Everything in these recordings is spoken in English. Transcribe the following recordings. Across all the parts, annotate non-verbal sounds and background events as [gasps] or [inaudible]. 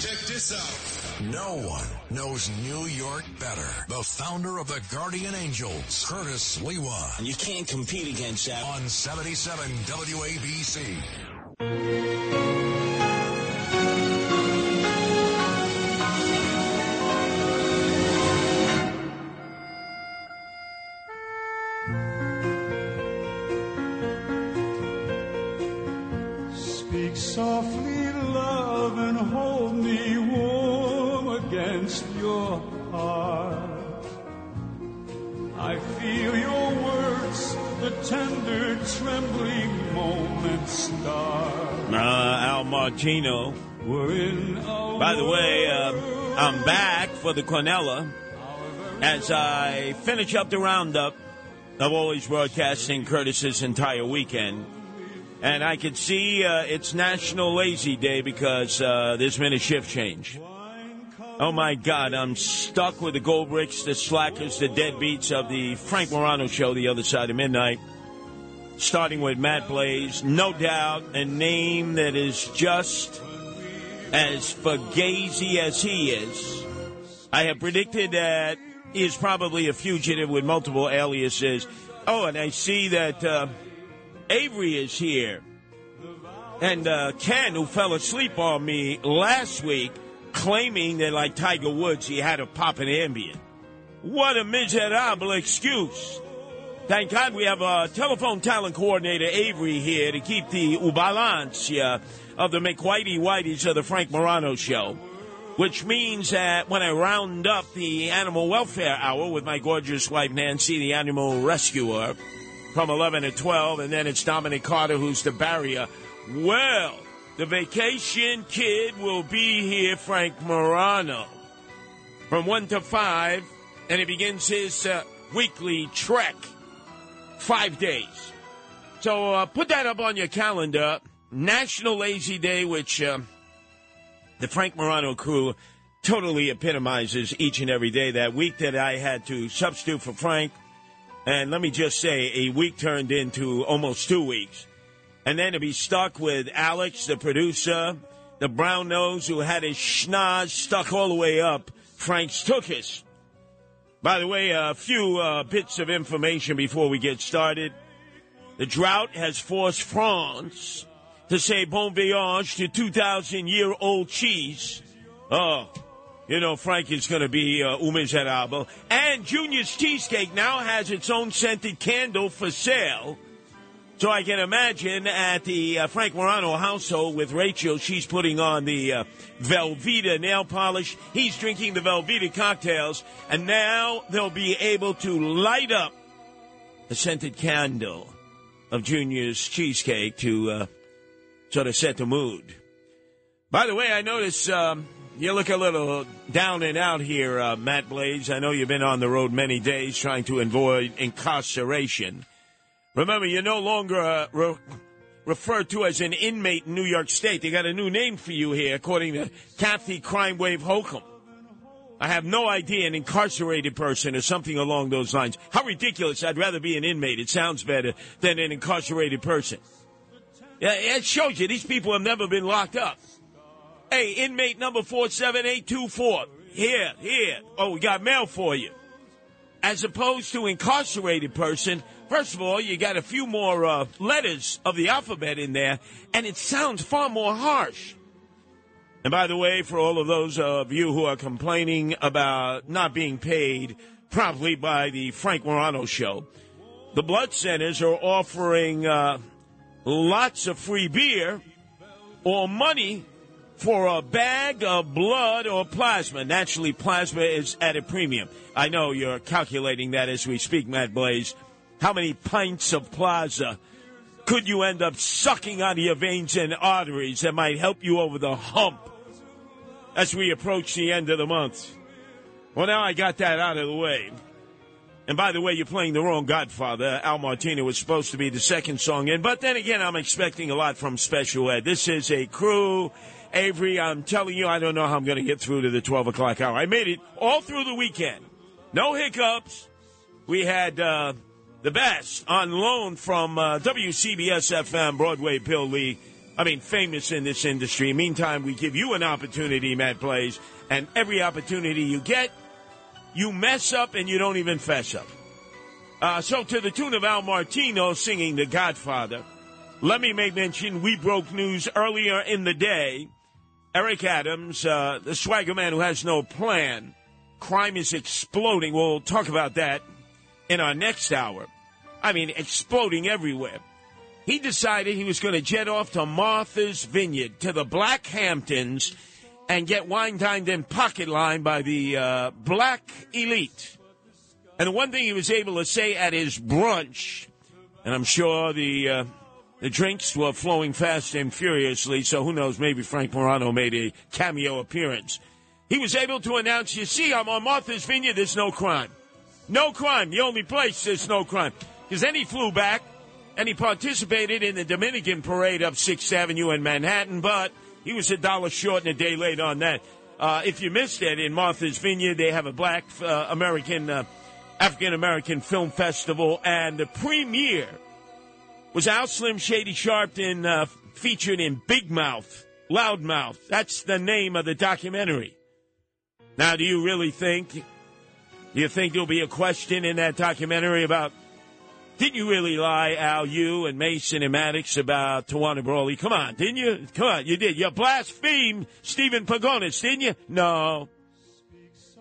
Check this out. No one knows New York better. The founder of the Guardian Angels, Curtis Sliwa. And you can't compete against that. On 77 WABC. Martino. By the way, uh, I'm back for the Cornella as I finish up the roundup of always broadcasting Curtis's entire weekend. And I can see uh, it's National Lazy Day because uh, there's been a shift change. Oh my God, I'm stuck with the Goldbricks, the slackers, the deadbeats of the Frank Morano show, The Other Side of Midnight. Starting with Matt Blaze, no doubt a name that is just as fugazi as he is. I have predicted that he is probably a fugitive with multiple aliases. Oh, and I see that uh, Avery is here. And uh, Ken, who fell asleep on me last week, claiming that, like Tiger Woods, he had to pop an Ambien. What a miserable excuse. Thank God we have a telephone talent coordinator, Avery, here to keep the balance uh, of the McWhitey Whiteys of the Frank Morano show. Which means that when I round up the animal welfare hour with my gorgeous wife, Nancy, the animal rescuer, from 11 to 12, and then it's Dominic Carter who's the barrier. Well, the vacation kid will be here, Frank Morano, from 1 to 5, and he begins his uh, weekly trek, five days. So uh, put that up on your calendar. National Lazy Day, which uh, the Frank Morano crew totally epitomizes each and every day. That week that I had to substitute for Frank, and let me just say, a week turned into almost two weeks. And then to be stuck with Alex, the producer, the brown nose who had his schnoz stuck all the way up, Frank's Tookus. By the way, a few uh, bits of information before we get started. The drought has forced France to say bon voyage to 2,000 year old cheese. Oh, you know, Frank is going to be uh, un miserable. And Junior's Cheesecake now has its own scented candle for sale. So I can imagine at the uh, Frank Morano household with Rachel, she's putting on the uh, Velveeta nail polish. He's drinking the Velveeta cocktails. And now they'll be able to light up the scented candle of Junior's Cheesecake to uh, sort of set the mood. By the way, I notice um, you look a little down and out here, uh, Matt Blaze. I know you've been on the road many days trying to avoid incarceration. Remember, you're no longer uh, re- referred to as an inmate in New York State. They got a new name for you here, according to Kathy Crime Wave Hochul. I have no idea, an incarcerated person or something along those lines. How ridiculous. I'd rather be an inmate. It sounds better than an incarcerated person. Yeah, it shows you these people have never been locked up. Hey, inmate number 47824. Here, here. Oh, we got mail for you. As opposed to incarcerated person, first of all, you got a few more uh, letters of the alphabet in there, and it sounds far more harsh. And by the way, for all of those of you who are complaining about not being paid promptly by the Frank Morano show, the blood centers are offering uh, lots of free beer or money for a bag of blood or plasma. Naturally, plasma is at a premium. I know you're calculating that as we speak, Matt Blaze. How many pints of plasma could you end up sucking out of your veins and arteries that might help you over the hump as we approach the end of the month? Well, now I got that out of the way. And by the way, you're playing the wrong Godfather. Al Martino was supposed to be the second song in, but then again, I'm expecting a lot from Special Ed. This is a crew. Avery, I'm telling you, I don't know how I'm going to get through to the 12 o'clock hour. I made it all through the weekend. No hiccups. We had uh, the best on loan from uh, WCBS FM, Broadway Bill Lee. I mean, famous in this industry. Meantime, we give you an opportunity, Matt Blaze, and every opportunity you get, you mess up and you don't even fess up. Uh, so, to the tune of Al Martino singing The Godfather, let me make mention we broke news earlier in the day. Eric Adams, uh, the swagger man who has no plan, crime is exploding. We'll talk about that in our next hour. I mean, exploding everywhere. He decided he was going to jet off to Martha's Vineyard, to the Black Hamptons, and get wine dined and pocket lined by the uh, black elite. And the one thing he was able to say at his brunch, and I'm sure the uh, the drinks were flowing fast and furiously, so who knows, maybe Frank Morano made a cameo appearance. He was able to announce, you see, I'm on Martha's Vineyard, there's no crime. No crime, the only place there's no crime. Because then he flew back and he participated in the Dominican parade up 6th Avenue in Manhattan, but he was a dollar short and a day late on that. Uh, if you missed it, in Martha's Vineyard, they have a black uh, American, uh, African American film festival, and the premiere was Al Slim Shady Sharpton uh, featured in Big Mouth, Loudmouth. That's the name of the documentary. Now, do you really think? You think there'll be a question in that documentary about? Didn't you really lie, Al, you and Mason and Maddox about Tawana Brawley? Come on, didn't you? Come on, you did. You blasphemed Steven Pagones, didn't you? No.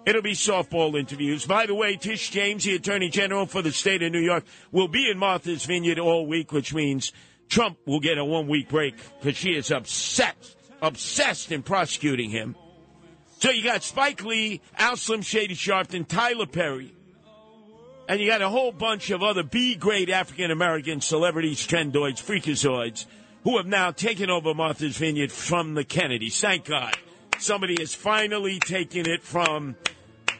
It'll be softball interviews. By the way, Tish James, the Attorney General for the state of New York, will be in Martha's Vineyard all week, which means Trump will get a one week break because she is upset, obsessed in prosecuting him. So you got Spike Lee, Al Slim Shady Sharpton, Tyler Perry, and you got a whole bunch of other B grade African American celebrities, trendoids, freakazoids, who have now taken over Martha's Vineyard from the Kennedys. Thank God. Somebody has finally taken it from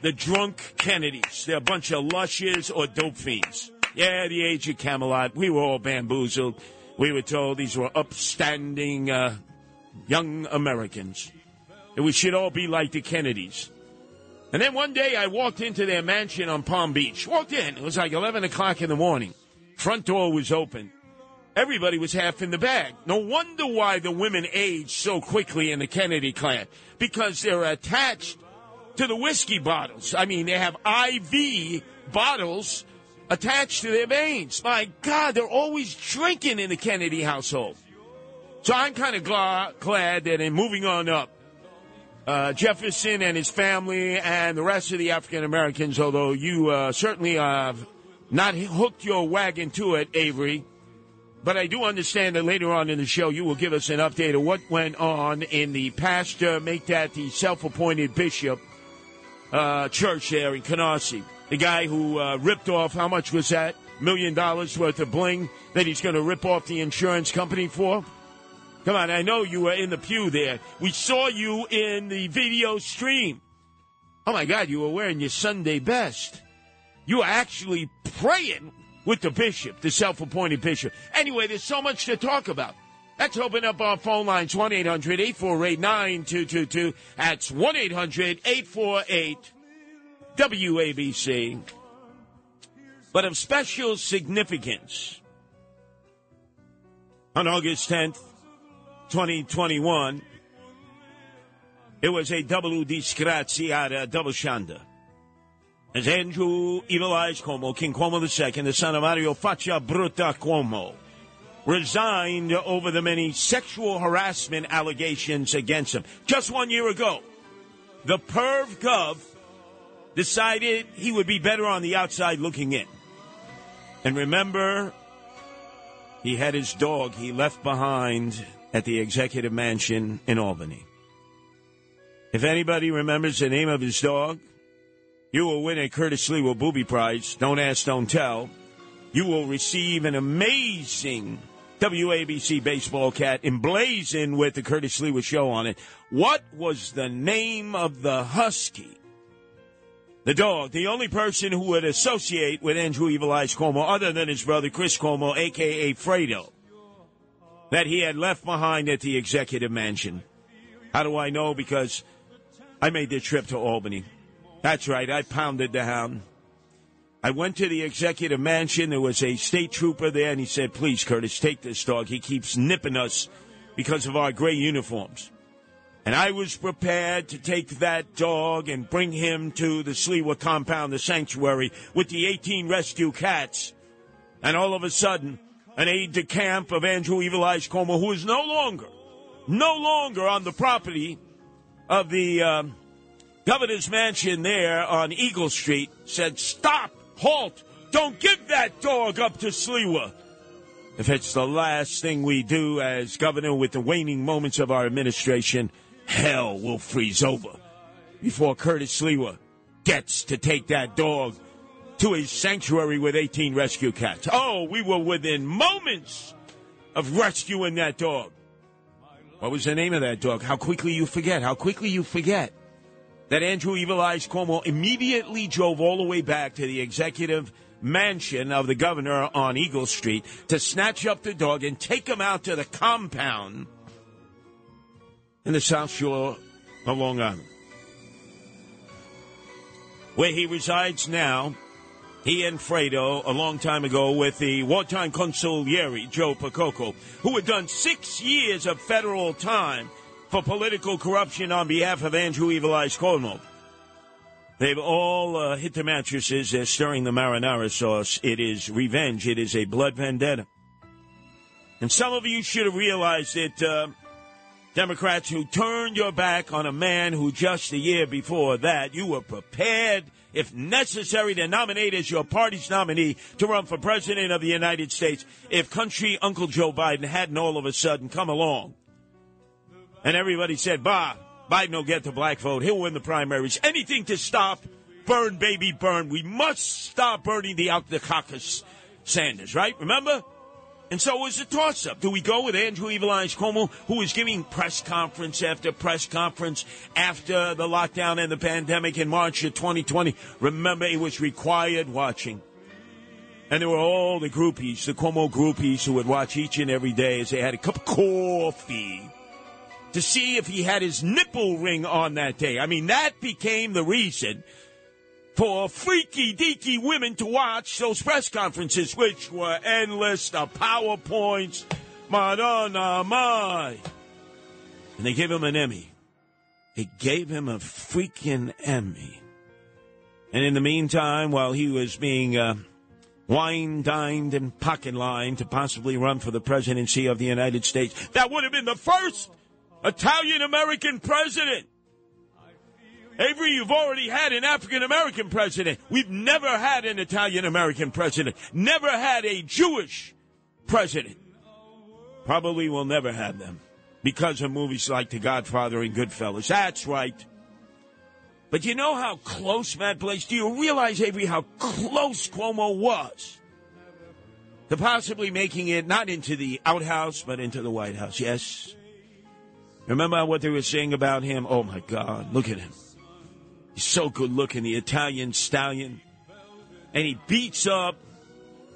the drunk Kennedys. They're a bunch of lushes or dope fiends. Yeah, the age of Camelot. We were all bamboozled. We were told these were upstanding uh, young Americans. And we should all be like the Kennedys. And then one day I walked into their mansion on Palm Beach. Walked in. It was like 11 o'clock in the morning. Front door was open. Everybody was half in the bag. No wonder why the women age so quickly in the Kennedy clan. Because they're attached to the whiskey bottles. I mean, they have IV bottles attached to their veins. My God, they're always drinking in the Kennedy household. So I'm kind of glad, glad that in moving on up, uh, Jefferson and his family and the rest of the African Americans, although you uh, certainly have not hooked your wagon to it, Avery, but I do understand that later on in the show you will give us an update of what went on in the pastor, make that the self appointed bishop uh, church there in Canarsie. The guy who uh, ripped off, how much was that? Million dollars worth of bling that he's going to rip off the insurance company for? Come on, I know you were in the pew there. We saw you in the video stream. Oh my God, you were wearing your Sunday best. You were actually praying with the bishop, the self appointed bishop. Anyway, there's so much to talk about. Let's open up our phone lines 1 800 848 9222. That's 1 800 848 WABC. But of special significance, on August 10th, 2021, it was a uh, double disgraziata, double shanda. As Andrew Evil Eyes Cuomo, King Cuomo II, the son of Mario Faccia Brutta Cuomo, resigned over the many sexual harassment allegations against him. Just one year ago, the perv gov decided he would be better on the outside looking in. And remember, he had his dog he left behind at the executive mansion in Albany. If anybody remembers the name of his dog, you will win a Curtis Lee Booby Prize. Don't ask, don't tell. You will receive an amazing WABC baseball cat emblazoned with the Curtis Sliwa show on it. What was the name of the husky? The dog, the only person who would associate with Andrew Evil Eyes Cuomo other than his brother Chris Cuomo, aka Fredo, that he had left behind at the executive mansion. How do I know? Because I made the trip to Albany. That's right, I pounded the hound. I went to the executive mansion. There was a state trooper there, and he said, Please, Curtis, take this dog. He keeps nipping us because of our gray uniforms. And I was prepared to take that dog and bring him to the Sliwa compound, the sanctuary, with the 18 rescue cats. And all of a sudden, an aide de camp of Andrew Evil Eyes Cuomo, who is no longer, no longer on the property of the um, governor's mansion there on Eagle Street, said, Stop! Halt! Don't give that dog up to Sliwa! If it's the last thing we do as governor with the waning moments of our administration, hell will freeze over before Curtis Sliwa gets to take that dog to his sanctuary with 18 rescue cats. Oh, we were within moments of rescuing that dog. What was the name of that dog? How quickly you forget. How quickly you forget that Andrew Evil Eyes Cuomo immediately drove all the way back to the executive mansion of the governor on Eagle Street to snatch up the dog and take him out to the compound in the South Shore of Long Island. Where he resides now, he and Fredo, a long time ago, with the wartime consigliere, Joe Percoco, who had done six years of federal time for political corruption on behalf of Andrew Evil Eyes Cuomo. They've all uh, hit the mattresses. They're stirring the marinara sauce. It is revenge. It is a blood vendetta. And some of you should have realized that uh, Democrats who turned your back on a man who just a year before that you were prepared, if necessary, to nominate as your party's nominee to run for president of the United States if country Uncle Joe Biden hadn't all of a sudden come along. And everybody said, Bah, Biden will get the black vote. He'll win the primaries. Anything to stop burn, baby, burn. We must stop burning the the caucus Sanders, right? Remember? And so it was a toss up. Do we go with Andrew Evil Eyes Cuomo, who was giving press conference after press conference after the lockdown and the pandemic in March of 2020? Remember, it was required watching. And there were all the groupies, the Cuomo groupies, who would watch each and every day as they had a cup of coffee to see if he had his nipple ring on that day. I mean, that became the reason for freaky deaky women to watch those press conferences, which were endless, the PowerPoints, Madonna, my. And they gave him an Emmy. They gave him a freaking Emmy. And in the meantime, while he was being uh, wine dined and pocket lined to possibly run for the presidency of the United States, that would have been the first Italian American president. Avery, you've already had an African American president. We've never had an Italian American president. Never had a Jewish president. Probably will never have them because of movies like The Godfather and Goodfellas. That's right. But you know how close Matt Blaze? Do you realize, Avery, how close Cuomo was to possibly making it not into the outhouse, but into the White House? Yes. Remember what they were saying about him? Oh my God, look at him. He's so good looking, the Italian stallion. And he beats up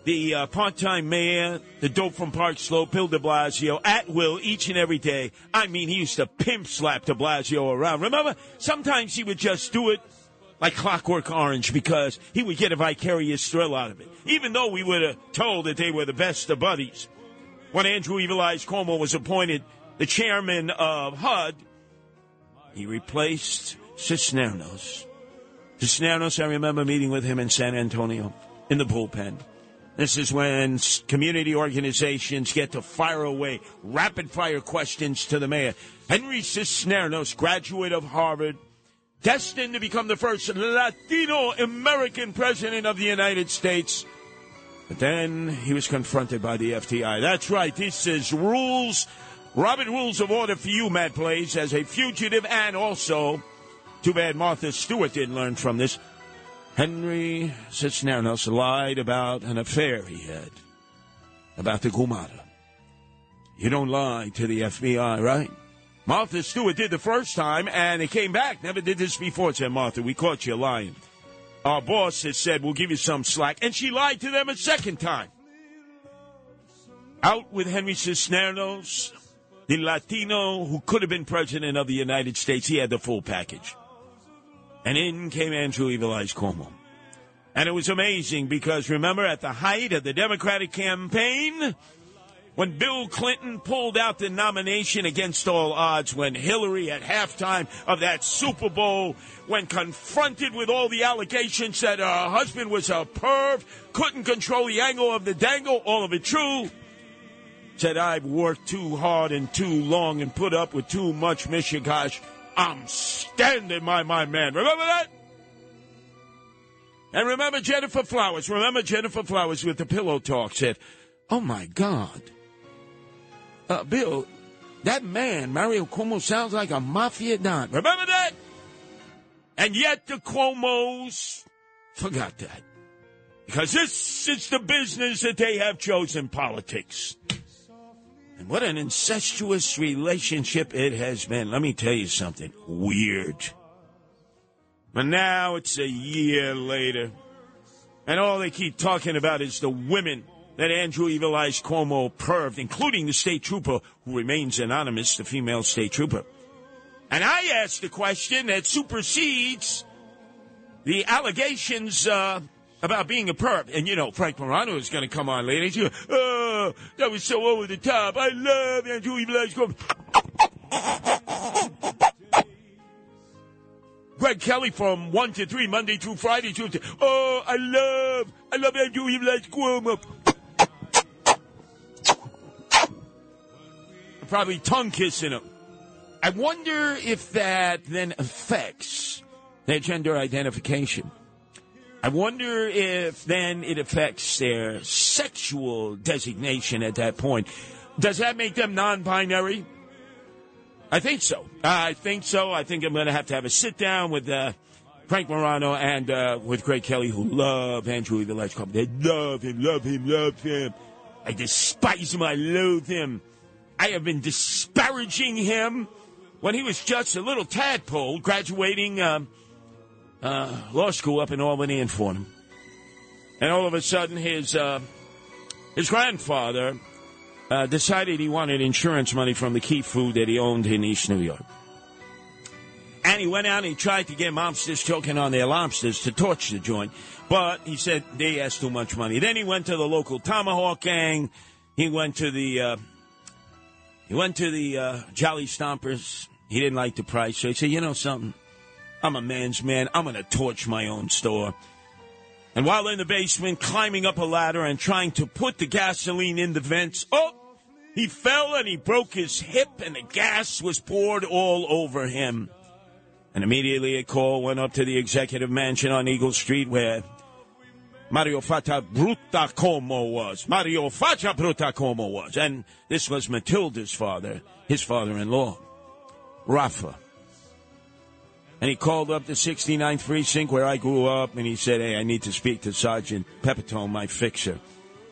the uh, part time mayor, the dope from Park Slope, Bill de Blasio, at will each and every day. I mean, he used to pimp slap de Blasio around. Remember? Sometimes he would just do it like Clockwork Orange because he would get a vicarious thrill out of it. Even though we were told that they were the best of buddies. When Andrew Evil Eyes Cuomo was appointed the chairman of HUD, he replaced Cisneros. Cisneros, I remember meeting with him in San Antonio in the bullpen. This is when community organizations get to fire away rapid fire questions to the mayor. Henry Cisneros, graduate of Harvard, destined to become the first Latino American president of the United States. But then he was confronted by the FBI. That's right, this is rules Robert rules of order for you, Matt Blaze, as a fugitive and also, too bad Martha Stewart didn't learn from this. Henry Cisneros lied about an affair he had, about the Gumara. You don't lie to the FBI, right? Martha Stewart did the first time, and it came back. Never did this before, said Martha. We caught you lying. Our boss has said we'll give you some slack, and she lied to them a second time. Out with Henry Cisneros, the Latino who could have been president of the United States. He had the full package. And in came Andrew Evil Eyes Cuomo. And it was amazing because remember, at the height of the Democratic campaign, when Bill Clinton pulled out the nomination against all odds, when Hillary at halftime of that Super Bowl, when confronted with all the allegations that her husband was a perv, couldn't control the angle of the dangle, all of it true, said I've worked too hard and too long and put up with too much mishigash. I'm standing by my man. Remember that? And remember Gennifer Flowers. Remember Gennifer Flowers with the pillow talk said, Oh my God. Uh, Bill, that man, Mario Cuomo, sounds like a mafia don. Remember that? And yet the Cuomos forgot that. Because this is the business that they have chosen politics. And what an incestuous relationship it has been. Let me tell you something weird. But now it's a year later, and all they keep talking about is the women that Andrew Evil Eyes Cuomo perved, including the state trooper who remains anonymous, the female state trooper. And I asked the question that supersedes the allegations uh, about being a perv. And you know, Frank Morano is going to come on later. Going, oh, that was so over the top. I love Andrew Evil Eyes Cuomo. Greg Kelly from 1 to 3, Monday through Friday, Tuesday. Oh, I love, I love Andrew Evil Eyes Cuomo. Probably tongue kissing him. I wonder if that then affects their gender identification. I wonder if then it affects their sexual designation at that point. Does that make them non binary? I think so. I think so. I think I'm going to have to have a sit down with uh, Frank Morano and uh, with Greg Kelly, who love Andrew the Ledge Club. They love him, love him, love him. I despise him. I loathe him. I have been disparaging him when he was just a little tadpole graduating um, uh, law school up in Albany and Fordham. And all of a sudden, his uh, his grandfather uh, decided he wanted insurance money from the Key Food that he owned in East New York. And he went out and he tried to get mobsters choking on their lobsters to torch the joint. But he said they asked too much money. Then he went to the local Tomahawk gang. He went to the uh, he went to the uh, Jolly Stompers. He didn't like the price, so he said, "You know something? I'm a man's man. I'm going to torch my own store." And while in the basement, climbing up a ladder and trying to put the gasoline in the vents, oh, he fell and he broke his hip, and the gas was poured all over him. And immediately a call went up to the executive mansion on Eagle Street where Mario Faccia Brutta Cuomo was. Mario Faccia Brutta Cuomo was. And this was Matilda's father, his father in law, Rafa. And he called up the 69th precinct where I grew up and he said, Hey, I need to speak to Sergeant Pepitone, my fixer.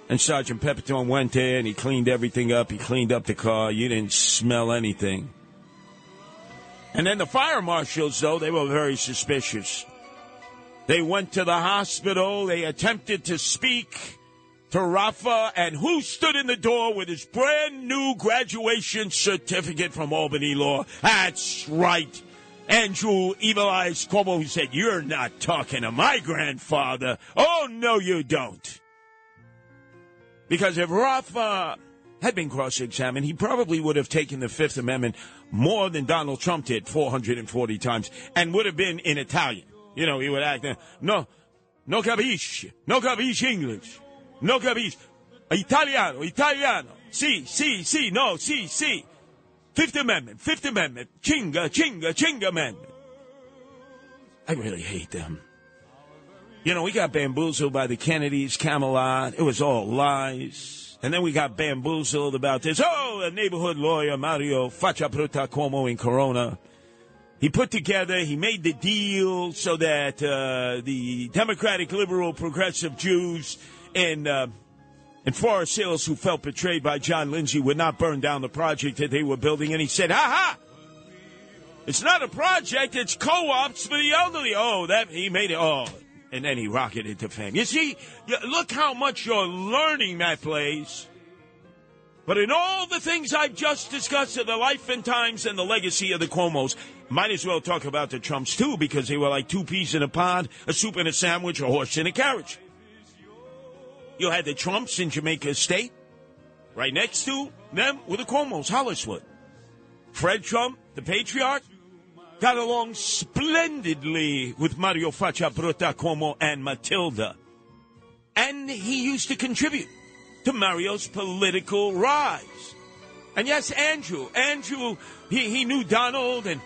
And Sergeant Pepitone went there and he cleaned everything up. He cleaned up the car. You didn't smell anything. And then the fire marshals, though, they were very suspicious. They went to the hospital. They attempted to speak to Rafa, and who stood in the door with his brand new graduation certificate from Albany Law? That's right. Andrew Evil Eyes Cuomo, who said, You're not talking to my grandfather. Oh, no, you don't. Because if Rafa had been cross examined, he probably would have taken the Fifth Amendment more than Donald Trump did 440 times and would have been in Italian. You know, he would act, no, no capisce, no capisce English, no capisce, Italiano, Italiano, sì, sì, sì, no, sì, sì. Fifth Amendment, Fifth Amendment, chinga, chinga, chinga Amendment. I really hate them. You know, we got bamboozled by the Kennedys, Camelot. It was all lies. And then we got bamboozled about this. Oh, a neighborhood lawyer, Mario Faccia Brutta Cuomo in Corona. He put together, he made the deal so that uh, the Democratic, liberal, progressive Jews in, uh, in Forest Hills who felt betrayed by John Lindsay would not burn down the project that they were building. And he said, ha ha! It's not a project, it's co-ops for the elderly. Oh, that, he made it, oh, and then he rocketed to fame. You see, look how much you're learning, Matt Blaze. But in all the things I've just discussed of the life and times and the legacy of the Cuomos, might as well talk about the Trumps too, because they were like two peas in a pod, a soup in a sandwich, a horse in a carriage. You had the Trumps in Jamaica Estates. Right next to them were the Cuomo's, Holliswood. Fred Trump, the patriarch, got along splendidly with Mario Faccia Bruta Cuomo and Matilda. And he used to contribute to Mario's political rise. And yes, Andrew, Andrew, he, he knew Donald and,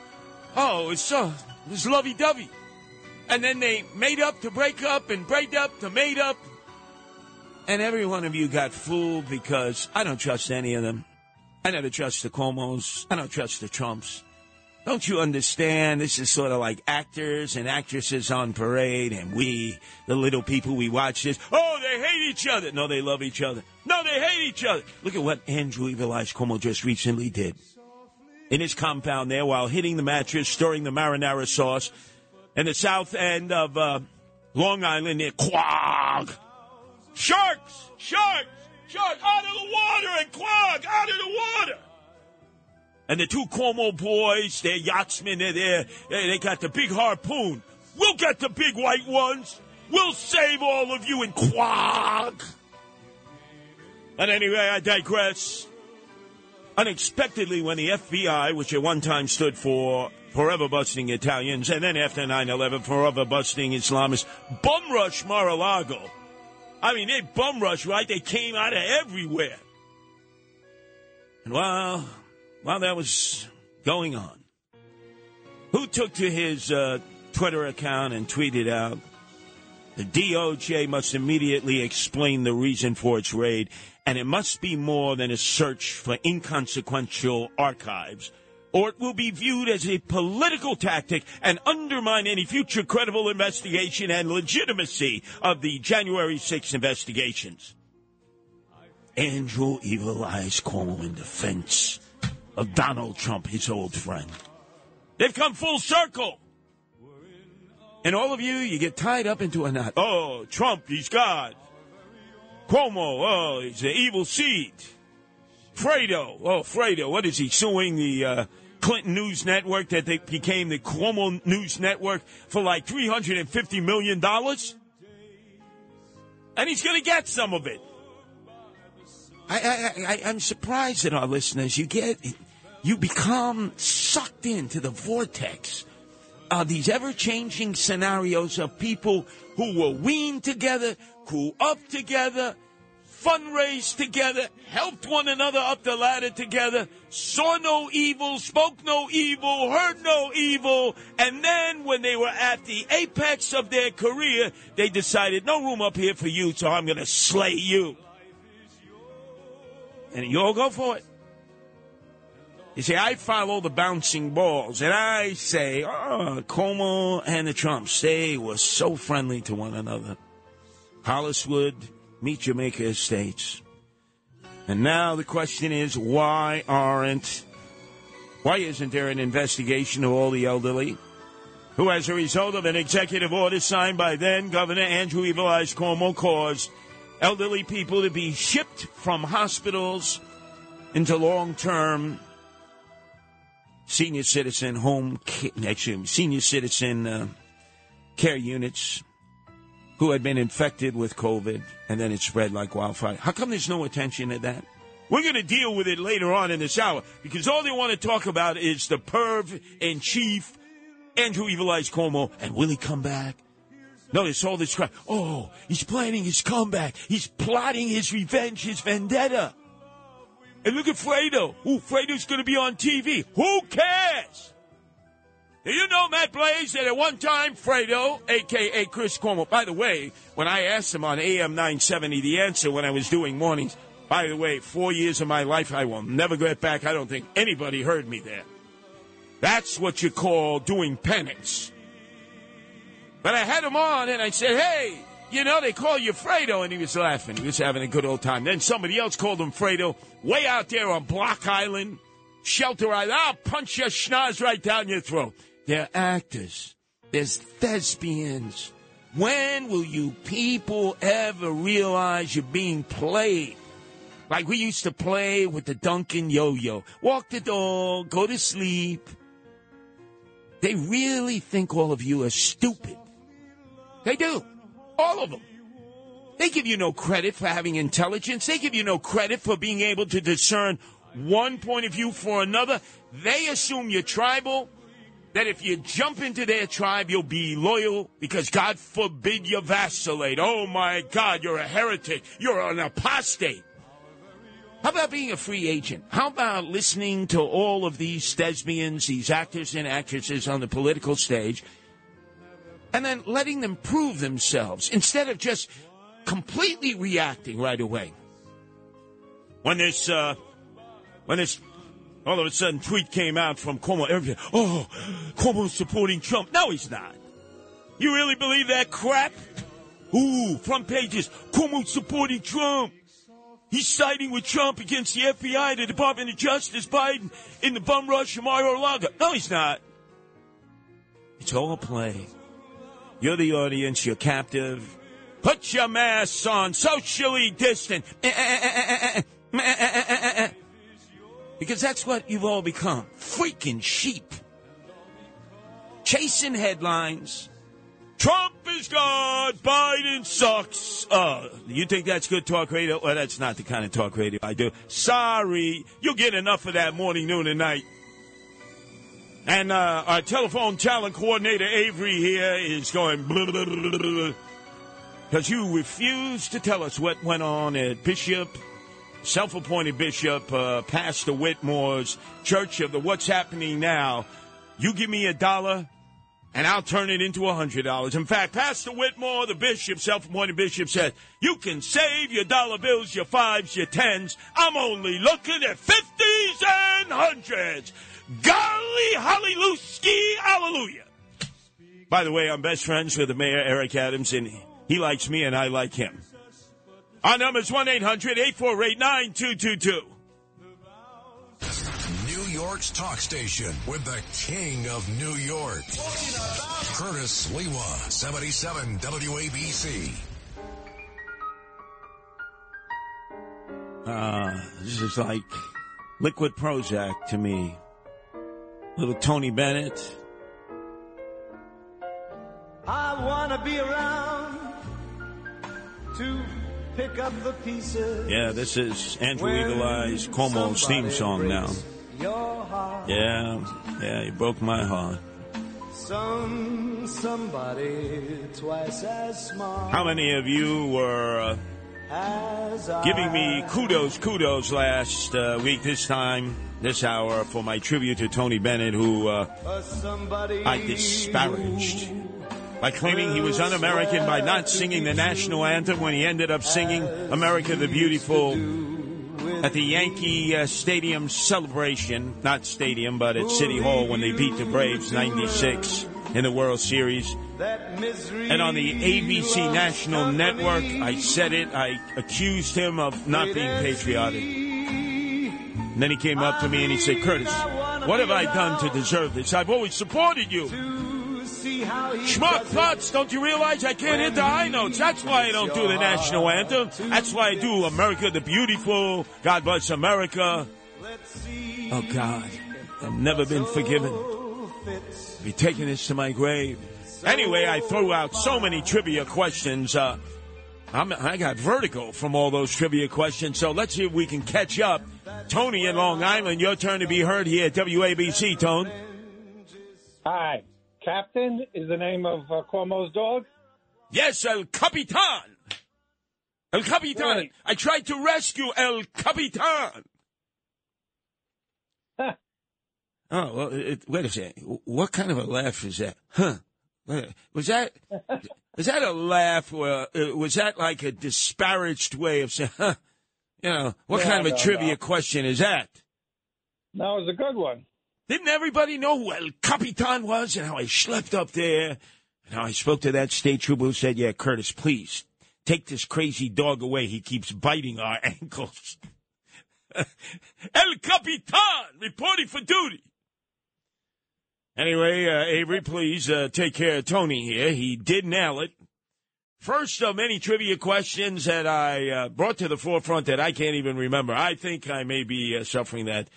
oh, it's so, it was lovey-dovey. And then they made up to break up and break up to made up. And every one of you got fooled because I don't trust any of them. I never trust the Cuomo's. I don't trust the Trumps. Don't you understand? This is sort of like actors and actresses on parade, and we, the little people, we watch this. Oh, they hate each other. No, they love each other. No, they hate each other. Look at what Andrew Evil Eyes Cuomo just recently did. In his compound there, while hitting the mattress, stirring the marinara sauce, in the south end of uh, Long Island near Quogue. Sharks! Sharks! Sharks! Out of the water and Quogue! Out of the water! And the two Cuomo boys, they're yachtsmen, they're there. They, they got the big harpoon. We'll get the big white ones. We'll save all of you in Quogue. But anyway, I digress. Unexpectedly, when the FBI, which at one time stood for forever busting Italians, and then after 9 11, forever busting Islamists, bum rush Mar a Lago. I mean, they bum rush, right? They came out of everywhere. And while, while that was going on, who took to his uh, Twitter account and tweeted out, the DOJ must immediately explain the reason for its raid, and it must be more than a search for inconsequential archives or it will be viewed as a political tactic and undermine any future credible investigation and legitimacy of the January 6 investigations. Andrew Evil Eyes Cuomo in defense of Donald Trump, his old friend. They've come full circle. And all of you, you get tied up into a knot. Oh, Trump, he's God. Cuomo, oh, he's an evil seed. Fredo, oh, Fredo, what is he suing the uh, Clinton News Network that they became the Cuomo News Network for like $350 million. And he's going to get some of it. I, I, I, I'm surprised at our listeners. You get, you become sucked into the vortex of these ever changing scenarios of people who were weaned together, grew up together, fundraised together, helped one another up the ladder together, saw no evil, spoke no evil, heard no evil, and then when they were at the apex of their career, they decided, no room up here for you, so I'm going to slay you. And you all go for it. You see, I follow the bouncing balls, and I say, oh, Cuomo and the Trumps, they were so friendly to one another. Holliswood, meet Jamaica Estates. And now the question is, why aren't, why isn't there an investigation of all the elderly who, as a result of an executive order signed by then Governor Andrew Evil Eyes Cuomo, caused elderly people to be shipped from hospitals into long-term senior citizen home, actually, senior citizen uh, care units who had been infected with COVID and then it spread like wildfire. How come there's no attention to that? We're going to deal with it later on in this hour because all they want to talk about is the perv in chief, Andrew Evil Eyes Cuomo, and will he come back? No, it's all this crap. Oh, he's planning his comeback. He's plotting his revenge, his vendetta. And look at Fredo. Ooh, Fredo's going to be on TV. Who cares? Do you know, Matt Blaze, that at one time, Fredo, a.k.a. Chris Cuomo, by the way, when I asked him on AM 970 the answer when I was doing mornings, by the way, four years of my life, I will never get back. I don't think anybody heard me there. That's what you call doing penance. But I had him on and I said, hey, you know, they call you Fredo. And he was laughing. He was having a good old time. Then somebody else called him Fredo way out there on Block Island, Shelter Island. I'll punch your schnoz right down your throat. They're actors. There's thespians. When will you people ever realize you're being played? Like we used to play with the Duncan yo-yo. Walk the dog, go to sleep. They really think all of you are stupid. They do. All of them. They give you no credit for having intelligence. They give you no credit for being able to discern one point of view for another. They assume you're tribal, that if you jump into their tribe, you'll be loyal because God forbid you vacillate. Oh my God, you're a heretic. You're an apostate. How about being a free agent? How about listening to all of these thespians, these actors and actresses on the political stage, and then letting them prove themselves instead of just completely reacting right away? When this, uh, when this all of a sudden tweet came out from Cuomo, everybody, oh, Cuomo's supporting Trump. No, he's not. You really believe that crap? Ooh, front pages, Cuomo's supporting Trump. He's siding with Trump against the FBI, the Department of Justice, Biden, in the bum rush of Mar-a-Lago. No, he's not. It's all a play. You're the audience. You're captive. Put your masks on. Socially distant. Because that's what you've all become. Freaking sheep. Chasing headlines. Trump is God. Biden sucks. Uh, you think that's good talk radio? Well, that's not the kind of talk radio I do. Sorry. You'll get enough of that morning, noon, and night. And uh, our telephone talent coordinator, Avery, here is going because you refuse to tell us what went on at Bishop self appointed bishop, uh, Pastor Whitmore's Church of the What's Happening Now. You give me a dollar, and I'll turn it into a hundred dollars. In fact, Pastor Whitmore, the bishop, self-appointed bishop, said, you can save your dollar bills, your fives, your tens. I'm only looking at fifties and hundreds. Golly, hallelujah, hallelujah. By the way, I'm best friends with the mayor, Eric Adams, and he likes me and I like him. Our number is 1-800-848-9222. New York's talk station with the king of New York. Curtis Sliwa, 77 WABC. Uh, this is like liquid Prozac to me. Little Tony Bennett. I wanna be around to pick up the pieces. Yeah, this is Andrew Eagle Eyes Cuomo's theme song now. Yeah, yeah, he broke my heart. Some somebody twice as smart. How many of you were uh, giving me kudos, kudos last uh, week, this time, this hour, for my tribute to Tony Bennett, who uh, I disparaged by claiming he was un American by not singing the national anthem when he ended up singing America the Beautiful at the Yankee uh, Stadium celebration. Not stadium, but at City Hall when they beat the Braves 96 in the World Series. And on the ABC National Network, I said it, I accused him of not being patriotic. And then he came up to me and he said, Curtis, what have I done to deserve this? I've always supported you. Schmuck Putz, don't you realize I can't hit the high notes? That's why I don't do the national anthem. That's why I do America the Beautiful, God Bless America. Oh, God. I've never been forgiven. Be taking this to my grave. Anyway, I threw out so many trivia questions. Uh, i got vertigo from all those trivia questions. So let's see if we can catch up. Tony in Long Island, your turn to be heard here at WABC, Tone. Hi. Captain is the name of uh, Cuomo's dog? Yes, El Capitan. El Capitan. Right. I tried to rescue El Capitan. Huh. Oh, well, it, wait a second. What kind of a laugh is that? Huh? Was that [laughs] was that a laugh? Or uh, was that like a disparaged way of saying, huh? You know, what No, kind of a no, trivia no. question is that? No, it was a good one. Didn't everybody know who El Capitan was and how I slept up there? And how I spoke to that state trooper who said, Yeah, Curtis, please take this crazy dog away. He keeps biting our [laughs] ankles. [laughs] El Capitan reporting for duty. Anyway, uh, Avery, please uh, take care of Tony here. He did nail it. First of many trivia questions that I uh, brought to the forefront that I can't even remember. I think I may be uh, suffering that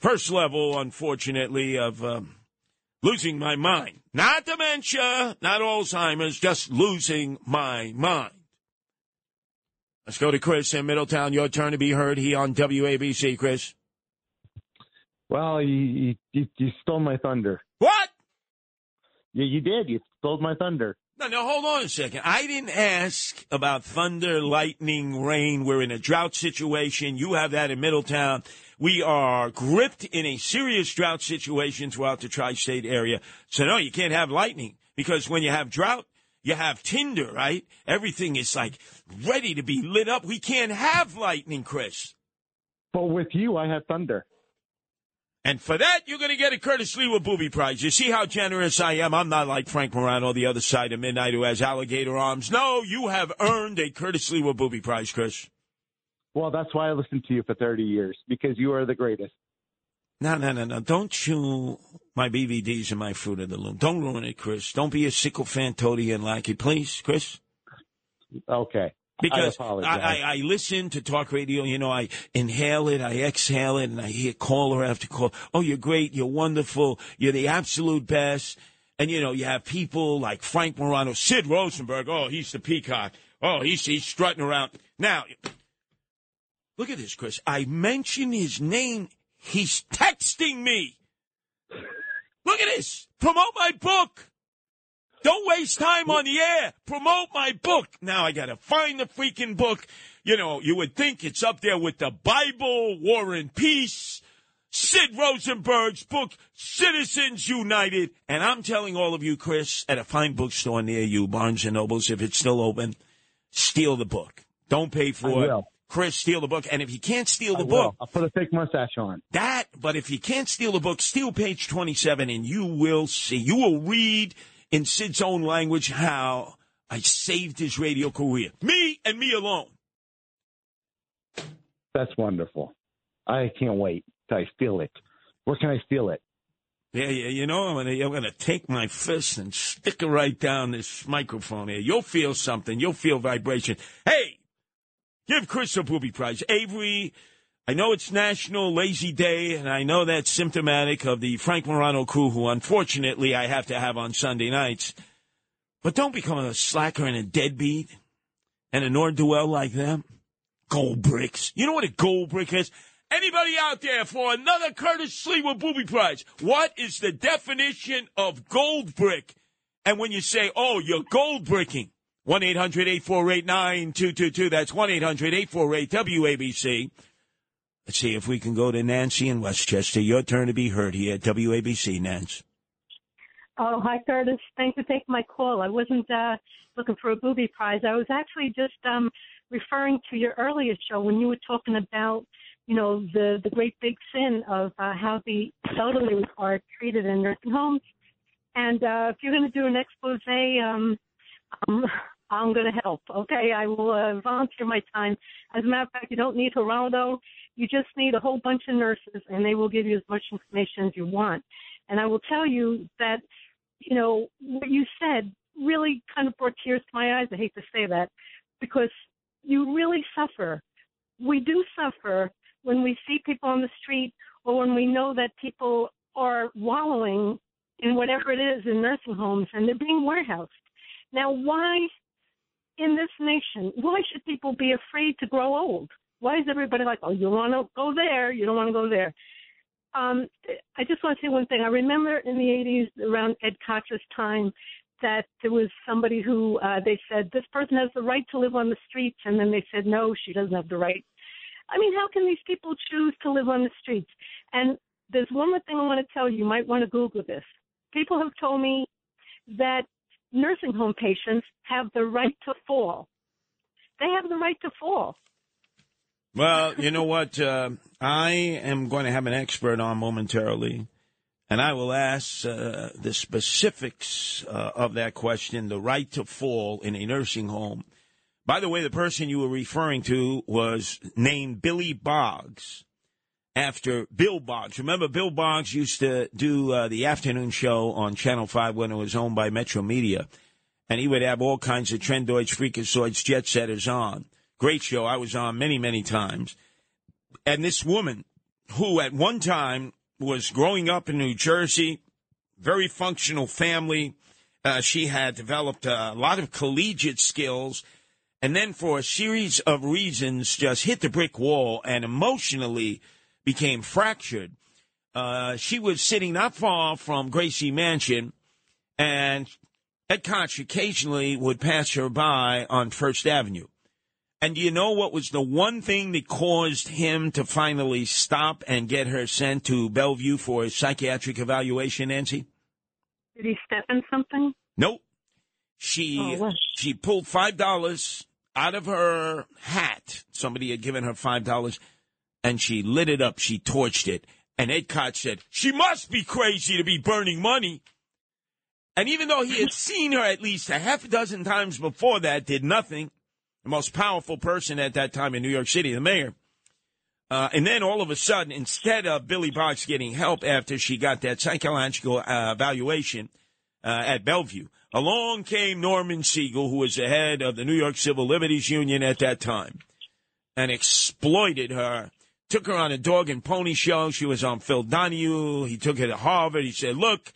first level, unfortunately, of um, losing my mind. Not dementia, not Alzheimer's, just losing my mind. Let's go to Chris in Middletown. Your turn to be heard. He on WABC, Chris. Well, you, you, you stole my thunder. What? Yeah, you did. You stole my thunder. No, no, hold on a second. I didn't ask about thunder, lightning, rain. We're in a drought situation. You have that in Middletown. We are gripped in a serious drought situation throughout the tri state area. So, no, you can't have lightning because when you have drought, you have tinder, right? Everything is like ready to be lit up. We can't have lightning, Chris. But with you, I have thunder. And for that, you're going to get a Curtis Sliwa Booby Prize. You see how generous I am? I'm not like Frank Morano, the other side of midnight, who has alligator arms. No, you have earned a Curtis Sliwa Booby Prize, Chris. Well, that's why I listened to you for 30 years, because you are the greatest. No, no, no, no. Don't chew my BVDs and my Fruit of the Loom. Don't ruin it, Chris. Don't be a sycophantodian lackey, please, Chris. Okay. Because I, I. I, I listen to talk radio, you know, I inhale it, I exhale it, and I hear caller after call. Oh, you're great, you're wonderful, you're the absolute best. And, you know, you have people like Frank Morano, Sid Rosenberg, oh, he's the peacock. Oh, he's, he's strutting around. Now, look at this, Chris. I mention his name, he's texting me. Look at this. Promote my book. Don't waste time on the air. Promote my book. Now I got to find the freaking book. You know, you would think it's up there with the Bible, War and Peace, Sid Rosenberg's book, Citizens United. And I'm telling all of you, Chris, at a fine bookstore near you, Barnes and Nobles, if it's still open, steal the book. Don't pay for it. Chris, steal the book. And if you can't steal the I book. I'll put a fake mustache on. that, but if you can't steal the book, steal page 27 and you will see. You will read in Sid's own language how I saved his radio career. Me and me alone. That's wonderful. I can't wait till I steal it. Where can I steal it? Yeah, yeah, you know, I'm gonna, I'm gonna take my fist and stick it right down this microphone here. You'll feel something. You'll feel vibration. Hey, give Chris a booby prize. Avery, I know it's National Lazy Day, and I know that's symptomatic of the Frank Morano crew, who unfortunately I have to have on Sunday nights. But don't become a slacker and a deadbeat and a Nord Duell like them. Gold bricks. You know what a gold brick is? Anybody out there for another Curtis Sliwa Booby Prize? What is the definition of gold brick? And when you say, oh, you're gold bricking, 1 800 848 9222. That's 1 800 848 WABC. Let's see if we can go to Nancy in Westchester. Your turn to be heard here at WABC, Nance. Oh, hi, Curtis. Thanks for taking my call. I wasn't uh, looking for a booby prize. I was actually just um, referring to your earlier show when you were talking about, you know, the the great big sin of uh, how the elderly are treated in nursing homes. And uh, if you're going to do an expose, um, um, I'm going to help. Okay, I will uh, volunteer my time. As a matter of fact, you don't need Geraldo. You just need a whole bunch of nurses, and they will give you as much information as you want. And I will tell you that, you know, what you said really kind of brought tears to my eyes. I hate to say that because you really suffer. We do suffer when we see people on the street or when we know that people are wallowing in whatever it is in nursing homes and they're being warehoused. Now, why in this nation, why should people be afraid to grow old? Why is everybody like, oh, you want to go there, you don't want to go there? Um, I just want to say one thing. I remember in the 80s, around Ed Koch's time, that there was somebody who uh, they said, this person has the right to live on the streets, and then they said, no, she doesn't have the right. I mean, how can these people choose to live on the streets? And there's one more thing I want to tell you. You might want to Google this. People have told me that nursing home patients have the right to fall. They have the right to fall. Well, you know what? Uh, I am going to have an expert on momentarily, and I will ask uh, the specifics uh, of that question the right to fall in a nursing home. By the way, the person you were referring to was named Billy Boggs after Bill Boggs. Remember, Bill Boggs used to do uh, the afternoon show on Channel 5 when it was owned by Metro Media, and he would have all kinds of trendoids, freakazoids, jet setters on. Great show. I was on many, many times. And this woman, who at one time was growing up in New Jersey, very functional family, uh, she had developed a lot of collegiate skills. and then for a series of reasons just hit the brick wall and emotionally became fractured. Uh, she was sitting not far from Gracie Mansion, and Ed Koch occasionally would pass her by on First Avenue. And do you know what was the one thing that caused him to finally stop and get her sent to Bellevue for a psychiatric evaluation, Nancy? Did he step in something? Nope. She Oh, she pulled five dollars out of her hat. Somebody had given her five dollars, and she lit it up. She torched it. And Ed Koch said, "She must be crazy to be burning money." And even though he had [laughs] seen her at least a half a dozen times before that, did nothing. The most powerful person at that time in New York City, the mayor. Uh, and then all of a sudden, instead of Billy Boggs getting help after she got that psychological uh, evaluation uh, at Bellevue, along came Norman Siegel, who was the head of the New York Civil Liberties Union at that time, and exploited her. Took her on a dog and pony show. She was on Phil Donahue. He took her to Harvard. He said, "Look,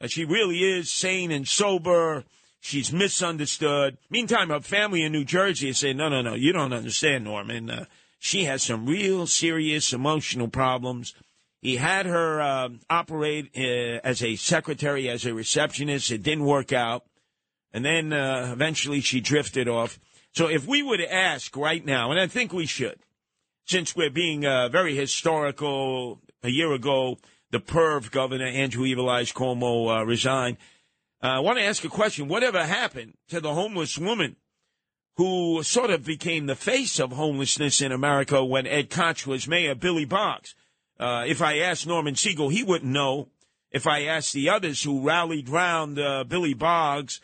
uh, she really is sane and sober." She's misunderstood. Meantime, her family in New Jersey is saying, no, no, no, you don't understand, Norman. Uh, she has some real serious emotional problems. He had her uh, operate uh, as a secretary, as a receptionist. It didn't work out. And then uh, eventually she drifted off. So if we were to ask right now, and I think we should, since we're being uh, very historical, a year ago, the perv governor, Andrew Evil Eyes Cuomo, uh, resigned. Uh, I want to ask a question. Whatever happened to the homeless woman who sort of became the face of homelessness in America when Ed Koch was mayor, Billy Boggs? Uh, if I asked Norman Siegel, he wouldn't know. If I asked the others who rallied round uh, Billy Boggs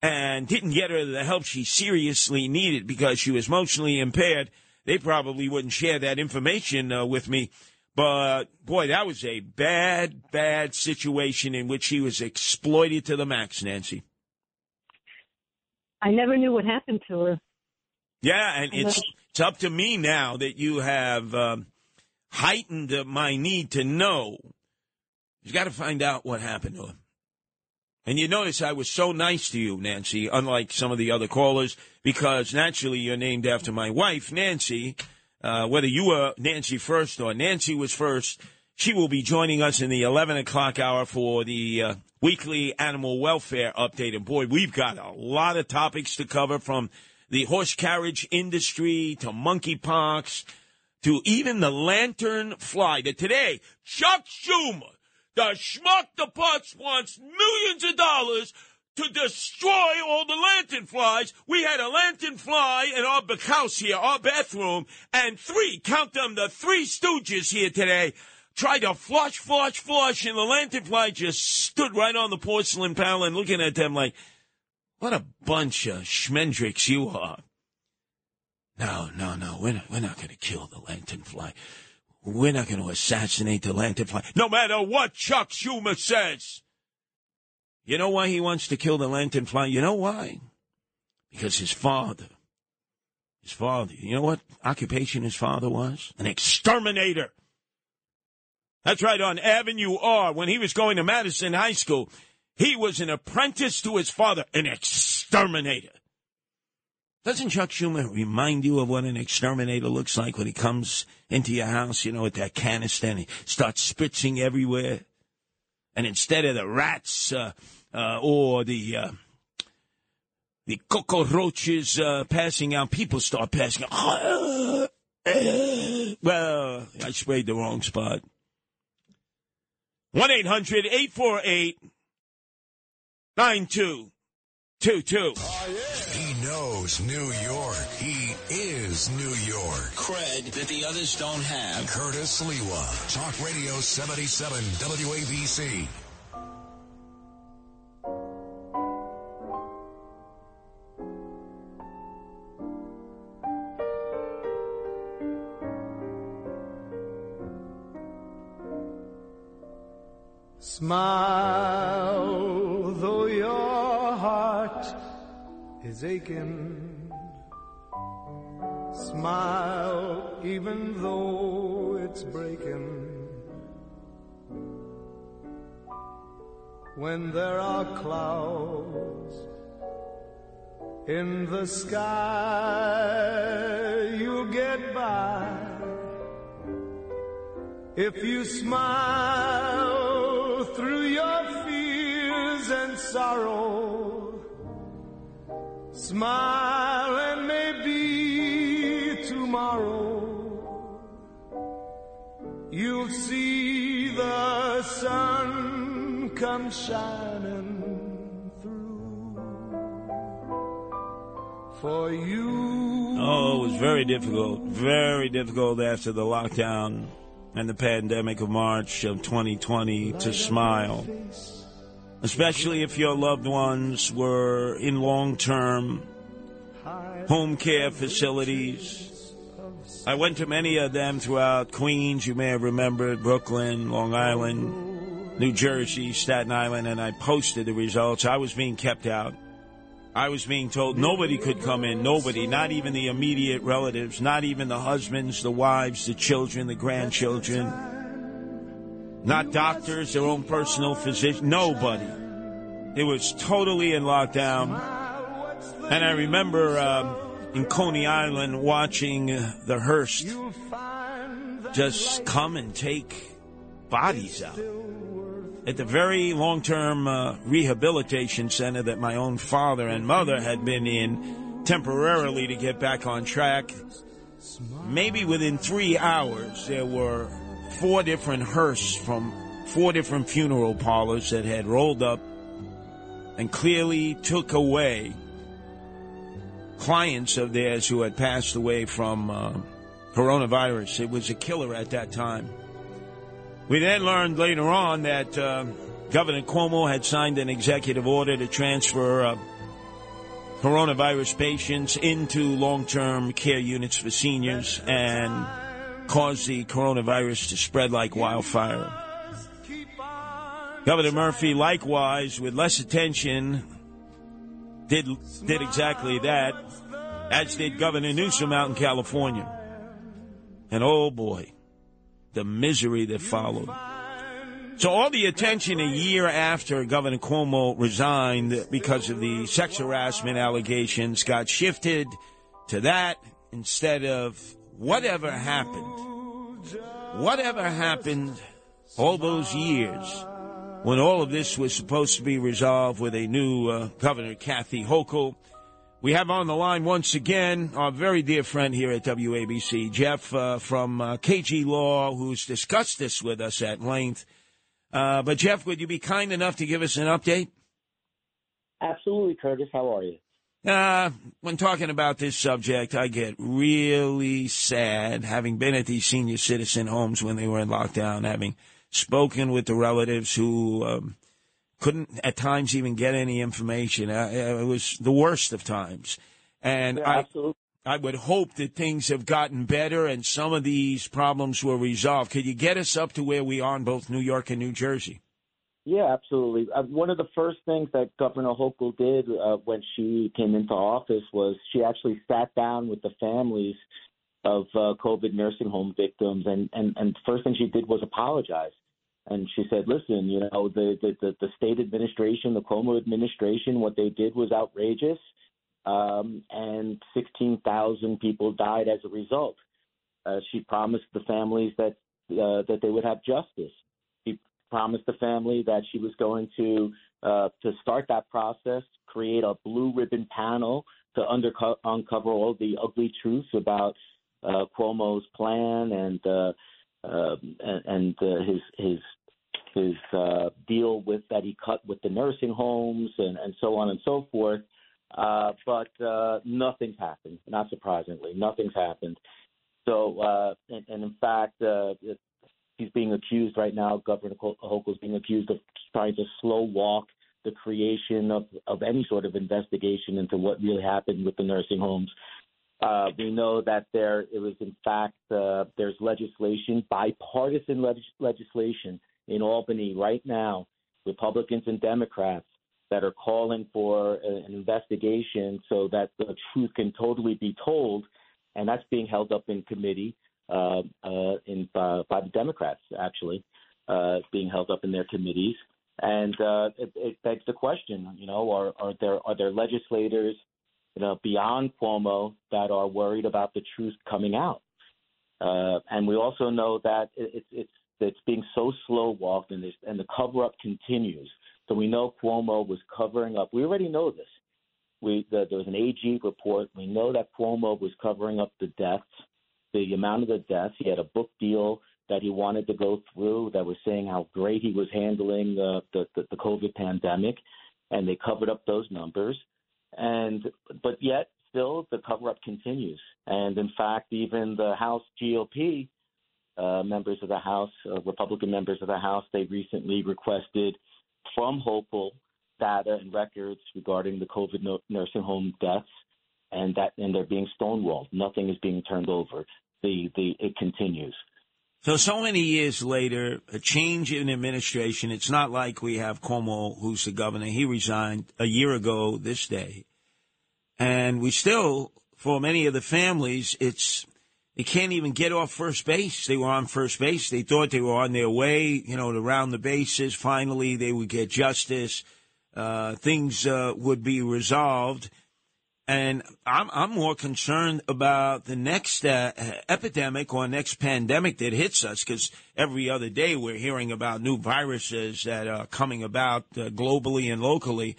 and didn't get her the help she seriously needed because she was emotionally impaired, they probably wouldn't share that information uh, with me. But boy, that was a bad, bad situation in which he was exploited to the max, Nancy. I never knew what happened to her. Yeah, and it's it's up to me now that you have um, heightened my need to know. You got to find out what happened to him. And you notice I was so nice to you, Nancy, unlike some of the other callers, because naturally you're named after my wife, Nancy. Uh, whether you were Nancy first or Nancy was first, she will be joining us in the 11 o'clock hour for the uh, weekly animal welfare update. And boy, we've got a lot of topics to cover from the horse carriage industry to monkeypox to even the lantern fly. That today, Chuck Schumer, the schmuck the putz wants millions of dollars to destroy all the lantern flies. We had a lantern fly in our house here, our bathroom, and three, count them, the three stooges here today tried to flush, flush, flush, and the lantern fly just stood right on the porcelain panel and looking at them like, what a bunch of schmendricks you are. No, no, no, we're not, we're not going to kill the lantern fly. We're not going to assassinate the lantern no matter what Chuck Schumer says. You know why he wants to kill the lantern fly? You know why? Because his father, his father, you know what occupation his father was? An exterminator. That's right, on Avenue R, when he was going to Madison High School, he was an apprentice to his father, an exterminator. Doesn't Chuck Schumer remind you of what an exterminator looks like when he comes into your house, you know, with that canister and he starts spritzing everywhere? And instead of the rats uh, uh, or the uh, the cockroaches uh, passing out, people start passing out. [laughs] well, I sprayed the wrong spot. 1 800 848 9222. He knows New York. He is New York. Cred that the others don't have. Curtis Sliwa. Talk Radio 77 WABC. Smile, is aching. Smile, even though it's breaking. When there are clouds In the sky, you'll get by. If you smile through your fears and sorrow, smile and maybe tomorrow you'll see the sun come shining through for you. Oh, it was very difficult. Very difficult after the lockdown and the pandemic of March of 2020 to smile. Especially if your loved ones were in long term home care facilities. I went to many of them throughout Queens, you may have remembered, Brooklyn, Long Island, New Jersey, Staten Island, and I posted the results. I was being kept out. I was being told nobody could come in, nobody, not even the immediate relatives, not even the husbands, the wives, the children, the grandchildren, not doctors, their own personal physician, nobody. It was totally in lockdown. And I remember um, in Coney Island watching the Hearst just come and take bodies out at the very long term uh, rehabilitation center that my own father and mother had been in temporarily to get back on track. Maybe within three hours, there were four different hearses from four different funeral parlors that had rolled up and clearly took away clients of theirs who had passed away from uh, coronavirus. It was a killer at that time. We then learned later on that uh, Governor Cuomo had signed an executive order to transfer uh, coronavirus patients into long term care units for seniors and cause the coronavirus to spread like wildfire. Governor Murphy, likewise, with less attention, did did exactly that, as did Governor Newsom out in California. And oh boy, the misery that followed. So all the attention a year after Governor Cuomo resigned because of the sex harassment allegations got shifted to that instead of whatever happened. Whatever happened all those years when all of this was supposed to be resolved with a new uh, Governor Kathy Hochul. We have on the line once again our very dear friend here at WABC, Jeff uh, from uh, KG Law, who's discussed this with us at length. Uh, but, Jeff, would you be kind enough to give us an update? Absolutely, Curtis. How are you? Uh, when talking about this subject, I get really sad having been at these senior citizen homes when they were in lockdown, having spoken with the relatives who um, couldn't at times even get any information. Uh, it was the worst of times. And yeah, I, absolutely. I would hope that things have gotten better and some of these problems were resolved. Could you get us up to where we are in both New York and New Jersey? Yeah, absolutely. Uh, one of the first things that Governor Hochul did uh, when she came into office was she actually sat down with the families of uh, COVID nursing home victims, and and and first thing she did was apologize. And she said, "Listen, you know, the the the, the state administration, the Cuomo administration, what they did was outrageous, um, and 16,000 people died as a result." Uh, she promised the families that uh, that they would have justice. Promised the family that she was going to uh, to start that process, create a blue ribbon panel to underco- uncover all the ugly truths about uh, Cuomo's plan and uh, uh, and, and uh, his his his uh, deal with that he cut with the nursing homes and, and so on and so forth. Uh, but uh, nothing's happened. Not surprisingly, nothing's happened. So, uh, and, and in fact, uh, he's being accused right now. Governor Hochul is being accused of trying to slow walk the creation of, of any sort of investigation into what really happened with the nursing homes. Uh, we know that there it was in fact uh, there's legislation, bipartisan leg- legislation in Albany right now, Republicans and Democrats that are calling for an investigation so that the truth can totally be told, and that's being held up in committee uh, uh, in uh, by the Democrats actually, uh, being held up in their committees, and uh, it, it begs the question, you know, are, are there are there legislators you know, beyond Cuomo that are worried about the truth coming out. Uh, and we also know that it, it's it's being so slow walked and, and the cover up continues. So we know Cuomo was covering up. We already know this. We the, there was an AG report. We know that Cuomo was covering up the deaths, the amount of the deaths. He had a book deal that he wanted to go through that was saying how great he was handling the the, the, the COVID pandemic, and they covered up those numbers. And but yet still the cover up continues. And in fact, even the House GOP uh, members of the House, uh, Republican members of the House, they recently requested from Hochul data and records regarding the COVID no- nursing home deaths, and that and they're being stonewalled. Nothing is being turned over. The the it continues. So, so many years later, a change in administration. It's not like we have Cuomo, who's the governor. He resigned a year ago this day. And we still, for many of the families, it's, they can't even get off first base. They were on first base. They thought they were on their way, you know, to round the bases. Finally, they would get justice. Uh, things uh, would be resolved. And I'm, I'm more concerned about the next uh, epidemic or next pandemic that hits us because every other day we're hearing about new viruses that are coming about uh, globally and locally.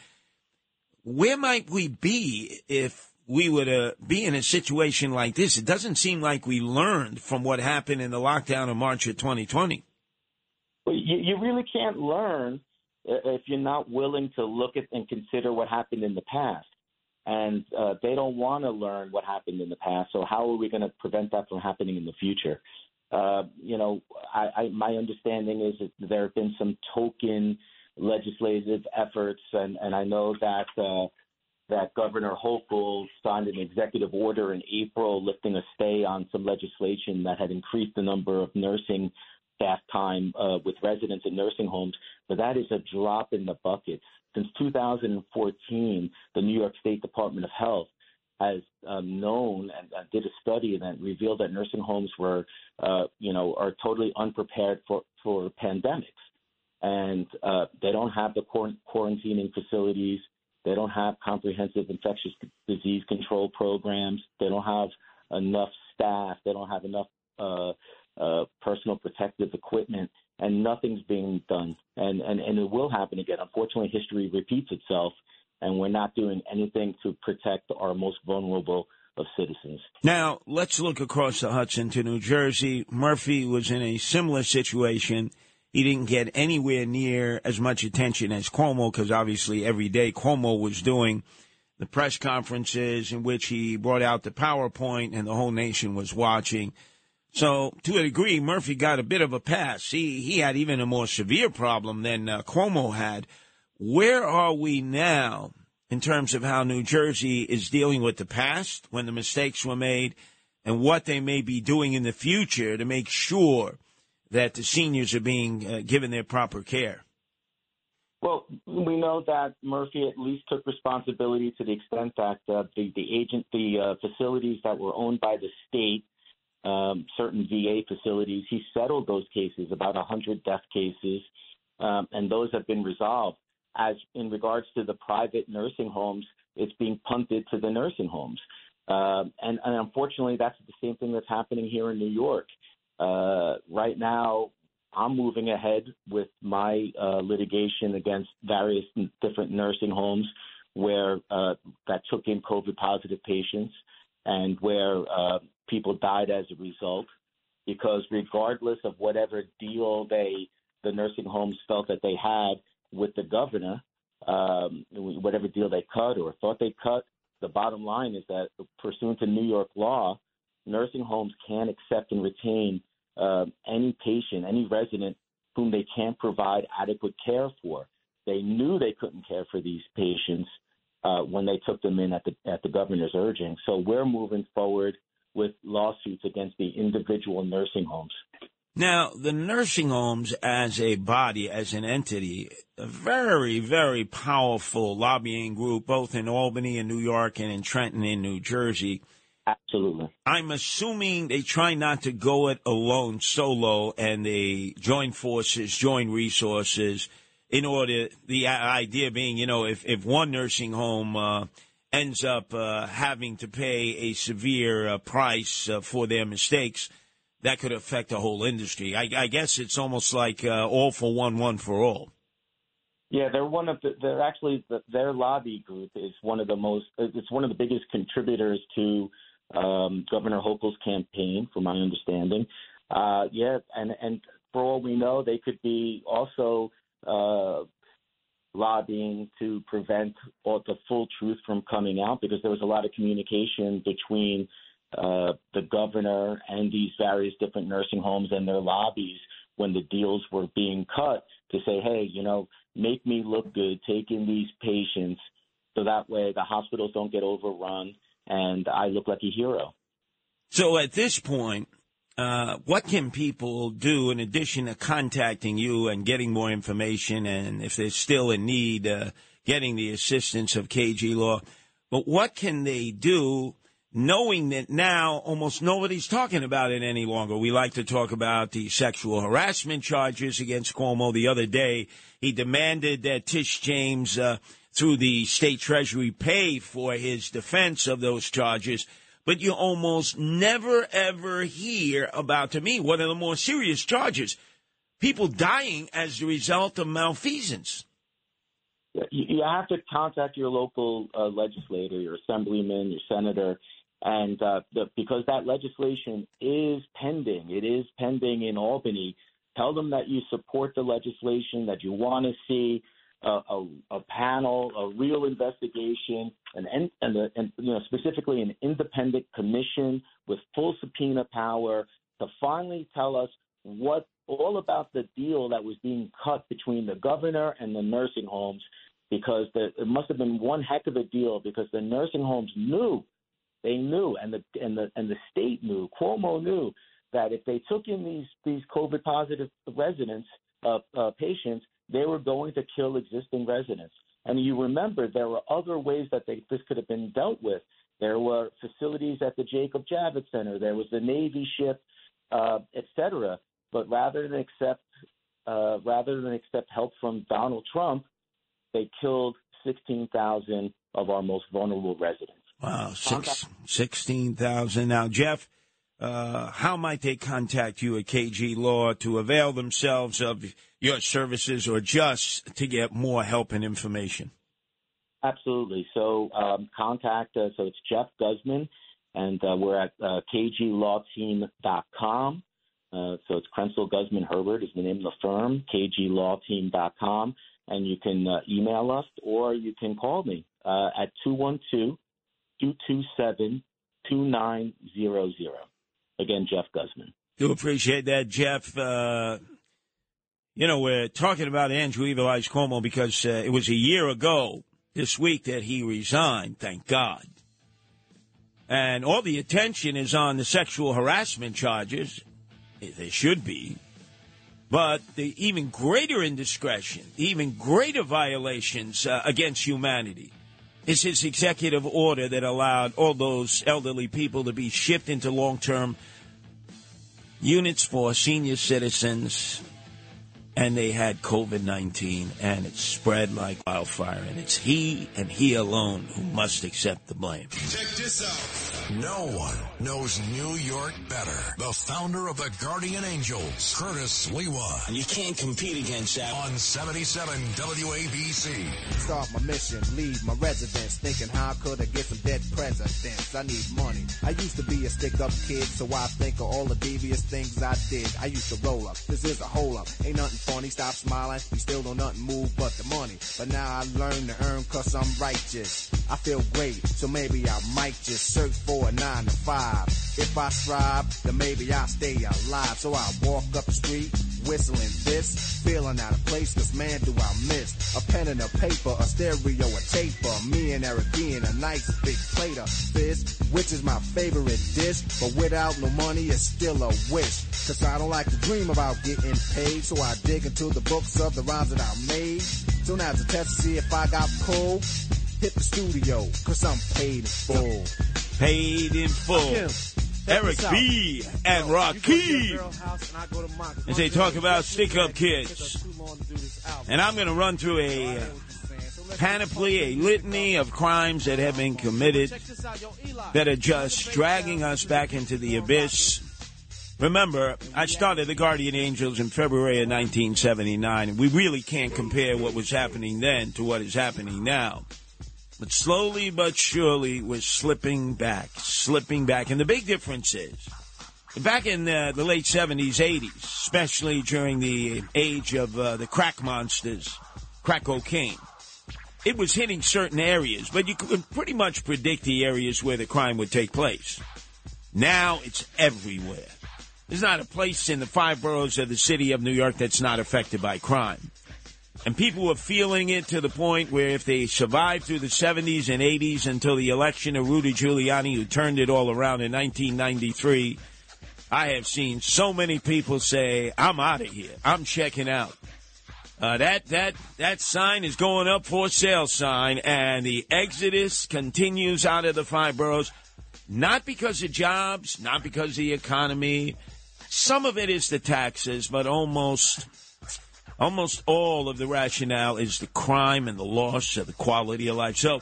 Where might we be if we were to be in a situation like this? It doesn't seem like we learned from what happened in the lockdown of March of 2020. Well, you, you really can't learn if you're not willing to look at and consider what happened in the past and uh, they don't want to learn what happened in the past. So how are we going to prevent that from happening in the future? Uh, you know, I, I, my understanding is that there have been some token legislative efforts, and, and I know that uh, that Governor Hochul signed an executive order in April lifting a stay on some legislation that had increased the number of nursing staff time uh, with residents in nursing homes, but that is a drop in the bucket. Since 2014, the New York State Department of Health has um, known and uh, did a study that revealed that nursing homes were, uh, you know, are totally unprepared for for pandemics, and uh, they don't have the quarantining facilities. They don't have comprehensive infectious disease control programs. They don't have enough staff. They don't have enough uh, uh, personal protective equipment, and nothing's being done. And, and, and it will happen again. Unfortunately, history repeats itself, and we're not doing anything to protect our most vulnerable of citizens. Now, let's look across the Hudson to New Jersey. Murphy was in a similar situation. He didn't get anywhere near as much attention as Cuomo because obviously every day Cuomo was doing the press conferences in which he brought out the PowerPoint and the whole nation was watching. So, to a degree, Murphy got a bit of a pass. He, he had even a more severe problem than uh, Cuomo had. Where are we now in terms of how New Jersey is dealing with the past when the mistakes were made and what they may be doing in the future to make sure that the seniors are being uh, given their proper care? Well, we know that Murphy at least took responsibility to the extent that uh, the the agent, the uh, facilities that were owned by the state um, certain VA facilities. He settled those cases, about 100 death cases, um, and those have been resolved. As in regards to the private nursing homes, it's being punted to the nursing homes. Um, and, and, unfortunately, that's the same thing that's happening here in New York. Uh, right now, I'm moving ahead with my uh, litigation against various different nursing homes where uh, that took in COVID positive patients and where uh, people died as a result because regardless of whatever deal they the nursing homes felt that they had with the governor, um, whatever deal they cut or thought they cut, the bottom line is that pursuant to New York law, nursing homes can't accept and retain uh, any patient, any resident whom they can't provide adequate care for. They knew they couldn't care for these patients uh, when they took them in at the at the governor's urging. So we're moving forward with lawsuits against the individual nursing homes. Now, the nursing homes as a body, as an entity, a very, very powerful lobbying group, both in Albany in New York and in Trenton in New Jersey. Absolutely. I'm assuming they try not to go it alone solo and they join forces, join resources in order, the idea being, you know, if, if one nursing home, uh, ends up uh, having to pay a severe uh, price uh, for their mistakes, that could affect the whole industry. I, I guess it's almost like uh, all for one, one for all. Yeah, they're one of the. They're actually their lobby group is one of the most. It's one of the biggest contributors to um, Governor Hochul's campaign, from my understanding. Uh, yeah, and and for all we know, they could be also uh, lobbying to prevent all the full truth from coming out because there was a lot of communication between uh, the governor and these various different nursing homes and their lobbies when the deals were being cut to say, hey, you know, make me look good, take in these patients so that way the hospitals don't get overrun and I look like a hero. So at this point, uh, what can people do in addition to contacting you and getting more information, and if they're still in need, uh, getting the assistance of KG Law? But what can they do knowing that now almost nobody's talking about it any longer? We like to talk about the sexual harassment charges against Cuomo. The other day, he demanded that Tish James, uh, through the state treasury, pay for his defense of those charges but you almost never ever hear about, to me, one of the more serious charges people dying as a result of malfeasance. You have to contact your local uh, legislator, your assemblyman, your senator, and uh, the, because that legislation is pending, it is pending in Albany. Tell them that you support the legislation, that you want to see a, a, a panel, a real investigation, and and, the, and you know specifically an independent commission with full subpoena power to finally tell us what all about the deal that was being cut between the governor and the nursing homes because the, it must have been one heck of a deal because the nursing homes knew they knew and the and the and the state knew Cuomo knew that if they took in these these COVID positive residents uh, uh, patients they were going to kill existing residents. And you remember there were other ways that they, this could have been dealt with. There were facilities at the Jacob Javits Center. There was the Navy ship, uh, et cetera. But rather than accept, uh, rather than accept help from Donald Trump, they killed 16,000 of our most vulnerable residents. Wow, six, 16,000. Now, Jeff, uh, how might they contact you at KG Law to avail themselves of your services or just to get more help and information? Absolutely. So um, contact us. So it's Jeff Guzman, and uh, we're at uh, kglawteam.com. Uh, so it's Krentsel Guzman Herbert is the name of the firm, kglawteam.com. And you can uh, email us or you can call me uh, at 212 227 2900. Again, Jeff Guzman. Do appreciate that, Jeff. Uh, you know, we're talking about Andrew Evil Eyes Cuomo because uh, it was a year ago this week that he resigned, thank God. And all the attention is on the sexual harassment charges. There should be. But the even greater indiscretion, even greater violations uh, against humanity is his executive order that allowed all those elderly people to be shipped into long term units for senior citizens and they had COVID 19 and it spread like wildfire. And it's he and he alone who must accept the blame. Check this out. No one knows New York better. The founder of the Guardian Angels, Curtis Sliwa. And you can't compete against that. On 77 WABC. Start my mission, leave my residence, thinking how could I get some dead presidents? I need money. I used to be a stick up kid, so I think of all the devious things I did. I used to roll up. This is a hole up. Ain't nothing funny. Stop smiling. You still don't nothing move but the money. But now I learn to earn cause I'm righteous. I feel great, so maybe I might just search for a nine to five. If I strive, then maybe I'll stay alive. So I walk up the street, whistling this, feeling out of place, cause man do I miss a pen and a paper, a stereo, a taper. Me and Eric being a nice big plate of fish, which is my favorite dish. But without no money, it's still a wish. Cause I don't like to dream about getting paid, so I dig into the books of the rhymes that I made. Soon now to test to see if I got pulled, hit the studio, cause I'm paid in full. Paid in full. Eric B. and Rakim. As they talk about stick up kids. And I'm going to run through a panoply, a litany of crimes that have been committed that are just dragging us back into the abyss. Remember, I started the Guardian Angels in February of 1979, and we really can't compare what was happening then to what is happening now. But slowly but surely, we're slipping back, slipping back. And the big difference is, back in uh, the late 70s, 80s, especially during the age of uh, the crack monsters, crack cocaine, it was hitting certain areas, but you could pretty much predict the areas where the crime would take place. Now it's everywhere. There's not a place in the five boroughs of the city of New York that's not affected by crime. And people were feeling it to the point where if they survived through the 70s and 80s until the election of Rudy Giuliani, who turned it all around in 1993, I have seen so many people say, I'm out of here. I'm checking out. Uh, that that that sign is going up for sale sign, and the exodus continues out of the five boroughs, not because of jobs, not because of the economy. Some of it is the taxes, but almost almost all of the rationale is the crime and the loss of the quality of life. So,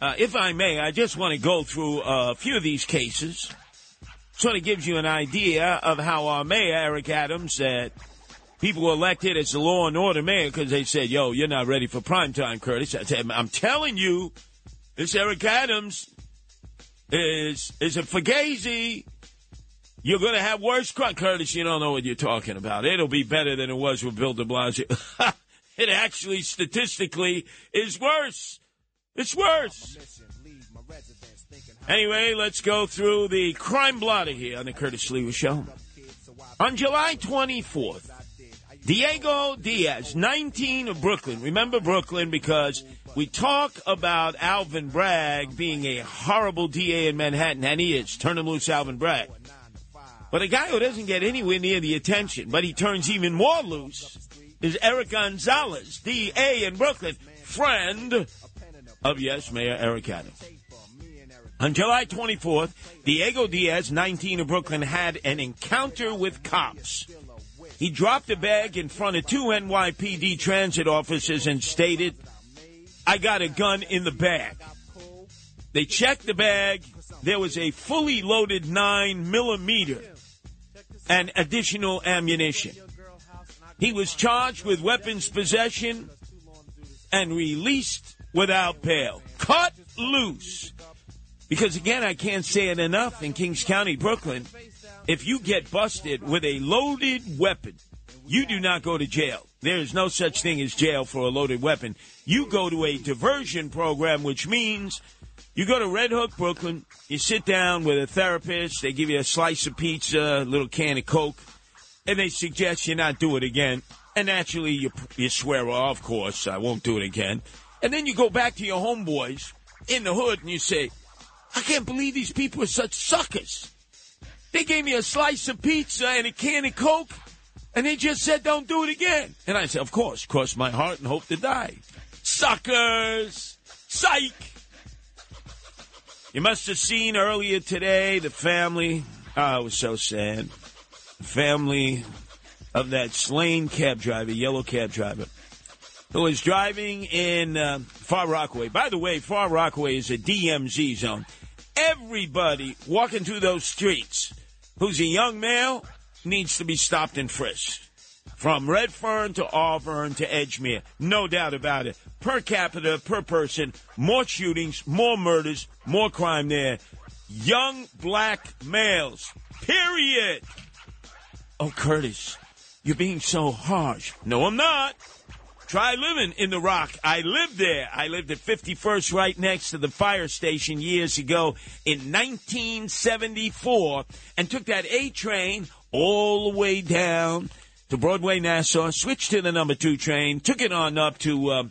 uh, if I may, I just want to go through a few of these cases. Sort of gives you an idea of how our mayor, Eric Adams, said people were elected as the law and order mayor because they said, yo, you're not ready for prime time, Curtis. I said, I'm telling you, this Eric Adams is, is a fugazi. You're going to have worse crime. Curtis, you don't know what you're talking about. It'll be better than it was with Bill de Blasio. [laughs] it actually, statistically, is worse. It's worse. Anyway, let's go through the crime blotter here on the Curtis Sliwa Show. On July 24th, Diego Diaz, 19 of Brooklyn. Remember Brooklyn because we talk about Alvin Bragg being a horrible DA in Manhattan, and he is. Turn him loose, Alvin Bragg. But a guy who doesn't get anywhere near the attention, but he turns even more loose, is Eric Gonzalez, DA in Brooklyn, friend of, yes, Mayor Eric Adams. On July 24th, Diego Diaz, 19 of Brooklyn, had an encounter with cops. He dropped a bag in front of two NYPD transit officers and stated, I got a gun in the bag. They checked the bag. There was a fully loaded 9 millimeter and additional ammunition. He was charged with weapons possession and released without bail. Cut loose. Because again, I can't say it enough in Kings County, Brooklyn. If you get busted with a loaded weapon, you do not go to jail. There is no such thing as jail for a loaded weapon. You go to a diversion program, which means you go to Red Hook, Brooklyn, you sit down with a therapist, they give you a slice of pizza, a little can of Coke, and they suggest you not do it again. And naturally, you, you swear, well, of course, I won't do it again. And then you go back to your homeboys in the hood and you say, I can't believe these people are such suckers. They gave me a slice of pizza and a can of Coke, and they just said, don't do it again. And I said, of course, cross my heart and hope to die. Suckers! Psych! You must have seen earlier today the family. Oh, it was so sad. The family of that slain cab driver, yellow cab driver, who was driving in uh, Far Rockaway. By the way, Far Rockaway is a DMZ zone. Everybody walking through those streets who's a young male needs to be stopped and frisked. From Redfern to Arverne to Edgemere, no doubt about it. Per capita, per person, more shootings, more murders, more crime there. Young black males, period. Oh, Curtis, you're being so harsh. No, I'm not. Try living in the Rock. I lived there. I lived at 51st, right next to the fire station years ago in 1974, and took that A train all the way down to Broadway, Nassau, switched to the number two train, took it on up to uh,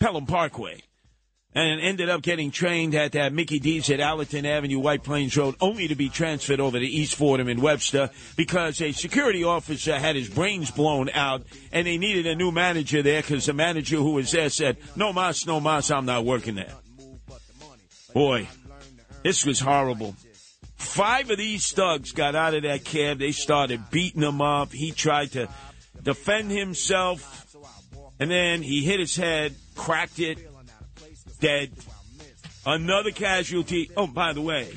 Pelham Parkway, and ended up getting trained at that Mickey D's at Allerton Avenue, White Plains Road, only to be transferred over to East Fordham in Webster because a security officer had his brains blown out and they needed a new manager there because the manager who was there said, No mas, no mas, I'm not working there. Boy, this was horrible. Five of these thugs got out of that cab. They started beating him up. He tried to defend himself, and then he hit his head, cracked it, dead. Another casualty. Oh, by the way,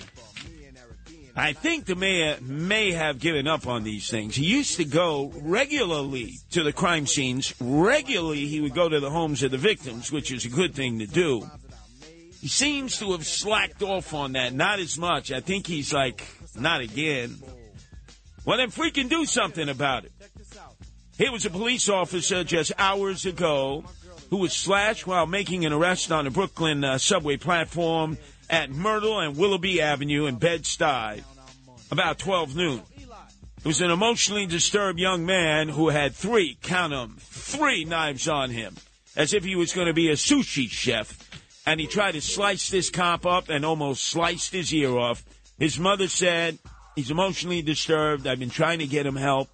I think the mayor may have given up on these things. He used to go regularly to the crime scenes. Regularly, he would go to the homes of the victims, which is a good thing to do. He seems to have slacked off on that. Not as much. I think he's like, not again. Well, then we can do something about it. Here was a police officer just hours ago who was slashed while making an arrest on a Brooklyn uh, subway platform at Myrtle and Willoughby Avenue in Bed-Stuy about 12 noon. It was an emotionally disturbed young man who had three, count 'em, three knives on him, as if he was going to be a sushi chef. And he tried to slice this cop up and almost sliced his ear off. His mother said he's emotionally disturbed. I've been trying to get him help.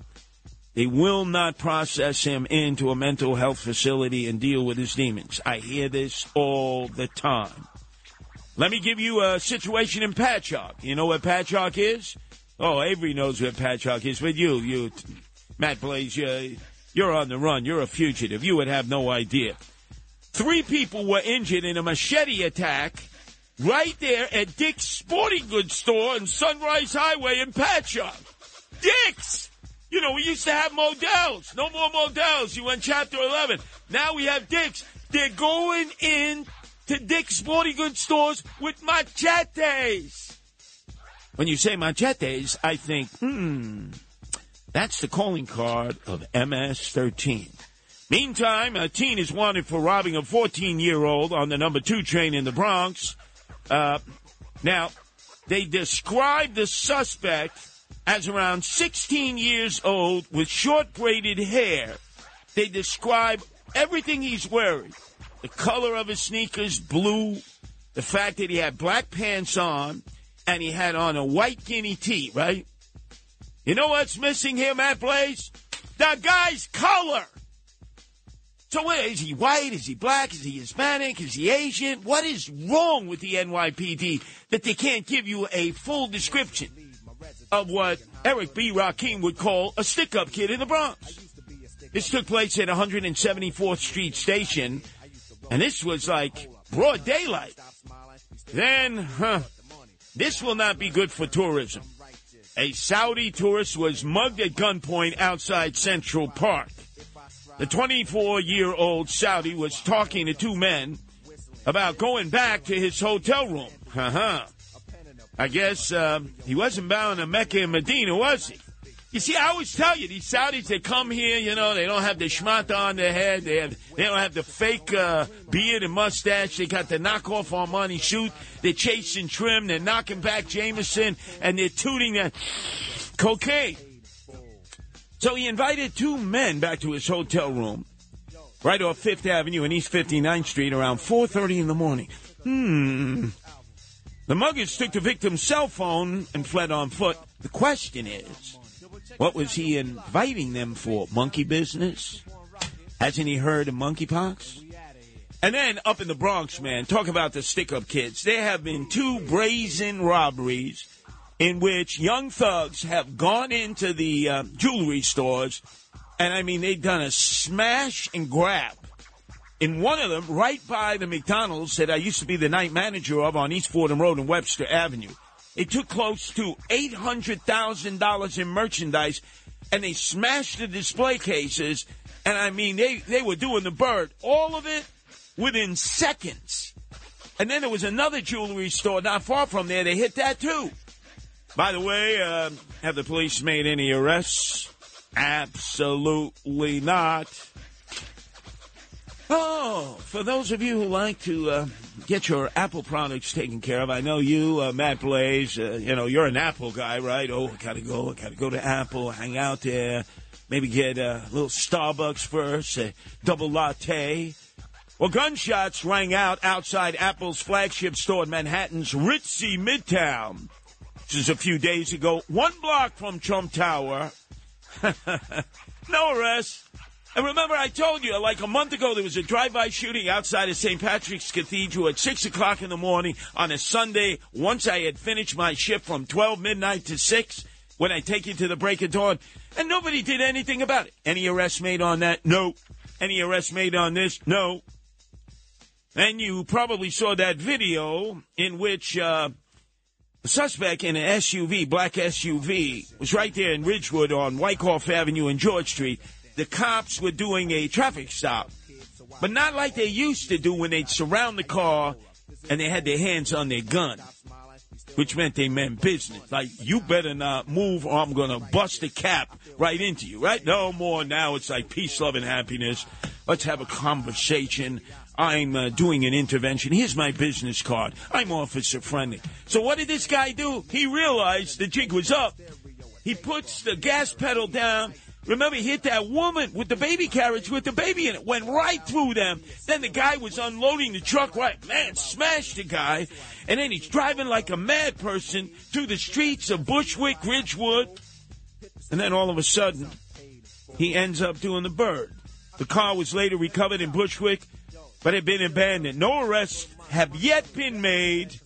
They will not process him into a mental health facility and deal with his demons. I hear this all the time. Let me give you a situation in Patchogue. You know what Patchogue is? Oh, Avery knows where Patchogue is, but you, you, Matt Blaze, you're on the run. You're a fugitive. You would have no idea. Three people were injured in a machete attack right there at Dick's Sporting Goods store on Sunrise Highway in Patchogue. Dick's! You know, we used to have Models. No more Models. You went chapter 11. Now we have Dick's. They're going in to Dick's Sporting Goods stores with machetes. When you say machetes, I think, hmm, that's the calling card of MS-13. Meantime, a teen is wanted for robbing a 14-year-old on the number two train in the Bronx. Uh, now, they describe the suspect as around 16 years old with short braided hair. They describe everything he's wearing the color of his sneakers, blue, the fact that he had black pants on, and he had on a white guinea tee, right? You know what's missing here, Matt Blaze? The guy's color. So what, is he white? Is he black? Is he Hispanic? Is he Asian? What is wrong with the NYPD that they can't give you a full description of what Eric B. Rakim would call a stick-up kid in the Bronx? This took place at 174th Street Station, and this was like broad daylight. Then, huh, this will not be good for tourism. A Saudi tourist was mugged at gunpoint outside Central Park. The 24 year old Saudi was talking to two men about going back to his hotel room. Uh-huh. I guess uh, he wasn't bound to Mecca and Medina, was he? You see, I always tell you, these Saudis, they come here, you know, they don't have the schmata on their head. They have, they don't have the fake uh, beard and mustache. They got the knockoff Armani suit. They're chasing trim. They're knocking back Jameson, and they're tooting that cocaine. So he invited two men back to his hotel room, right off Fifth Avenue and East 59th Street, around 4:30 in the morning. Hmm. The muggers took the victim's cell phone and fled on foot. The question is, what was he inviting them for? Monkey business? Hasn't he heard of monkeypox? And then up in the Bronx, man, talk about the stick up kids. There have been two brazen robberies in which young thugs have gone into the uh, jewelry stores, and I mean, they've done a smash and grab. In one of them, right by the McDonald's that I used to be the night manager of on East Fordham Road and Webster Avenue. It took close to $800,000 in merchandise, and they smashed the display cases, and I mean, they, they were doing the bird. All of it within seconds. And then there was another jewelry store not far from there. They hit that too. By the way, uh, have the police made any arrests? Absolutely not. Oh, for those of you who like to uh, get your Apple products taken care of, I know you, uh, Matt Blaze, uh, you know, you're an Apple guy, right? Oh, I gotta go, I gotta go to Apple, hang out there, maybe get a little Starbucks first, a double latte. Well, gunshots rang out outside Apple's flagship store in Manhattan's ritzy Midtown. This is a few days ago, one block from Trump Tower. [laughs] no arrest. And remember, I told you like a month ago there was a drive-by shooting outside of St. Patrick's Cathedral at six o'clock in the morning on a Sunday. Once I had finished my shift from twelve midnight to six, when I take you to the break of dawn, and nobody did anything about it. Any arrests made on that? No. Any arrests made on this? No. And you probably saw that video in which uh, the suspect in an SUV, black SUV, was right there in Ridgewood on Wyckoff Avenue and George Street. The cops were doing a traffic stop, but not like they used to do when they'd surround the car and they had their hands on their gun, which meant they meant business. Like, you better not move or I'm going to bust a cap right into you, right? No more now. It's like peace, love, and happiness. Let's have a conversation. I'm uh, doing an intervention. Here's my business card. I'm officer friendly. So what did this guy do? He realized the jig was up. He puts the gas pedal down. Remember, he hit that woman with the baby carriage with the baby in it. Went right through them. Then the guy was unloading the truck. Right, man, smashed the guy. And then he's driving like a mad person through the streets of Bushwick, Ridgewood. And then all of a sudden, he ends up doing the bird. The car was later recovered in Bushwick but had been abandoned. No arrests have yet been made,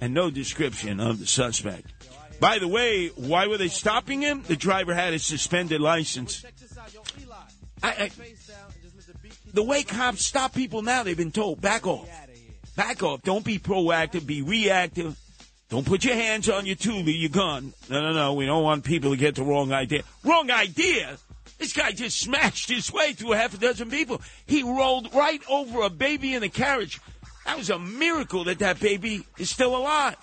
and no description of the suspect. By the way, why were they stopping him? The driver had a suspended license. I, I, the way cops stop people now, they've been told back off, back off. Don't be proactive, be reactive. Don't put your hands on your tool or your gun. No, no, no. We don't want people to get the wrong idea. Wrong idea? This guy just smashed his way through half a dozen people. He rolled right over a baby in a carriage. That was a miracle that that baby is still alive.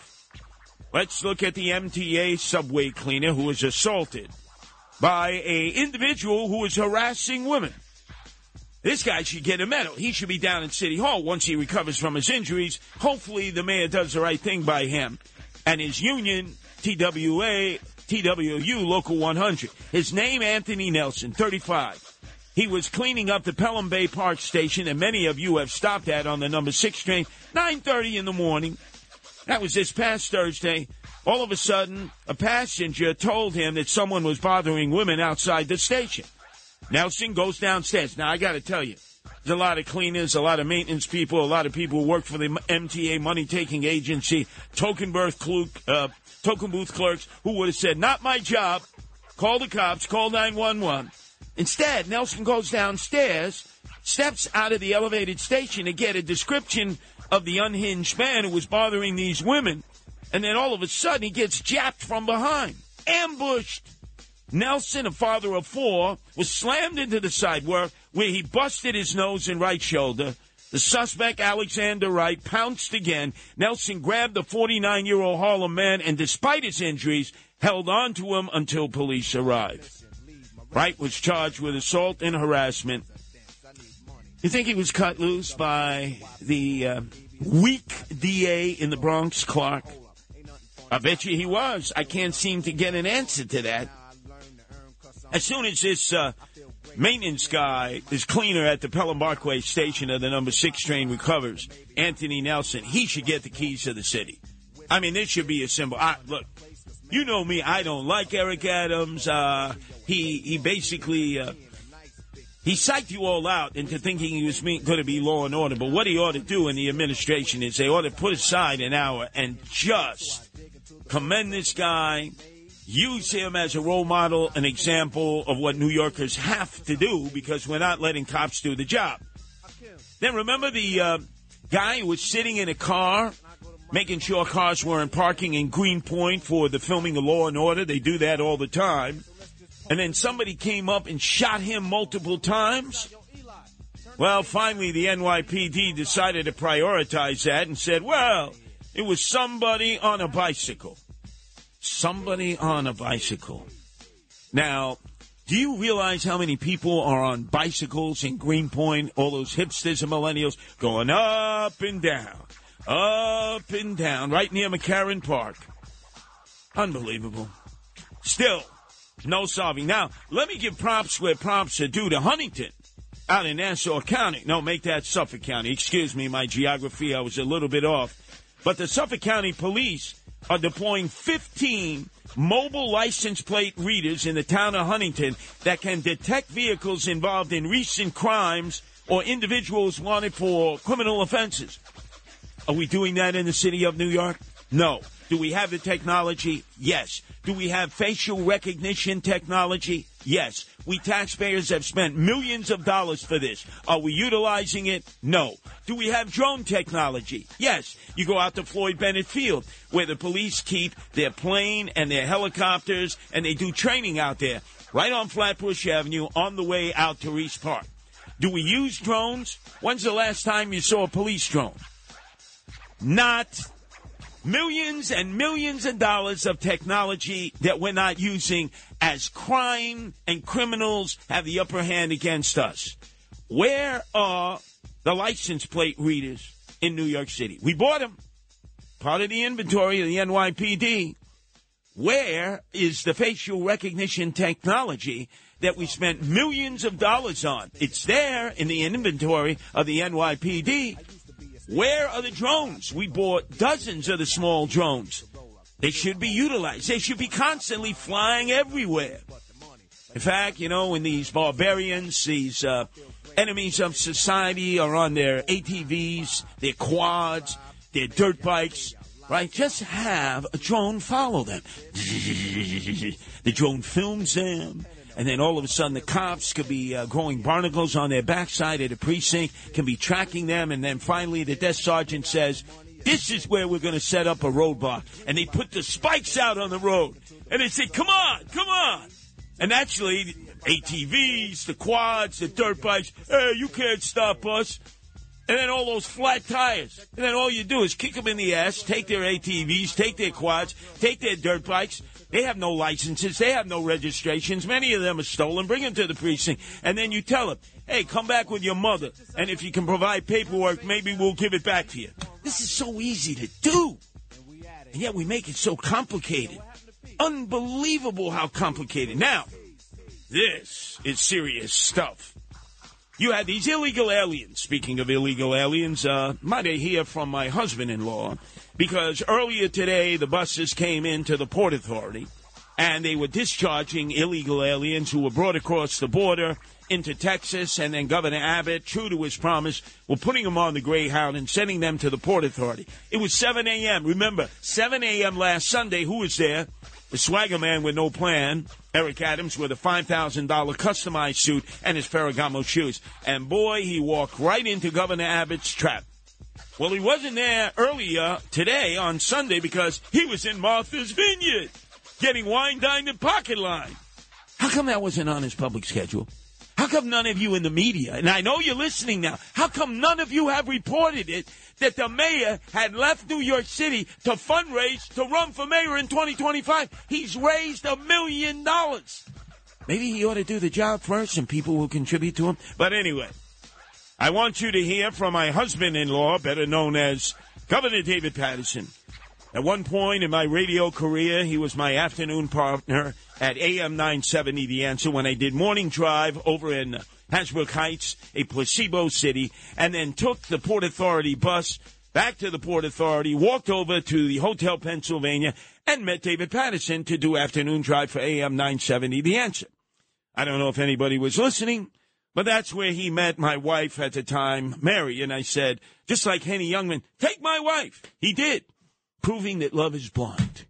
Let's look at the MTA subway cleaner who was assaulted by a individual who was harassing women. This guy should get a medal. He should be down in City Hall once he recovers from his injuries. Hopefully, the mayor does the right thing by him and his union, TWA, TWU Local 100. His name, Anthony Nelson, 35. He was cleaning up the Pelham Bay Park station that many of you have stopped at on the number 6 train, 9.30 in the morning. That was this past Thursday. All of a sudden, a passenger told him that someone was bothering women outside the station. Nelson goes downstairs. Now, I got to tell you, a lot of cleaners, a lot of maintenance people, a lot of people who work for the MTA money taking agency, token birth clue, uh, token booth clerks who would have said, Not my job. Call the cops, call 911. Instead, Nelson goes downstairs, steps out of the elevated station to get a description of the unhinged man who was bothering these women, and then all of a sudden he gets jacked from behind, ambushed. Nelson, a father of four, was slammed into the sidewalk where he busted his nose and right shoulder. The suspect, Alexander Wright, pounced again. Nelson grabbed the 49 year old Harlem man and, despite his injuries, held on to him until police arrived. Wright was charged with assault and harassment. You think he was cut loose by the uh, weak DA in the Bronx, Clark? I bet you he was. I can't seem to get an answer to that. As soon as this uh, maintenance guy, is cleaner at the Pelham Parkway station of the number six train recovers, Anthony Nelson, he should get the keys to the city. I mean, this should be a symbol. I, look, you know me, I don't like Eric Adams. Uh, he he basically uh, he psyched you all out into thinking he was going to be law and order. But what he ought to do in the administration is they ought to put aside an hour and just commend this guy use him as a role model, an example of what New Yorkers have to do because we're not letting cops do the job. Then remember the uh, guy who was sitting in a car making sure cars weren't parking in Greenpoint for the filming of Law and Order. They do that all the time. And then somebody came up and shot him multiple times. Well, finally, the NYPD decided to prioritize that and said, well, it was somebody on a bicycle somebody on a bicycle. Now, do you realize how many people are on bicycles in Greenpoint? All those hipsters and millennials going up and down, up and down, right near McCarren Park. Unbelievable. Still, no solving. Now, let me give props where props are due to Huntington out in Nassau County. No, make that Suffolk County. Excuse me, my geography, I was a little bit off. But the Suffolk County Police are deploying 15 mobile license plate readers in the town of Huntington that can detect vehicles involved in recent crimes or individuals wanted for criminal offenses. Are we doing that in the city of New York? No. Do we have the technology? Yes. Do we have facial recognition technology? Yes. We taxpayers have spent millions of dollars for this. Are we utilizing it? No. Do we have drone technology? Yes. You go out to Floyd Bennett Field, where the police keep their plane and their helicopters, and they do training out there, right on Flatbush Avenue, on the way out to Riis Park. Do we use drones? When's the last time you saw a police drone? Not millions and millions of dollars of technology that we're not using as crime and criminals have the upper hand against us. Where are the license plate readers in New York City? We bought them. Part of the inventory of the NYPD. Where is the facial recognition technology that we spent millions of dollars on? It's there in the inventory of the NYPD. Where are the drones? We bought dozens of the small drones. They should be utilized. They should be constantly flying everywhere. In fact, you know, when these barbarians, these uh, enemies of society are on their ATVs, their quads, their dirt bikes, right? Just have a drone follow them. [laughs] the drone films them and then all of a sudden the cops could be uh, growing barnacles on their backside at a precinct, can be tracking them, and then finally the desk sergeant says, "This is where we're going to set up a roadblock," and they put the spikes out on the road, and they say, "Come on, come on," and actually. ATVs, the quads, the dirt bikes. Hey, you can't stop us and then all those flat tires. And then all you do is kick them in the ass, take their ATVs, take their quads, take their dirt bikes, they have no licenses. They have no registrations. Many of them are stolen. Bring them to the precinct. And then you tell them, hey, come back with your mother. And if you can provide paperwork, maybe we'll give it back to you. This is so easy to do. And yet we make it so complicated. Unbelievable how complicated. Now, this is serious stuff. You had these illegal aliens. Speaking of illegal aliens, uh, might I hear from my husband in law because earlier today the buses came into the Port Authority and they were discharging illegal aliens who were brought across the border into Texas, and then Governor Abbott, true to his promise, were putting them on the Greyhound and sending them to the Port Authority. It was 7 a.m. Remember, 7 a.m. last Sunday. Who was there? The swagger man with no plan, Eric Adams, with a $5,000 customized suit and his Ferragamo shoes. And boy, he walked right into Governor Abbott's trap. Well, he wasn't there earlier today on Sunday because he was in Martha's Vineyard getting wine dined and pocket line. How come that wasn't on his public schedule? How come none of you in the media, and I know you're listening now, how come none of you have reported it that the mayor had left New York City to fundraise to run for mayor in 2025? He's raised a million dollars. Maybe he ought to do the job first and people will contribute to him. But anyway, I want you to hear from my husband in law, better known as Governor David Paterson. At one point in my radio career, he was my afternoon partner at AM 970 The Answer when I did morning drive over in Hasbrouck Heights, a placebo city, and then took the Port Authority bus back to the Port Authority, walked over to the Hotel Pennsylvania, and met David Paterson to do afternoon drive for AM 970 The Answer. I don't know if anybody was listening, but that's where he met my wife at the time, Mary. And I said, just like Henny Youngman, take my wife. He did, proving that love is blind.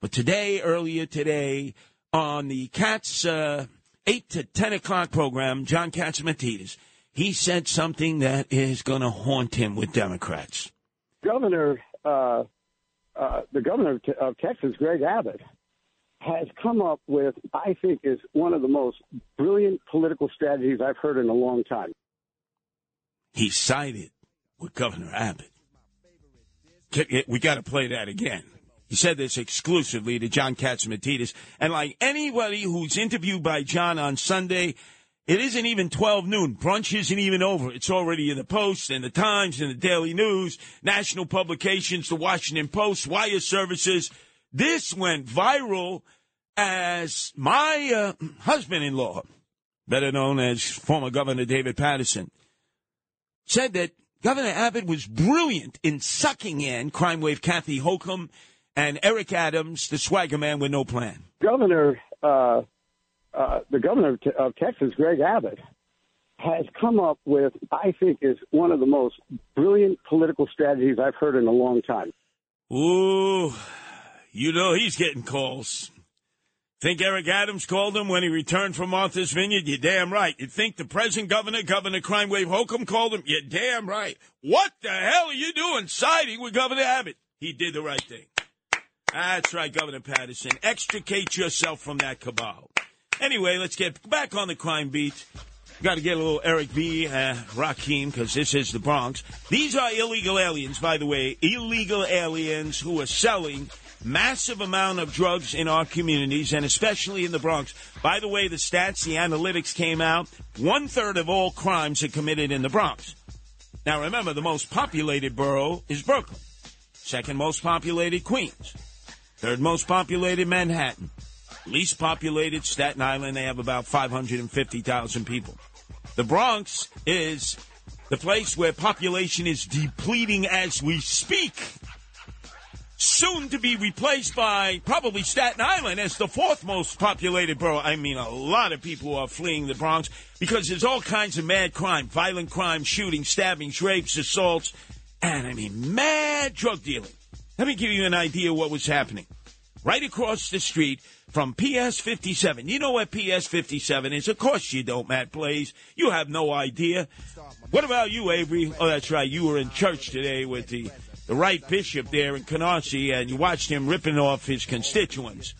But today, earlier today, on the Cats uh, 8 to 10 o'clock program, John Catsimatidis, he said something that is going to haunt him with Democrats. Governor, uh, uh, the governor of Texas, Greg Abbott, has come up with, I think, is one of the most brilliant political strategies I've heard in a long time. He sided with Governor Abbott. We got to play that again. He said this exclusively to John Catsimatidis. And like anybody who's interviewed by John on Sunday, it isn't even 12 noon. Brunch isn't even over. It's already in the Post and the Times and the Daily News, national publications, the Washington Post, wire services. This went viral as my uh, husband in law, better known as former Governor David Paterson, said that Governor Abbott was brilliant in sucking in crime wave Kathy Hochul and Eric Adams, the swagger man with no plan. Governor, uh, uh, the governor of Texas, Greg Abbott, has come up with, I think, is one of the most brilliant political strategies I've heard in a long time. Ooh, you know he's getting calls. Think Eric Adams called him when he returned from Martha's Vineyard? You're damn right. You think the present governor, Governor Crime Wave Hochul, called him? You're damn right. What the hell are you doing siding with Governor Abbott? He did the right thing. That's right, Governor Paterson. Extricate yourself from that cabal. Anyway, let's get back on the crime beat. Got to get a little Eric B. Uh, Rakim because this is the Bronx. These are illegal aliens, by the way. Illegal aliens who are selling massive amount of drugs in our communities and especially in the Bronx. By the way, the stats, the analytics came out. One third of all crimes are committed in the Bronx. Now remember, the most populated borough is Brooklyn. Second most populated, Queens. Third most populated, Manhattan. Least populated, Staten Island. They have about 550,000 people. The Bronx is the place where population is depleting as we speak soon to be replaced by probably Staten Island as the fourth most populated borough. I mean, a lot of people are fleeing the Bronx because there's all kinds of mad crime, violent crime, shooting, stabbings, rapes, assaults, and I mean, mad drug dealing. Let me give you an idea of what was happening. Right across the street from PS 57. You know what PS 57 is? Of course you don't, Matt Blaze. You have no idea. What about you, Avery? Oh, that's right. You were in church today with the the right bishop there in Canarsie, and you watched him ripping off his constituents.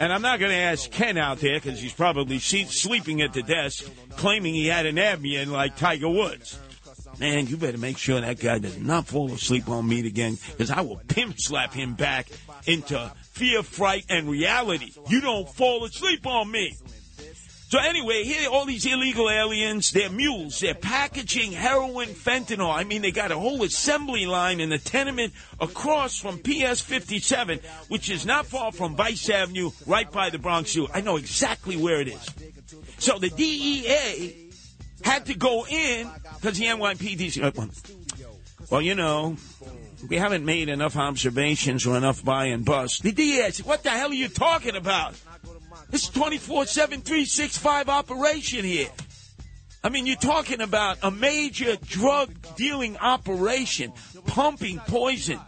And I'm not going to ask Ken out there because he's probably sleeping at the desk, claiming he had an Ambien like Tiger Woods. Man, you better make sure that guy does not fall asleep on me again, because I will pimp slap him back into fear, fright, and reality. You don't fall asleep on me. So anyway, here all these illegal aliens, they're mules. They're packaging heroin, fentanyl. I mean, they got a whole assembly line in the tenement across from PS 57, which is not far from Vyse Avenue, right by the Bronx Zoo. I know exactly where it is. So the DEA had to go in because the NYPD. Uh, well, you know, we haven't made enough observations or enough buy and bust. The DEA said, "What the hell are you talking about?" It's 24 7, 365 operation here. I mean, you're talking about a major drug dealing operation, pumping poison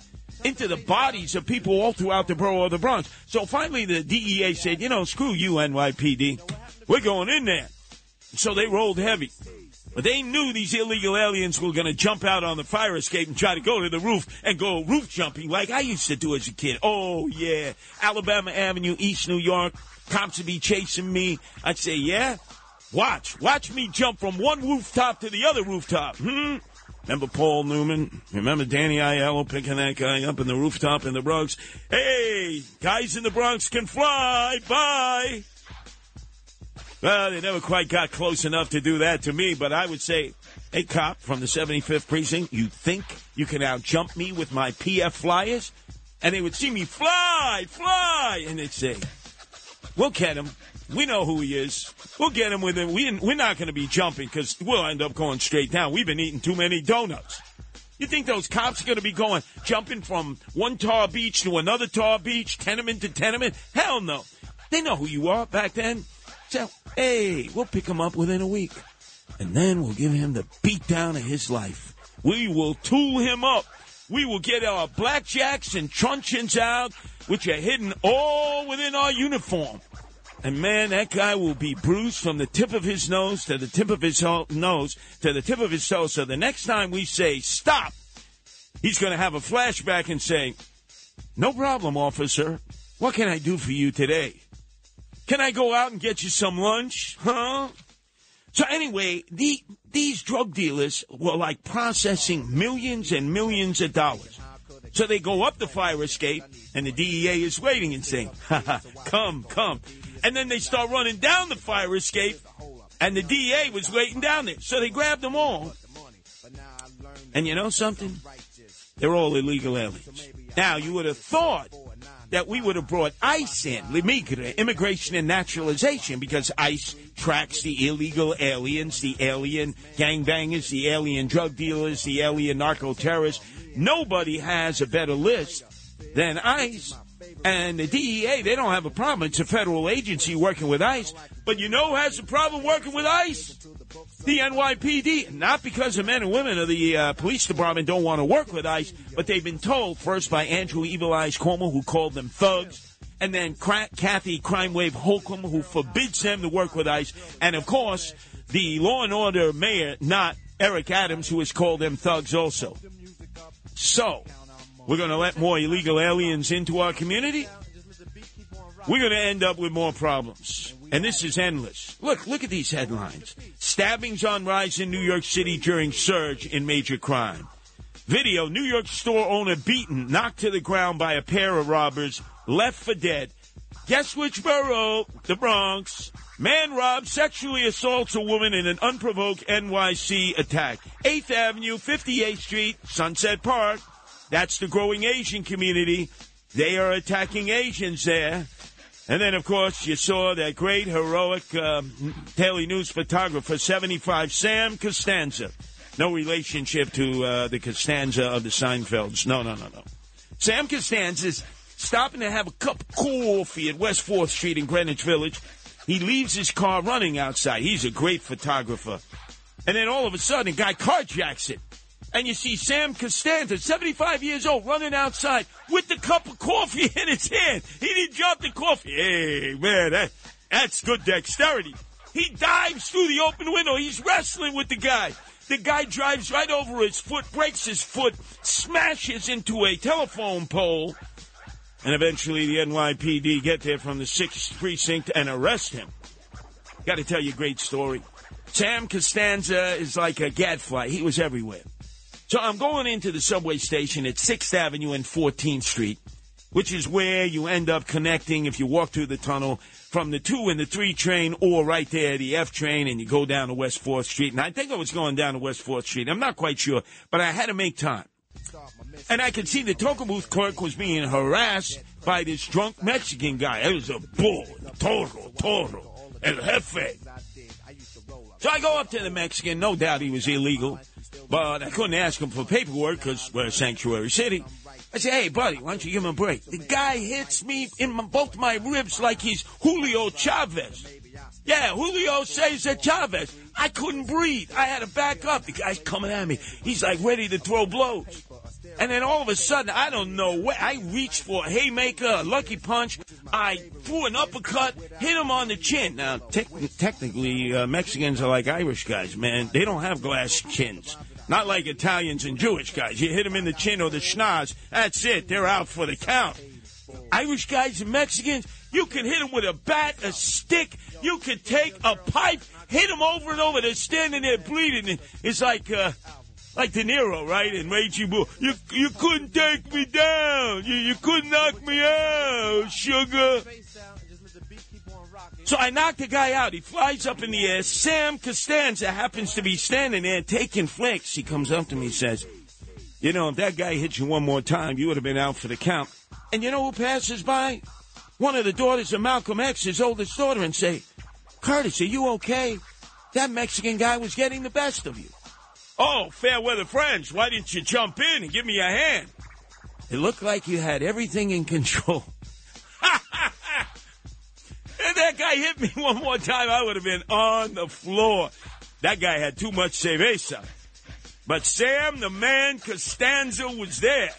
into the bodies of people all throughout the borough of the Bronx. So finally, the DEA said, you know, screw you, NYPD. We're going in there. So they rolled heavy. But they knew these illegal aliens were going to jump out on the fire escape and try to go to the roof and go roof jumping like I used to do as a kid. Oh, yeah. Alabama Avenue, East New York, cops would be chasing me. I'd say, yeah, watch. Watch me jump from one rooftop to the other rooftop. Hmm? Remember Paul Newman? Remember Danny Aiello picking that guy up in the rooftop in the Bronx? Hey, guys in the Bronx can fly. Bye. Well, they never quite got close enough to do that to me, but I would say, hey, cop from the 75th precinct, you think you can out jump me with my PF flyers? And they would see me fly, fly, and they'd say, We'll get him. We know who he is. We'll get him with him. We, we're not going to be jumping because we'll end up going straight down. We've been eating too many donuts. You think those cops are going to be going, jumping from one tar beach to another tar beach, tenement to tenement? Hell no. They know who you are back then. So, hey, we'll pick him up within a week. And then we'll give him the beat down of his life. We will tool him up. We will get our blackjacks and truncheons out which are hidden all within our uniform. And man, that guy will be bruised from the tip of his nose to the tip of his nose to the tip of his toe. So the next time we say stop, he's going to have a flashback and say, No problem, officer. What can I do for you today? Can I go out and get you some lunch? Huh? So anyway, the, these drug dealers were like processing millions and millions of dollars. So they go up the fire escape, and the DEA is waiting and saying, come, come. And then they start running down the fire escape, and the DEA was waiting down there. So they grabbed them all. And you know something? They're all illegal aliens. Now, you would have thought that we would have brought ICE in, La Migra, Immigration and Naturalization, because ICE tracks the illegal aliens, the alien gangbangers, the alien drug dealers, the alien narco terrorists. Nobody has a better list than ICE. And the DEA, they don't have a problem. It's a federal agency working with ICE. But you know who has a problem working with ICE? The NYPD. Not because the men and women of the uh, police department don't want to work with ICE, but they've been told first by Andrew Evil Eyes Cuomo, who called them thugs, and then Kathy Crime Wave Hochul, who forbids them to work with ICE, and of course, the law and order mayor, not Eric Adams, who has called them thugs also. So, we're going to let more illegal aliens into our community? We're going to end up with more problems. And this is endless. Look, look at these headlines. Stabbings on rise in New York City during surge in major crime. Video, New York store owner beaten, knocked to the ground by a pair of robbers, left for dead. Guess which borough? The Bronx. Man robs, sexually assaults a woman in an unprovoked NYC attack. 8th Avenue, 58th Street, Sunset Park. That's the growing Asian community. They are attacking Asians there. And then, of course, you saw that great, heroic um, Daily News photographer, 75, Sam Costanza. No relationship to uh, the Costanza of the Seinfelds. No, no, no, no. Sam Costanza's stopping to have a cup of coffee at West 4th Street in Greenwich Village. He leaves his car running outside. He's a great photographer. And then all of a sudden, a guy carjacks it. And you see Sam Costanza, 75 years old, running outside with the cup of coffee [laughs] in his hand. He didn't drop the coffee. Hey, man, that, that's good dexterity. He dives through the open window. He's wrestling with the guy. The guy drives right over his foot, breaks his foot, smashes into a telephone pole, and eventually the NYPD get there from the 6th precinct and arrest him. Got to tell you a great story. Sam Costanza is like a gadfly. He was everywhere. So I'm going into the subway station at 6th Avenue and 14th Street, which is where you end up connecting if you walk through the tunnel from the 2 and the 3 train or right there, the F train, and you go down to West 4th Street. And I think I was going down to West 4th Street. I'm not quite sure, but I had to make time. And I could see the token booth clerk was being harassed by this drunk Mexican guy. It was a bull, toro, toro, el jefe. So I go up to the Mexican. No doubt he was illegal, but I couldn't ask him for paperwork because we're a sanctuary city. I say, hey, buddy, why don't you give him a break? The guy hits me in my, both my ribs like he's Julio Chavez. Yeah, Julio Cesar Chavez. I couldn't breathe. I had to back up. The guy's coming at me. He's like ready to throw blows. And then all of a sudden, I don't know where, I reached for a haymaker, a lucky punch. I threw an uppercut, hit him on the chin. Now, te- technically, uh, Mexicans are like Irish guys, man. They don't have glass chins. Not like Italians and Jewish guys. You hit them in the chin or the schnoz, that's it. They're out for the count. Irish guys and Mexicans, you can hit them with a bat, a stick. You can take a pipe, hit them over and over. They're standing there bleeding. It's like, uh, like De Niro, right? In Raging Bull. You, you couldn't take me down. You, you couldn't knock me out, sugar. So I knock the guy out. He flies up in the air. Sam Costanza happens to be standing there taking flicks. He comes up to me and says, You know, if that guy hit you one more time, you would have been out for the count. And you know who passes by? One of the daughters of Malcolm X, his oldest daughter, and say, Curtis, are you okay? That Mexican guy was getting the best of you. Oh, fair weather friends, why didn't you jump in and give me a hand? It looked like you had everything in control. [laughs] if that guy hit me [laughs] one more time, I would have been on the floor. That guy had too much cerveza. But Sam, the man Costanza, was there.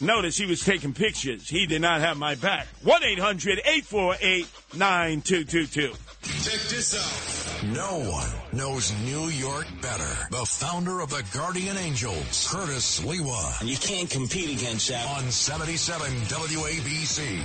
Notice he was taking pictures. He did not have my back. 1 800 848 9222. Check this out. No one knows New York better. The founder of the Guardian Angels, Curtis Sliwa. And you can't compete against that. On 77 WABC.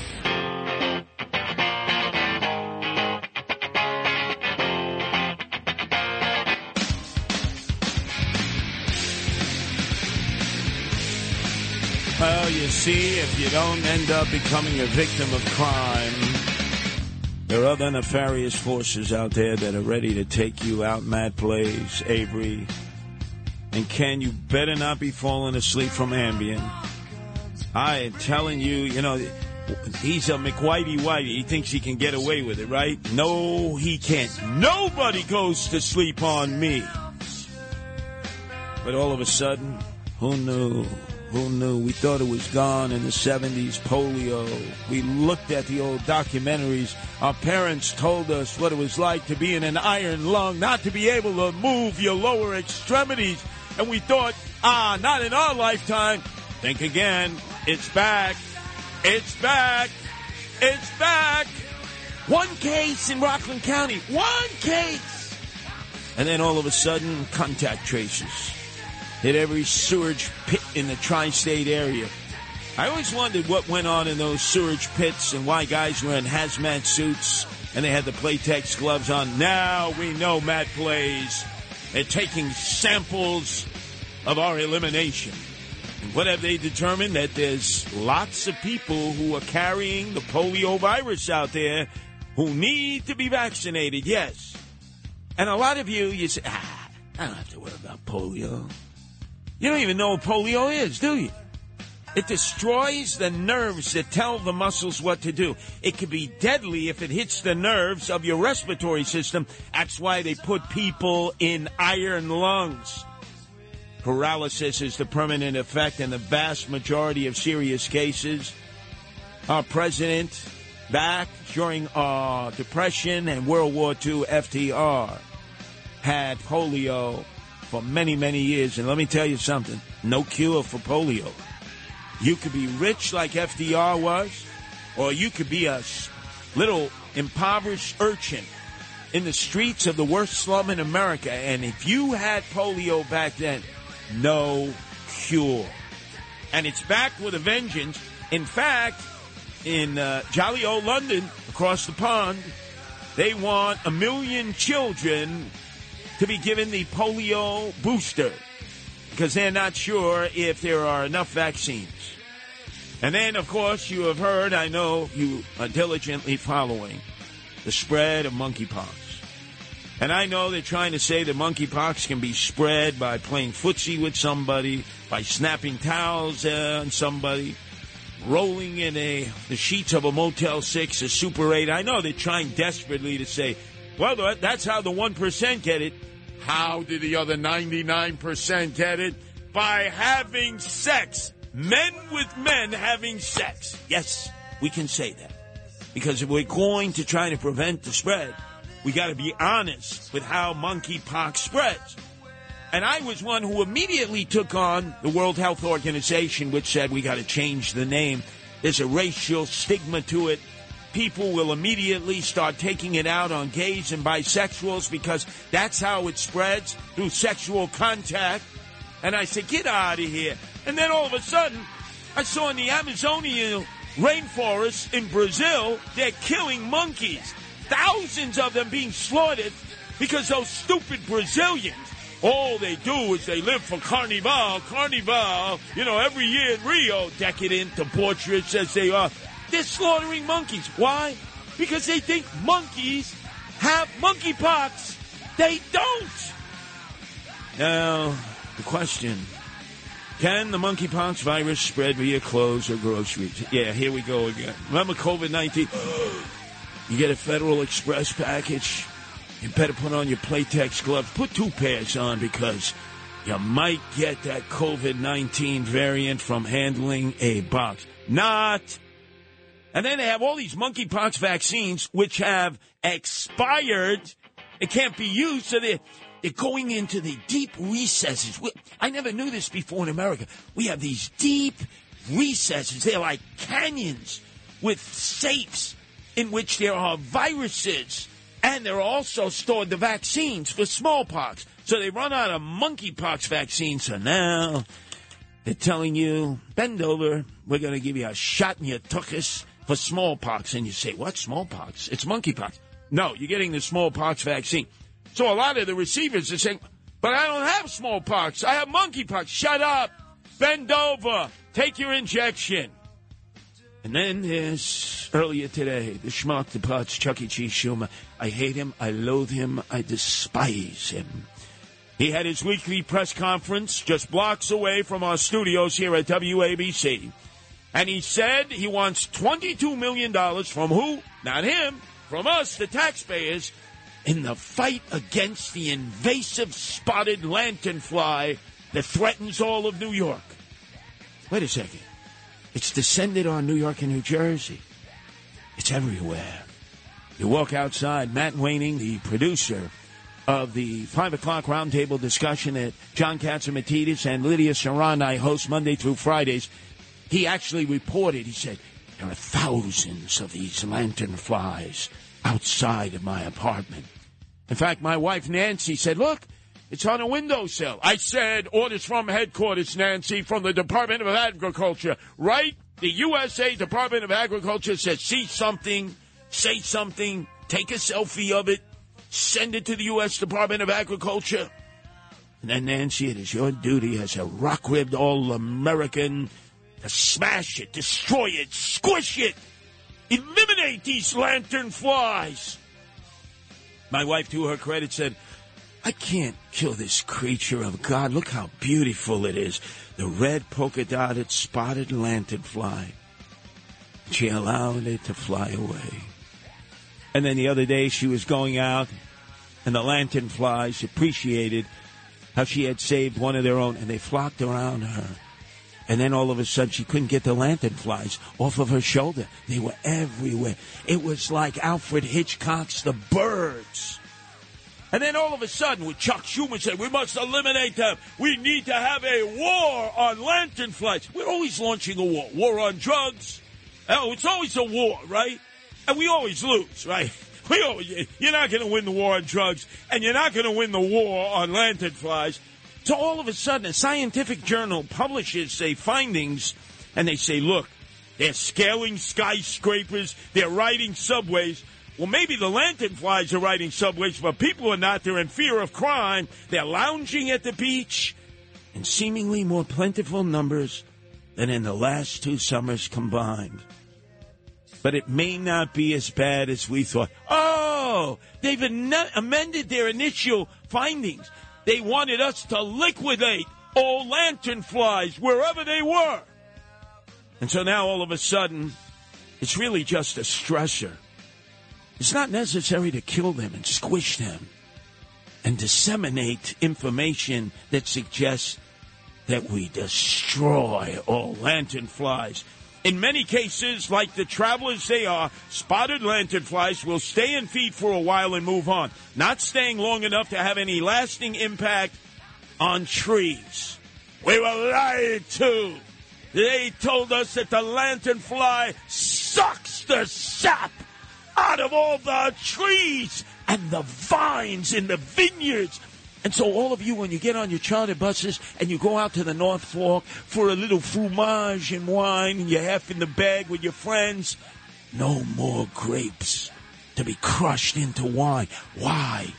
Well, you see, if you don't end up becoming a victim of crime, there are other nefarious forces out there that are ready to take you out, Matt Blaze, Avery. And Ken, you better not be falling asleep from Ambien. I am telling you, you know, he's a McWhitey Whitey. He thinks he can get away with it, right? No, he can't. Nobody goes to sleep on me. But all of a sudden, who knew? Who knew? We thought it was gone in the 70s, polio. We looked at the old documentaries. Our parents told us what it was like to be in an iron lung, not to be able to move your lower extremities. And we thought, ah, not in our lifetime. Think again. It's back. It's back. It's back. One case in Rockland County. One case. And then all of a sudden, contact traces hit every sewage pit in the tri state area. I always wondered what went on in those sewage pits and why guys were in hazmat suits and they had the Playtex gloves on. Now we know Matt Blaze. They're taking samples of our elimination. And what have they determined? That there's lots of people who are carrying the polio virus out there who need to be vaccinated, yes. And a lot of you, you say, ah, I don't have to worry about polio. You don't even know what polio is, do you? It destroys the nerves that tell the muscles what to do. It can be deadly if it hits the nerves of your respiratory system. That's why they put people in iron lungs. Paralysis is the permanent effect in the vast majority of serious cases. Our president, back during uh, Depression and World War II, FDR, had polio for many, many years. And let me tell you something no cure for polio. You could be rich like FDR was, or you could be a little impoverished urchin in the streets of the worst slum in America. And if you had polio back then, no cure. And it's back with a vengeance. In fact, in uh, jolly old London, across the pond, they want a million children to be given the polio booster because they're not sure if there are enough vaccines. And then, of course, you have heard, I know you are diligently following the spread of monkeypox. And I know they're trying to say that monkeypox can be spread by playing footsie with somebody, by snapping towels on somebody, rolling in a the sheets of a Motel 6, a Super 8. I know they're trying desperately to say, well, that's how the 1% get it. How did the other 99% get it? By having sex. Men with men having sex. Yes, we can say that. Because if we're going to try to prevent the spread, we got to be honest with how monkeypox spreads. And I was one who immediately took on the World Health Organization, which said we got to change the name. There's a racial stigma to it people will immediately start taking it out on gays and bisexuals because that's how it spreads through sexual contact. And I said, get out of here. And then all of a sudden, I saw in the Amazonian rainforest in Brazil, they're killing monkeys. Thousands of them being slaughtered because those stupid Brazilians, all they do is they live for Carnival, Carnival, you know, every year in Rio, decadent, debaucherous as they are. They're slaughtering monkeys. Why? Because they think monkeys have monkeypox. They don't. Now, the question can the monkeypox virus spread via clothes or groceries? Yeah, here we go again. Remember COVID 19? [gasps] You get a Federal Express package. You better put on your Playtex gloves. Put two pairs on because you might get that COVID 19 variant from handling a box. Not and then they have all these monkeypox vaccines which have expired. It can't be used, so they're, they're going into the deep recesses. I never knew this before in America. We have these deep recesses. They're like canyons with safes in which there are viruses. And they're also stored the vaccines for smallpox. So they run out of monkeypox vaccines. So now they're telling you, bend over. We're going to give you a shot in your tuchus for smallpox. And you say, what smallpox? It's monkeypox. No, you're getting the smallpox vaccine. So a lot of the receivers are saying, but I don't have smallpox. I have monkeypox. Shut up. Bend over. Take your injection. And then there's earlier today, the schmuck, departs Chuck E. Cheese Schumer. I hate him. I loathe him. I despise him. He had his weekly press conference just blocks away from our studios here at WABC. And he said he wants $22 million from who? Not him, from us, the taxpayers, in the fight against the invasive spotted lanternfly that threatens all of New York. Wait a second. It's descended on New York and New Jersey. It's everywhere. You walk outside, Matt Waning, the producer of the 5 o'clock roundtable discussion that John Catsimatidis and Lidia Curanaj host Monday through Fridays he actually reported, he said, There are thousands of these lantern flies outside of my apartment. In fact, my wife Nancy said, Look, it's on a windowsill. I said, Orders from headquarters, Nancy, from the Department of Agriculture. Right? The USA Department of Agriculture says, See something, say something, take a selfie of it, send it to the U.S. Department of Agriculture. And then, Nancy, it is your duty as a rock ribbed all American to smash it, destroy it, squish it, eliminate these lantern flies. My wife, to her credit, said, I can't kill this creature of God. Look how beautiful it is. The red polka dotted spotted lanternfly. She allowed it to fly away. And then the other day she was going out and the lanternflies appreciated how she had saved one of their own and they flocked around her. And then all of a sudden she couldn't get the lanternflies off of her shoulder. They were everywhere. It was like Alfred Hitchcock's The Birds. And then all of a sudden, with Chuck Schumer said, we must eliminate them. We need to have a war on lanternflies. We're always launching a war. War on drugs. Oh, it's always a war, right? And we always lose, right? [laughs] We always, you're not going to win the war on drugs, and you're not going to win the war on lanternflies. So all of a sudden, a scientific journal publishes, say, findings, and they say, look, they're scaling skyscrapers, they're riding subways. Well, maybe the lanternflies are riding subways, but people are not. They're in fear of crime. They're lounging at the beach in seemingly more plentiful numbers than in the last two summers combined. But it may not be as bad as we thought. Oh, they've amended their initial findings. They wanted us to liquidate all lanternflies wherever they were. And so now all of a sudden, it's really just a stressor. It's not necessary to kill them and squish them and disseminate information that suggests that we destroy all lanternflies. In many cases, like the travelers they are, spotted lanternflies will stay and feed for a while and move on, not staying long enough to have any lasting impact on trees. We were lied to. They told us that the lanternfly sucks the sap out of all the trees and the vines in the vineyards. And so, all of you, when you get on your charter buses and you go out to the North Fork for a little fromage and wine and you're half in the bag with your friends, no more grapes to be crushed into wine. Why?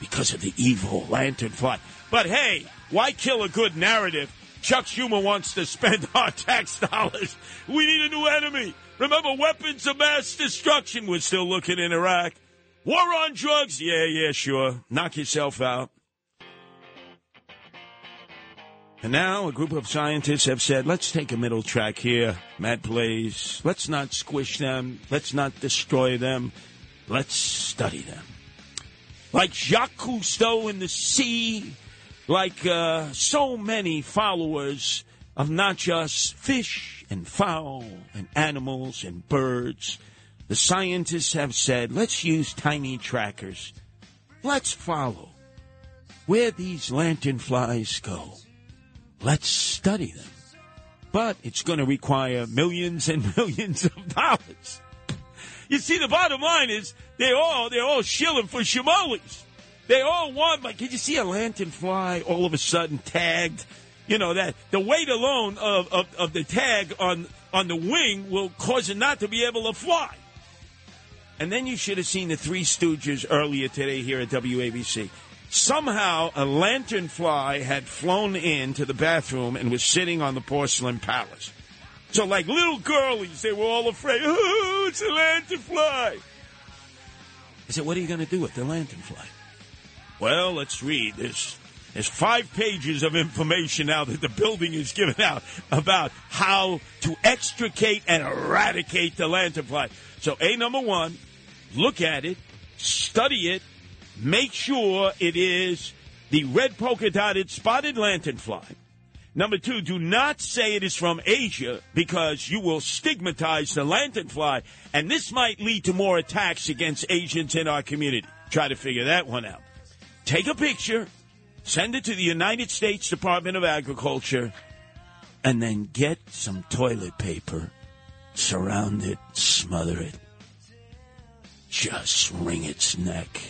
Because of the evil lantern fly. But hey, why kill a good narrative? Chuck Schumer wants to spend [laughs] our tax dollars. We need a new enemy. Remember, weapons of mass destruction. We're still looking in Iraq. War on drugs. Yeah, yeah, sure. Knock yourself out. And now a group of scientists have said, let's take a middle track here, Matt Blaze. Let's not squish them. Let's not destroy them. Let's study them. Like Jacques Cousteau in the sea, like uh, so many followers of not just fish and fowl and animals and birds, the scientists have said, let's use tiny trackers. Let's follow where these lanternflies go. Let's study them. But it's going to require millions and [laughs] millions of dollars. You see, the bottom line is they all they're all shilling for shimolis. They all want. Like, did you see a lanternfly all of a sudden tagged? You know that the weight alone of, of, of the tag on on the wing will cause it not to be able to fly. And then you should have seen the Three Stooges earlier today here at WABC. Somehow, a lanternfly had flown into the bathroom and was sitting on the porcelain palace. So, like little girlies, they were all afraid. [laughs] Oh, it's a lanternfly. I said, What are you going to do with the lanternfly? Well, let's read. There's, there's five pages of information now that the building is giving out about how to extricate and eradicate the lanternfly. So, A, number one, look at it, study it, make sure it is the red polka dotted spotted lanternfly. Number two, do not say it is from Asia because you will stigmatize the lanternfly, and this might lead to more attacks against Asians in our community. Try to figure that one out. Take a picture, send it to the United States Department of Agriculture, and then get some toilet paper surround it, smother it, just wring its neck,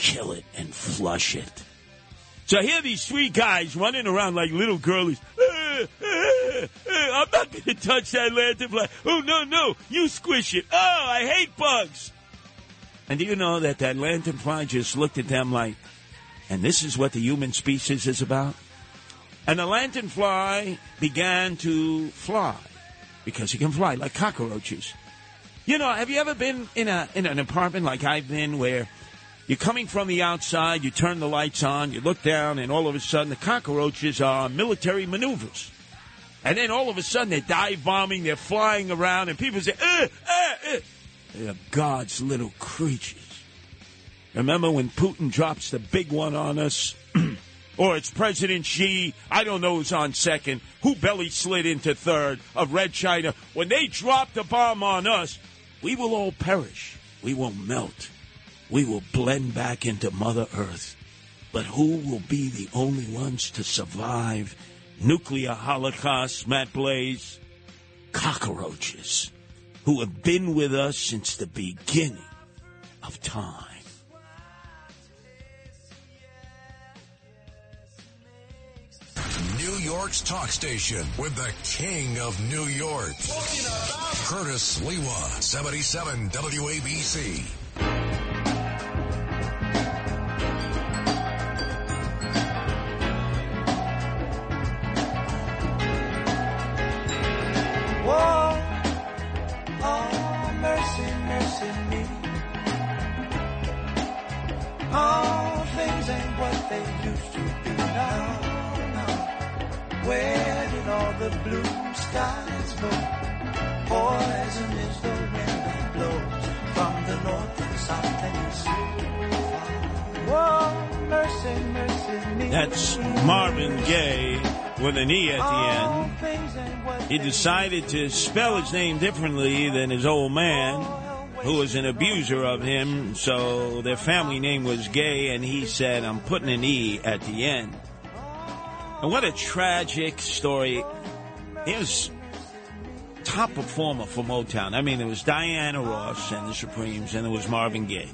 kill it, and flush it. So hear these three guys running around like little girlies. "Uh, uh, uh, I'm not going to touch that lanternfly. Oh, no, no. You squish it. Oh, I hate bugs. And do you know that that lanternfly just looked at them like, and this is what the human species is about? And the lanternfly began to fly because he can fly like cockroaches. You know, have you ever been in a in an apartment like I've been where you're coming from the outside, you turn the lights on, you look down, and all of a sudden the cockroaches are military maneuvers. And then all of a sudden they're dive bombing, they're flying around, and people say, uh, uh, uh. They're God's little creatures. Remember when Putin drops the big one on us? [clears throat] or it's President Xi, I don't know who's on second, who belly slid into third of Red China. When they drop the bomb on us, we will all perish. We will melt. We will blend back into Mother Earth. But who will be the only ones to survive nuclear holocaust, Matt Blaze? Cockroaches, who have been with us since the beginning of time. New York's talk station with the king of New York. Curtis Sliwa, 77 WABC. Where did all the blue skies go? Poison is the wind that blows from the north and south and east. Whoa, mercy, mercy me. That's Marvin Gaye with an E at the end. He decided to spell his name differently than his old man, oh, who was an abuser of him, so their family name was Gay, and he said, I'm putting an E at the end. And what a tragic story. He was top performer for Motown. I mean, there was Diana Ross and the Supremes, and there was Marvin Gaye.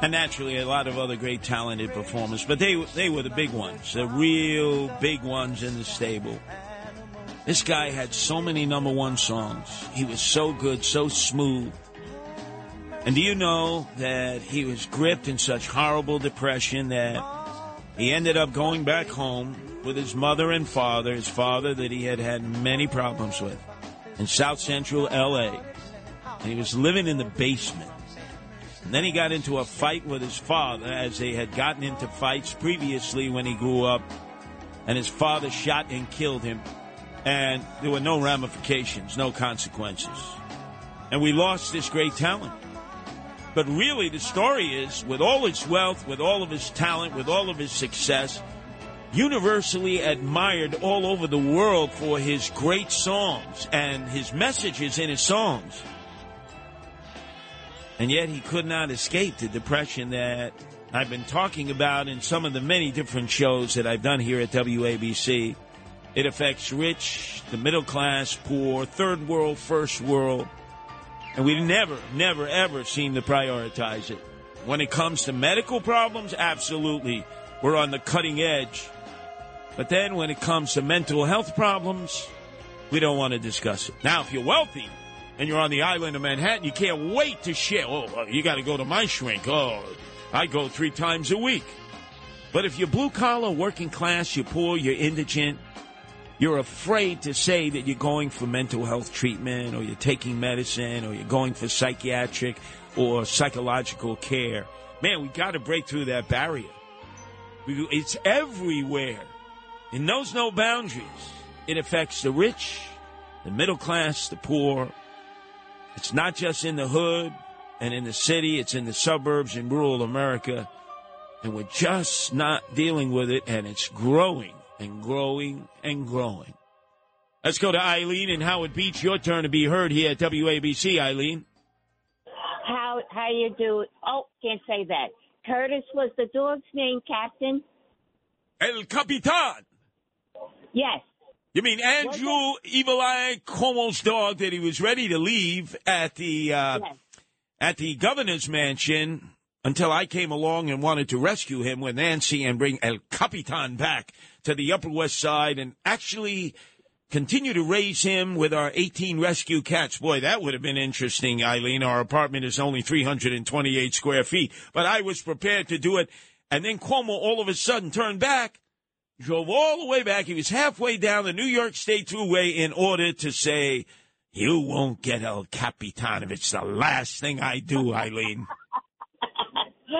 And naturally, a lot of other great talented performers, but they they were the big ones, the real big ones in the stable. This guy had so many number one songs. He was so good, so smooth. And do you know that he was gripped in such horrible depression that he ended up going back home with his mother and father, his father that he had had many problems with, in South Central LA. And he was living in the basement. And then he got into a fight with his father, as they had gotten into fights previously when he grew up. And his father shot and killed him. And there were no ramifications, no consequences. And we lost this great talent. But really, the story is with all his wealth, with all of his talent, with all of his success, universally admired all over the world for his great songs and his messages in his songs. And yet he could not escape the depression that I've been talking about in some of the many different shows that I've done here at WABC. It affects rich, the middle class, poor, third world, first world. And we've never, never, ever seem to prioritize it. When it comes to medical problems, absolutely. We're on the cutting edge. But then when it comes to mental health problems, we don't want to discuss it. Now, if you're wealthy and you're on the island of Manhattan, you can't wait to share. Oh, you got to go to my shrink. Oh, I go three times a week. But if you're blue collar, working class, you're poor, you're indigent, you're afraid to say that you're going for mental health treatment or you're taking medicine or you're going for psychiatric or psychological care. Man, we got to break through that barrier. It's everywhere. It knows no boundaries. It affects the rich, the middle class, the poor. It's not just in the hood and in the city, it's in the suburbs in rural America. And we're just not dealing with it, and it's growing and growing and growing. Let's go to Eileen in Howard Beach. Your turn to be heard here at WABC, Eileen. How how you do? Oh, can't say that. Curtis was the dog's name, Captain. El Capitan. Yes. You mean Andrew Evil Eye Cuomo's dog that he was ready to leave at the uh, at the governor's mansion until I came along and wanted to rescue him with Nancy and bring El Capitan back to the Upper West Side and actually continue to raise him with our 18 rescue cats. Boy, that would have been interesting, Eileen. Our apartment is only 328 square feet, but I was prepared to do it. And then Cuomo all of a sudden turned back, drove all the way back. He was halfway down the New York State Thruway in order to say, you won't get El Capitan if it's the last thing I do, Eileen. [laughs]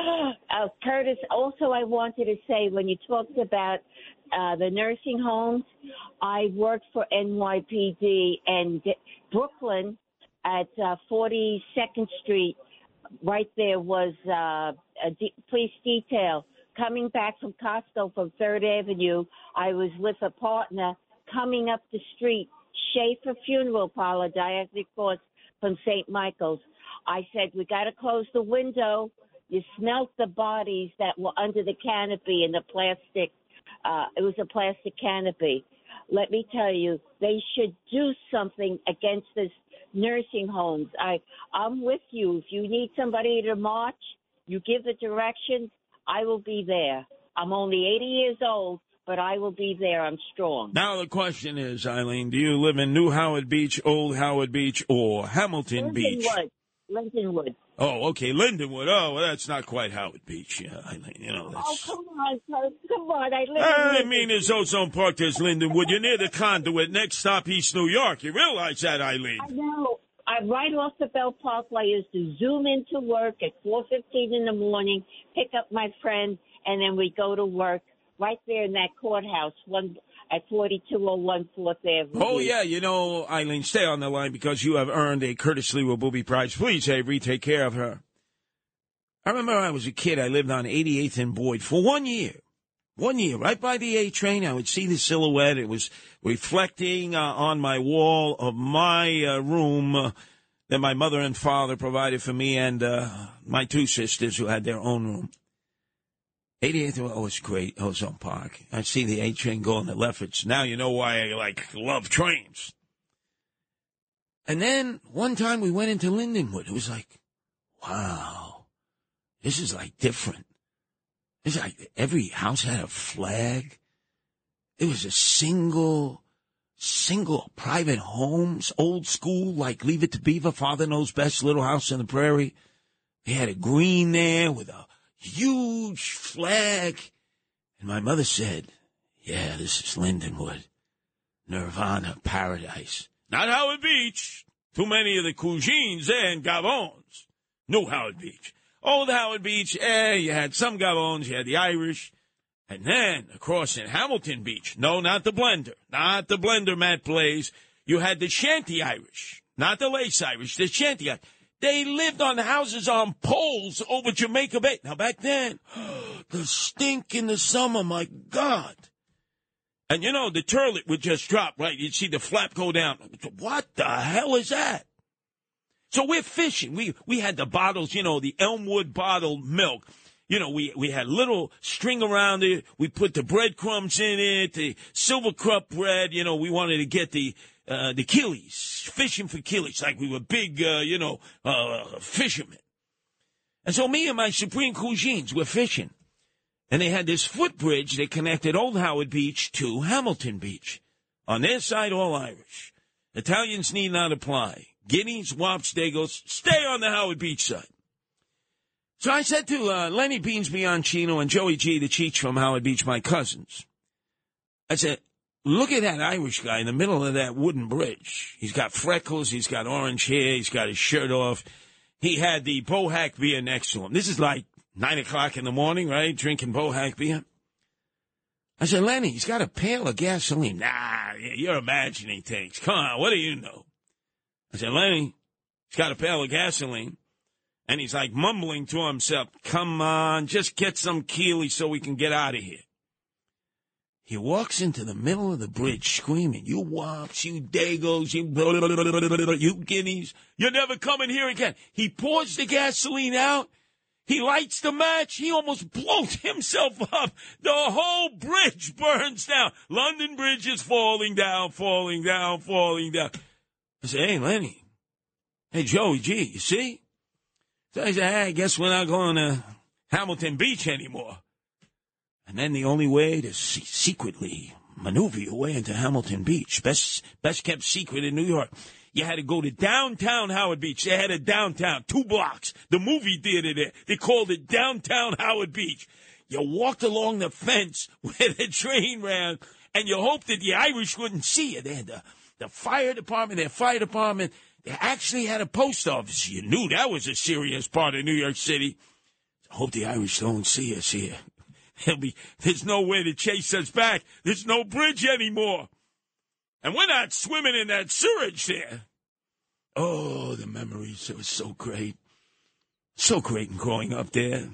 uh, Curtis, also I wanted to say when you talked about uh, the nursing homes, I worked for NYPD and Brooklyn at uh, 42nd Street. Right there was uh, a de- police detail coming back from Costco from Third Avenue. I was with a partner coming up the street, Schaefer Funeral Parlor, directly across from St. Michael's. I said, we got to close the window. You smelt the bodies that were under the canopy in the plastic. Uh, it was a plastic canopy. Let me tell you, they should do something against this nursing homes. I, I'm with you. If you need somebody to march, you give the directions. I will be there. I'm only 80 years old, but I will be there. I'm strong. Now the question is, Eileen, do you live in New Howard Beach, Old Howard Beach, or Hamilton Beach? Lindenwood. Lindenwood. Oh, okay, Lindenwood. Oh, well, that's not quite Howard Beach. Yeah, Eileen, you know. Oh, That's... come on. Come on. I live I mean, there's Ozone Park, there's Lindenwood. You're near the conduit. Next stop, East New York. You realize that, Eileen? I know. I right off the Belt Parkway is to zoom into work at 4:15 in the morning, pick up my friend, and then we go to work right there in that courthouse, one at 4201 Fourth Avenue. Oh, yeah, you know, Eileen, stay on the line because you have earned a Curtis Sliwa Booby Prize. Please, Avery, take care of her. I remember when I was a kid, I lived on 88th and Boyd for one year. One year, right by the A train, I would see the silhouette. It was reflecting uh, on my wall of my uh, room uh, that my mother and father provided for me and uh, my two sisters who had their own room. 88th oh, was great, Ozone Park. I'd see the A train going the Lefferts. Now you know why I like love trains. And then one time we went into Lindenwood. It was like, wow, this is like different. Like every house had a flag. It was a single, single private homes, old school, like Leave It to Beaver, Father Knows Best, Little House on the Prairie. They had a green there with a huge flag. And my mother said, yeah, this is Lindenwood. Nirvana paradise. Not Howard Beach. Too many of the there and gabons. New Howard Beach. Old Howard Beach, eh, you had some gabons, you had the Irish. And then across in Hamilton Beach, no, not the blender, not the blender Matt Blaze. You had the shanty Irish, not the lace Irish, the shanty Irish. They lived on houses on poles over Jamaica Bay. Now back then, [gasps] the stink in the summer, my God. And you know, the turlet would just drop, right? You'd see the flap go down. What the hell is that? So we're fishing. We we had the bottles, you know, the Elmwood bottled milk. You know, we, we had little string around it. We put the breadcrumbs in it, the silver cup bread. You know, we wanted to get the uh, the killies, fishing for killies, like we were big, uh, you know, uh, fishermen. And so me and my Supreme cousins were fishing. And they had this footbridge that connected Old Howard Beach to Hamilton Beach. On their side, all Irish. Italians need not apply. Guineas, Wops, Dagos, stay on the Howard Beach side. So I said to uh, Lenny Beans Bianchino and Joey G, the Cheech from Howard Beach, my cousins, I said, look at that Irish guy in the middle of that wooden bridge. He's got freckles, he's got orange hair, he's got his shirt off. He had the Bohack beer next to him. This is like nine o'clock in the morning, right? Drinking Bohack beer. I said, Lenny, he's got a pail of gasoline. Nah, you're imagining things. Come on, what do you know? I said, Lenny, he's got a pail of gasoline. And he's like mumbling to himself, come on, just get some Keeley so we can get out of here. He walks into the middle of the bridge screaming, you wops, you dagos, you, [laughs] you guineas, you're never coming here again. He pours the gasoline out. He lights the match. He almost blows himself up. The whole bridge burns down. London Bridge is falling down, falling down, falling down. I say, hey, Lenny. Hey, Joey G, you see? So I said, hey, I guess we're not going to Hamilton Beach anymore. And then the only way to se- secretly maneuver your way into Hamilton Beach, best best kept secret in New York, you had to go to downtown Howard Beach. They had a downtown, two blocks, the movie theater there. They called it downtown Howard Beach. You walked along the fence [laughs] where the train ran, and you hoped that the Irish wouldn't see you. They had the, the fire department, their fire department. They actually had a post office. You knew that was a serious part of New York City. I hope the Irish don't see us here. [laughs] They'll be, there's no way to chase us back. There's no bridge anymore. And we're not swimming in that sewage there. Oh, the memories. It was so great. So great in growing up there.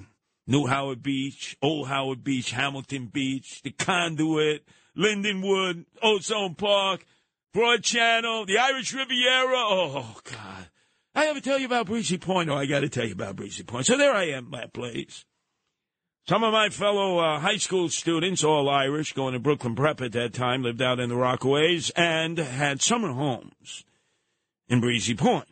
New Howard Beach, Old Howard Beach, Hamilton Beach, the Conduit, Lindenwood, Ozone Park, Broad Channel, the Irish Riviera. Oh, God. I ever tell you about Breezy Point? Oh, I got to tell you about Breezy Point. So there I am, my place. Some of my fellow uh, high school students, all Irish, going to Brooklyn Prep at that time, lived out in the Rockaways and had summer homes in Breezy Point.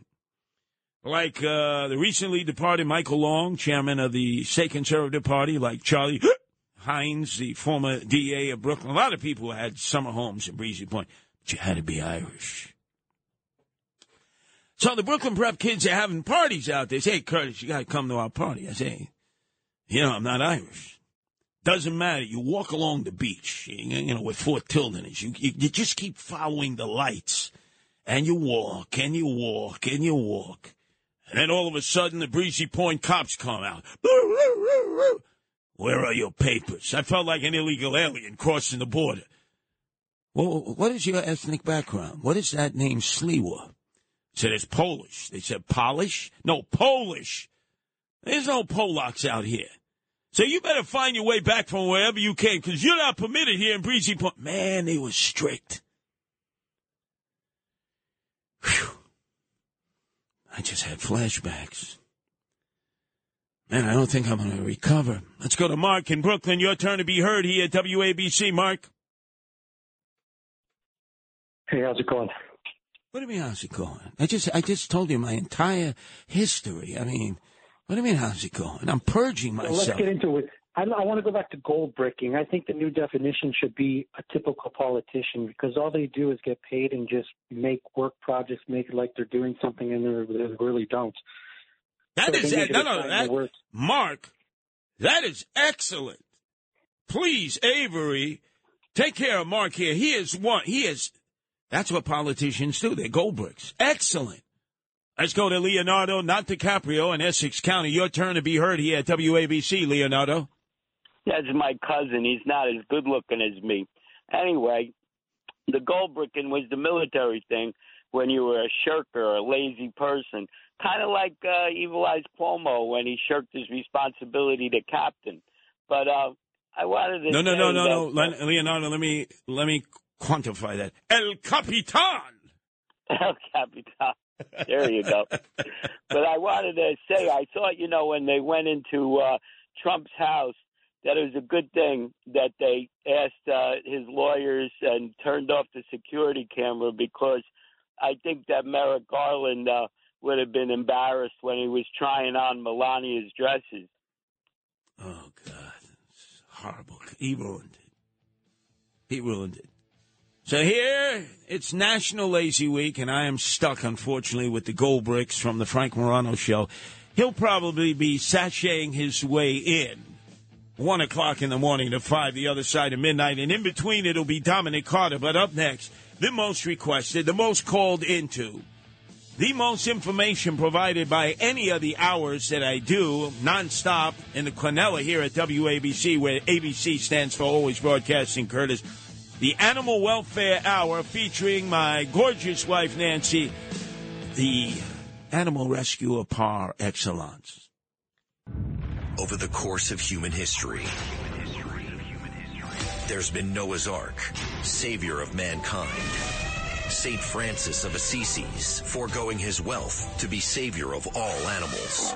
Like uh, the recently departed Michael Long, chairman of the State Conservative Party, like Charlie [gasps] Hynes, the former DA of Brooklyn. A lot of people had summer homes in Breezy Point, but you had to be Irish. So the Brooklyn Prep kids are having parties out there. Say, hey, Curtis, you got to come to our party. I say, you know, I'm not Irish. Doesn't matter. You walk along the beach, you know, with Fort Tilden. You, you, you just keep following the lights. And you walk, and you walk, and you walk. And then all of a sudden, the Breezy Point cops come out. Where are your papers? I felt like an illegal alien crossing the border. Well, what is your ethnic background? What is that name, Sliwa? Said, it's Polish. They said, Polish? No, Polish. There's no Polacks out here. So you better find your way back from wherever you came, because you're not permitted here in Breezy Point. Man, they were strict. Whew. I just had flashbacks. Man, I don't think I'm going to recover. Let's go to Mark in Brooklyn. Your turn to be heard here at WABC. Mark. Hey, how's it going? What do you mean, how's it going? I just, I just told you my entire history. I mean, what do you mean, how's it going? I'm purging Well, myself. let's get into it. I, I want to go back to gold bricking. I think the new definition should be a typical politician because all they do is get paid and just make work projects, make it like they're doing something, and they're, really don't. That So is they that, no, no, that. Mark, that is excellent. Please, Avery, take care of Mark here. He is one. He is. That's what politicians do. They're gold bricks. Excellent. Let's go to Leonardo, not DiCaprio, in Essex County. Your turn to be heard here at WABC, Leonardo. That's my cousin. He's not as good looking as me. Anyway, the gold bricking was the military thing when you were a shirker or a lazy person. Kind of like uh, Evil Eyes Cuomo when he shirked his responsibility to captain. But uh, I wanted to No, no, no, no, no, Len- Leonardo. Let me let me quantify that. El Capitan. El Capitan. There you go. but I wanted to say, I thought, you know, when they went into uh, Trump's house, that it was a good thing that they asked uh, his lawyers and turned off the security camera because I think that Merrick Garland uh, would have been embarrassed when he was trying on Melania's dresses. Oh God, it's horrible. He ruined it. He ruined it. So here, it's National Lazy Week, and I am stuck, unfortunately, with the gold bricks from the Frank Morano show. He'll probably be sashaying his way in. One o'clock in the morning to five, the other side of midnight, and in between it'll be Dominic Carter. But up next, the most requested, the most called into, the most information provided by any of the hours that I do nonstop in the Quinella here at WABC, where ABC stands for Always Broadcasting Curtis. The Animal Welfare Hour featuring my gorgeous wife, Nancy, the animal rescuer par excellence. Over the course of human history, there's been Noah's Ark, savior of mankind, St. Francis of Assisi, foregoing his wealth to be savior of all animals.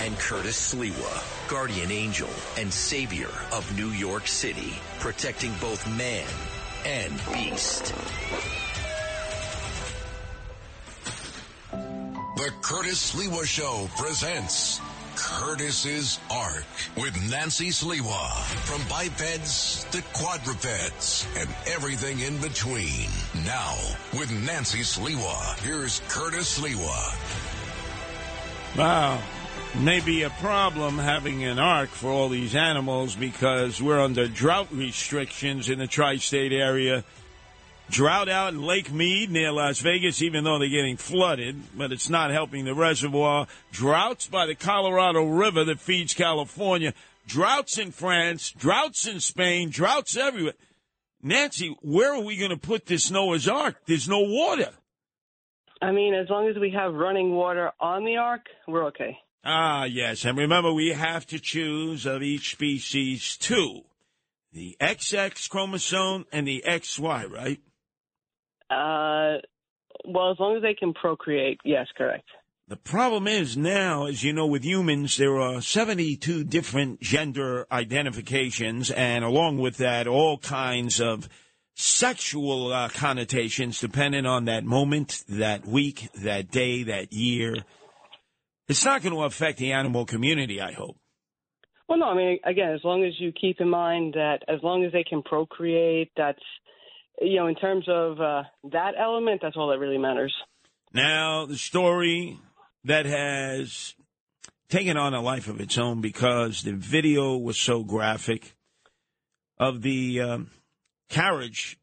And Curtis Sliwa, guardian angel and savior of New York City, protecting both man and beast. The Curtis Sliwa Show presents Curtis's Ark with Nancy Sliwa. From bipeds to quadrupeds and everything in between. Now, with Nancy Sliwa, here's Curtis Sliwa. Wow. Maybe a problem having an ark for all these animals because we're under drought restrictions in the tri state area. Drought out in Lake Mead near Las Vegas, even though they're getting flooded, but it's not helping the reservoir. Droughts by the Colorado River that feeds California. Droughts in France, droughts in Spain, droughts everywhere. Nancy, where are we going to put this Noah's Ark? There's no water. I mean, as long as we have running water on the ark, we're okay. Ah, yes. And remember, we have to choose of each species two the XX chromosome and the XY, right? Uh, well, as long as they can procreate, yes, correct. The problem is now, as you know, with humans, there are 72 different gender identifications, and along with that, all kinds of sexual uh, connotations depending on that moment, that week, that day, that year. It's not going to affect the animal community, I hope. Well, no, I mean, again, as long as you keep in mind that as long as they can procreate, that's, you know, in terms of uh, that element, that's all that really matters. Now, the story that has taken on a life of its own because the video was so graphic of the um, carriage,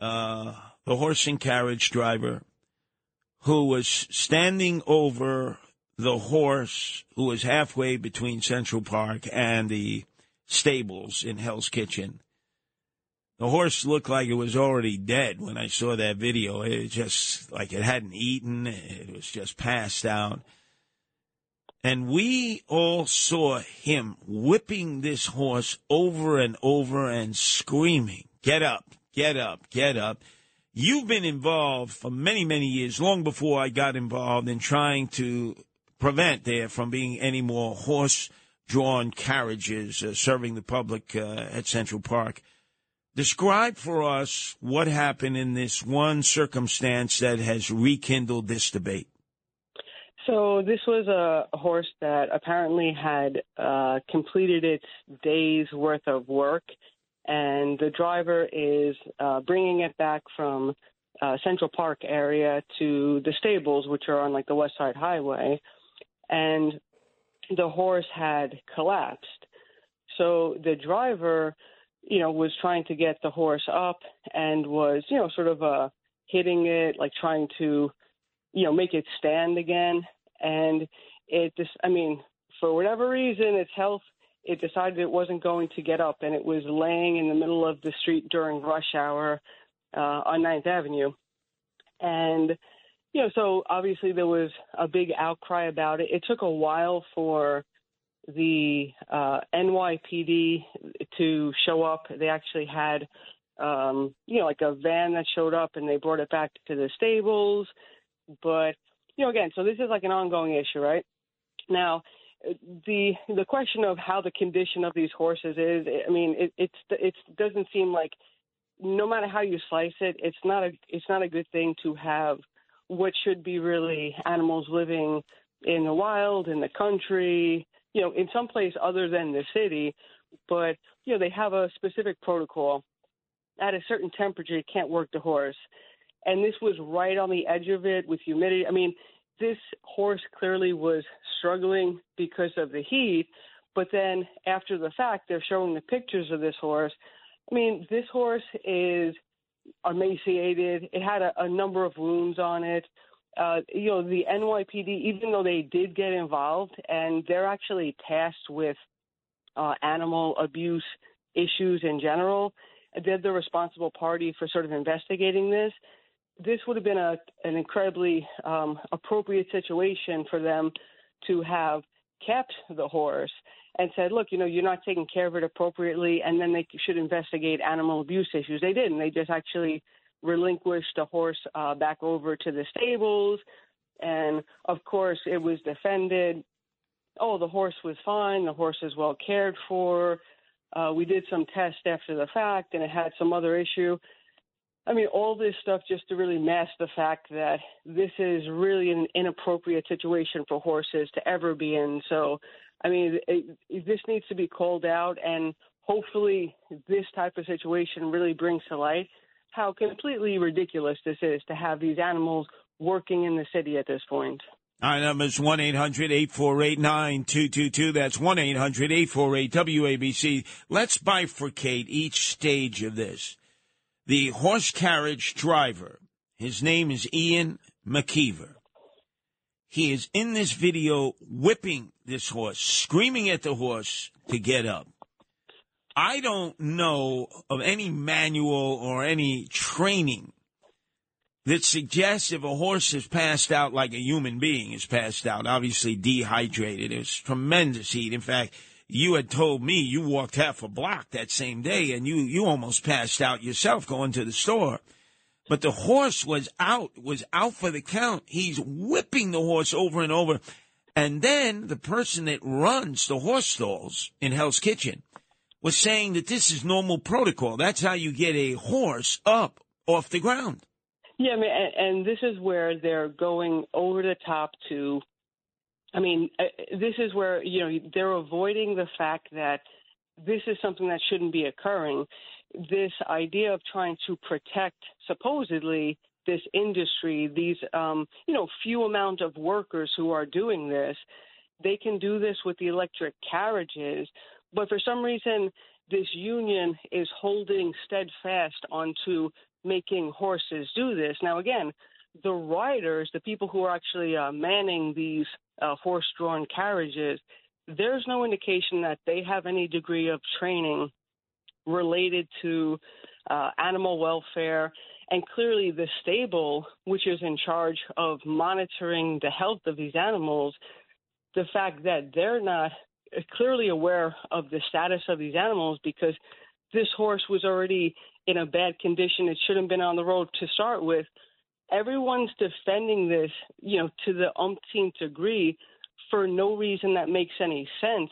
uh, the horse and carriage driver who was standing over the horse who was halfway between Central Park and the stables in Hell's Kitchen. The horse looked like it was already dead when I saw that video. It just like it hadn't eaten. It was just passed out. And we all saw him whipping this horse over and over and screaming, Get up, get up, get up. You've been involved for many, many years, long before I got involved in trying to prevent there from being any more horse drawn carriages uh, serving the public uh, at Central Park. Describe for us what happened in this one circumstance that has rekindled this debate. So this was a horse that apparently had uh, completed its day's worth of work, and the driver is uh, bringing it back from uh, Central Park area to the stables, which are on like the West Side Highway, and the horse had collapsed. So the driver, you know, was trying to get the horse up and was, you know, sort of uh, hitting it, like trying to, you know, make it stand again and it just I mean, for whatever reason, its health it decided it wasn't going to get up and it was laying in the middle of the street during rush hour uh, on Ninth Avenue. And know, so obviously there was a big outcry about it. It took a while for the uh, NYPD to show up. They actually had, um, you know, like a van that showed up and they brought it back to the stables. But you know, again, so this is like an ongoing issue, right? Now, the the question of how the condition of these horses is, I mean, it it's it doesn't seem like no matter how you slice it, it's not a it's not a good thing to have what should be really animals living in the wild, in the country, you know, in some place other than the city. But you know, they have a specific protocol. At a certain temperature, it can't work the horse and this was right on the edge of it with humidity. I mean, this horse clearly was struggling because of the heat, but then after the fact, they're showing the pictures of this horse. I mean, this horse is emaciated. It had a, a number of wounds on it. Uh, you know, the NYPD, even though they did get involved, and they're actually tasked with uh, animal abuse issues in general, they're the responsible party for sort of investigating this this would have been a, an incredibly um, appropriate situation for them to have kept the horse and said, look, you know, you're not taking care of it appropriately, and then they should investigate animal abuse issues. They didn't. They just actually relinquished the horse uh, back over to the stables. And of course, it was defended. Oh, the horse was fine. The horse is well cared for. Uh, we did some tests after the fact, and it had some other issue. I mean, all this stuff just to really mask the fact that this is really an inappropriate situation for horses to ever be in. So, I mean, it, it, this needs to be called out, and hopefully, this type of situation really brings to light how completely ridiculous this is to have these animals working in the city at this point. Our number is 1 800 848 9222. That's 1 800 848 WABC. Let's bifurcate each stage of this. The horse carriage driver, his name is Ian McKeever. He is in this video whipping this horse, screaming at the horse to get up. I don't know of any manual or any training that suggests if a horse is passed out like a human being is passed out, obviously dehydrated. It was tremendous heat. In fact, you had told me you walked half a block that same day and you, you almost passed out yourself going to the store. But the horse was out, was out for the count. He's whipping the horse over and over. And then the person that runs the horse stalls in Hell's Kitchen was saying that this is normal protocol. That's how you get a horse up off the ground. Yeah, I mean, and, this is where they're going over the top to. I mean, uh, this is where you know they're avoiding the fact that this is something that shouldn't be occurring. This idea of trying to protect supposedly this industry, these um, you know few amount of workers who are doing this, they can do this with the electric carriages, but for some reason this union is holding steadfast onto making horses do this. Now, again, the riders, the people who are actually uh, manning these uh, horse drawn carriages, there's no indication that they have any degree of training related to uh, animal welfare. And clearly, the stable, which is in charge of monitoring the health of these animals, the fact that they're not clearly aware of the status of these animals because this horse was already in a bad condition. It shouldn't have been on the road to start with. Everyone's defending this, you know, to the umpteenth degree for no reason that makes any sense.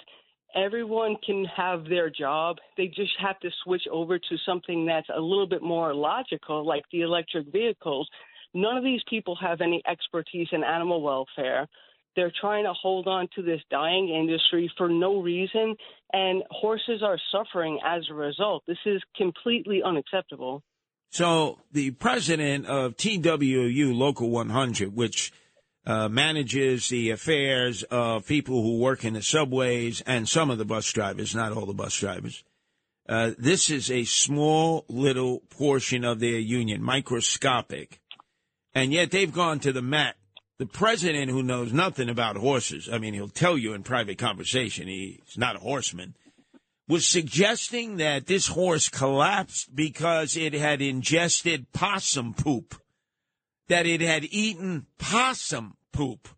Everyone can have their job. They just have to switch over to something that's a little bit more logical, like the electric vehicles. None of these people have any expertise in animal welfare. They're trying to hold on to this dying industry for no reason, and horses are suffering as a result. This is completely unacceptable. So, the president of TWU Local 100, which uh, manages the affairs of people who work in the subways and some of the bus drivers, not all the bus drivers. Uh, this is a small little portion of their union, microscopic. And yet they've gone to the mat the president who knows nothing about horses, I mean, he'll tell you in private conversation, he's not a horseman, was suggesting that this horse collapsed because it had ingested possum poop, that it had eaten possum poop.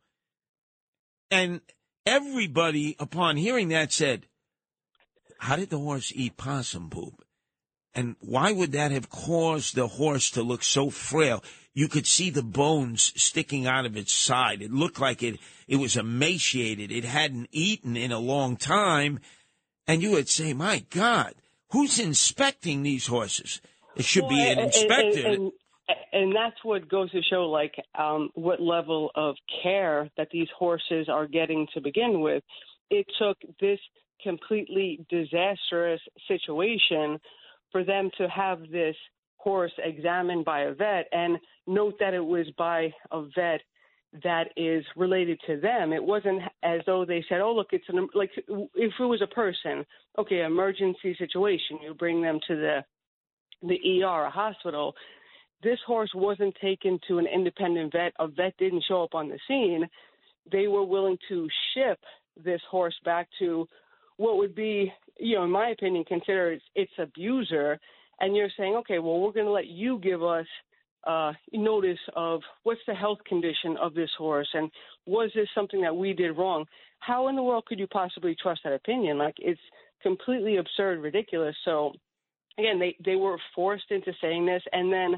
And everybody, upon hearing that, said, How did the horse eat possum poop? And why would that have caused the horse to look so frail? You could see the bones sticking out of its side. It looked like it, it was emaciated. It hadn't eaten in a long time. And you would say, my God, who's inspecting these horses? It should well, be an inspector. And, and, and, that's what goes to show, like, um, what level of care that these horses are getting to begin with. It took this completely disastrous situation for them to have this horse examined by a vet and note that it was by a vet that is related to them. It wasn't as though they said, "Oh, look, it's an like if it was a person, okay, emergency situation, you bring them to the the ER, a hospital." This horse wasn't taken to an independent vet. A vet didn't show up on the scene. They were willing to ship this horse back to what would be, you know, in my opinion, considered its, its abuser, and you're saying, okay, well, we're going to let you give us uh, notice of what's the health condition of this horse, and was this something that we did wrong? How in the world could you possibly trust that opinion? Like it's completely absurd, ridiculous. So again, they they were forced into saying this, and then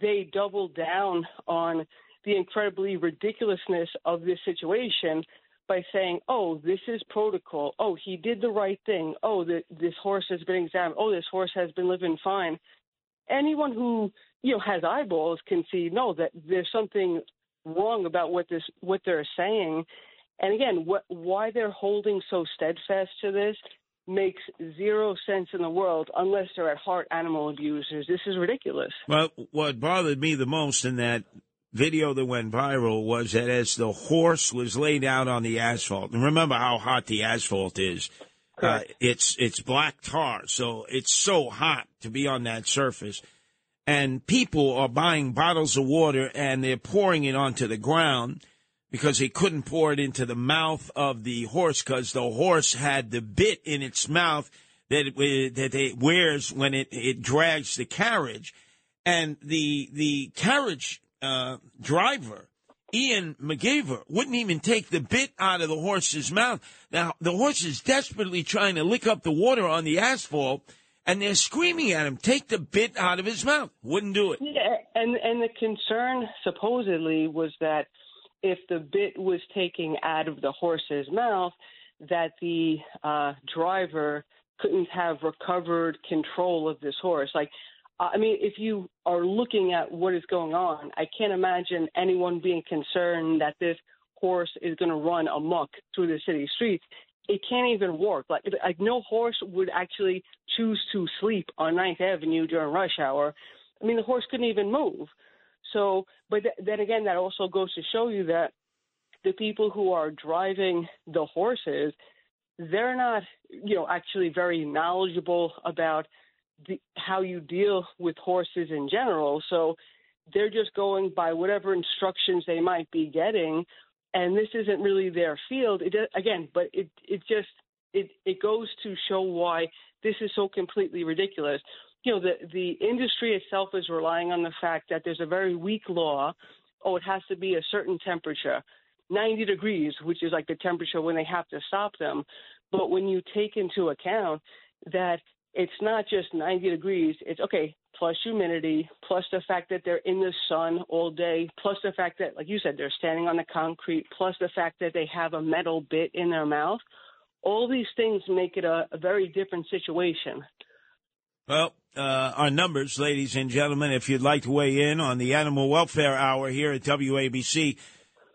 they doubled down on the incredibly ridiculousness of this situation by saying, "Oh, this is protocol. Oh, he did the right thing. Oh, the, this horse has been examined. Oh, this horse has been living fine." Anyone who you know has eyeballs can see no that there's something wrong about what this what they're saying. And again, what why they're holding so steadfast to this makes zero sense in the world unless they're at heart animal abusers. This is ridiculous. Well, what bothered me the most in that video that went viral was that as the horse was laid out on the asphalt, and remember how hot the asphalt is. Uh, it's it's black tar, so it's so hot to be on that surface. And people are buying bottles of water and they're pouring it onto the ground because he couldn't pour it into the mouth of the horse because the horse had the bit in its mouth that it, that it wears when it, it drags the carriage, and the the carriage uh, driver Ian McKeever wouldn't even take the bit out of the horse's mouth. Now the horse is desperately trying to lick up the water on the asphalt. And they're screaming at him, take the bit out of his mouth. Wouldn't do it. Yeah, and and the concern supposedly was that if the bit was taken out of the horse's mouth, that the uh, driver couldn't have recovered control of this horse. Like, I mean, if you are looking at what is going on, I can't imagine anyone being concerned that this horse is going to run amok through the city streets. It can't even work. Like, like no horse would actually choose to sleep on Ninth Avenue during rush hour. I mean, the horse couldn't even move. So, but th- then again, that also goes to show you that the people who are driving the horses, they're not, you know, actually very knowledgeable about the, how you deal with horses in general. So they're just going by whatever instructions they might be getting, and this isn't really their field. It again, but it it just it it goes to show why this is so completely ridiculous you know, the, the industry itself is relying on the fact that there's a very weak law. Oh, it has to be a certain temperature, 90 degrees, which is like the temperature when they have to stop them. But when you take into account that it's not just 90 degrees, it's okay, plus humidity, plus the fact that they're in the sun all day, plus the fact that, like you said, they're standing on the concrete, plus the fact that they have a metal bit in their mouth. All these things make it a, a very different situation. Well, uh, our numbers, ladies and gentlemen, if you'd like to weigh in on the Animal Welfare Hour here at WABC,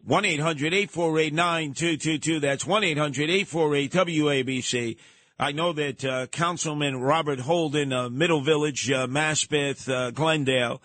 1 800 848 9222. That's 1 800 848 WABC. I know that uh, Councilman Robert Holden of Middle Village, uh, Maspeth, uh, Glendale,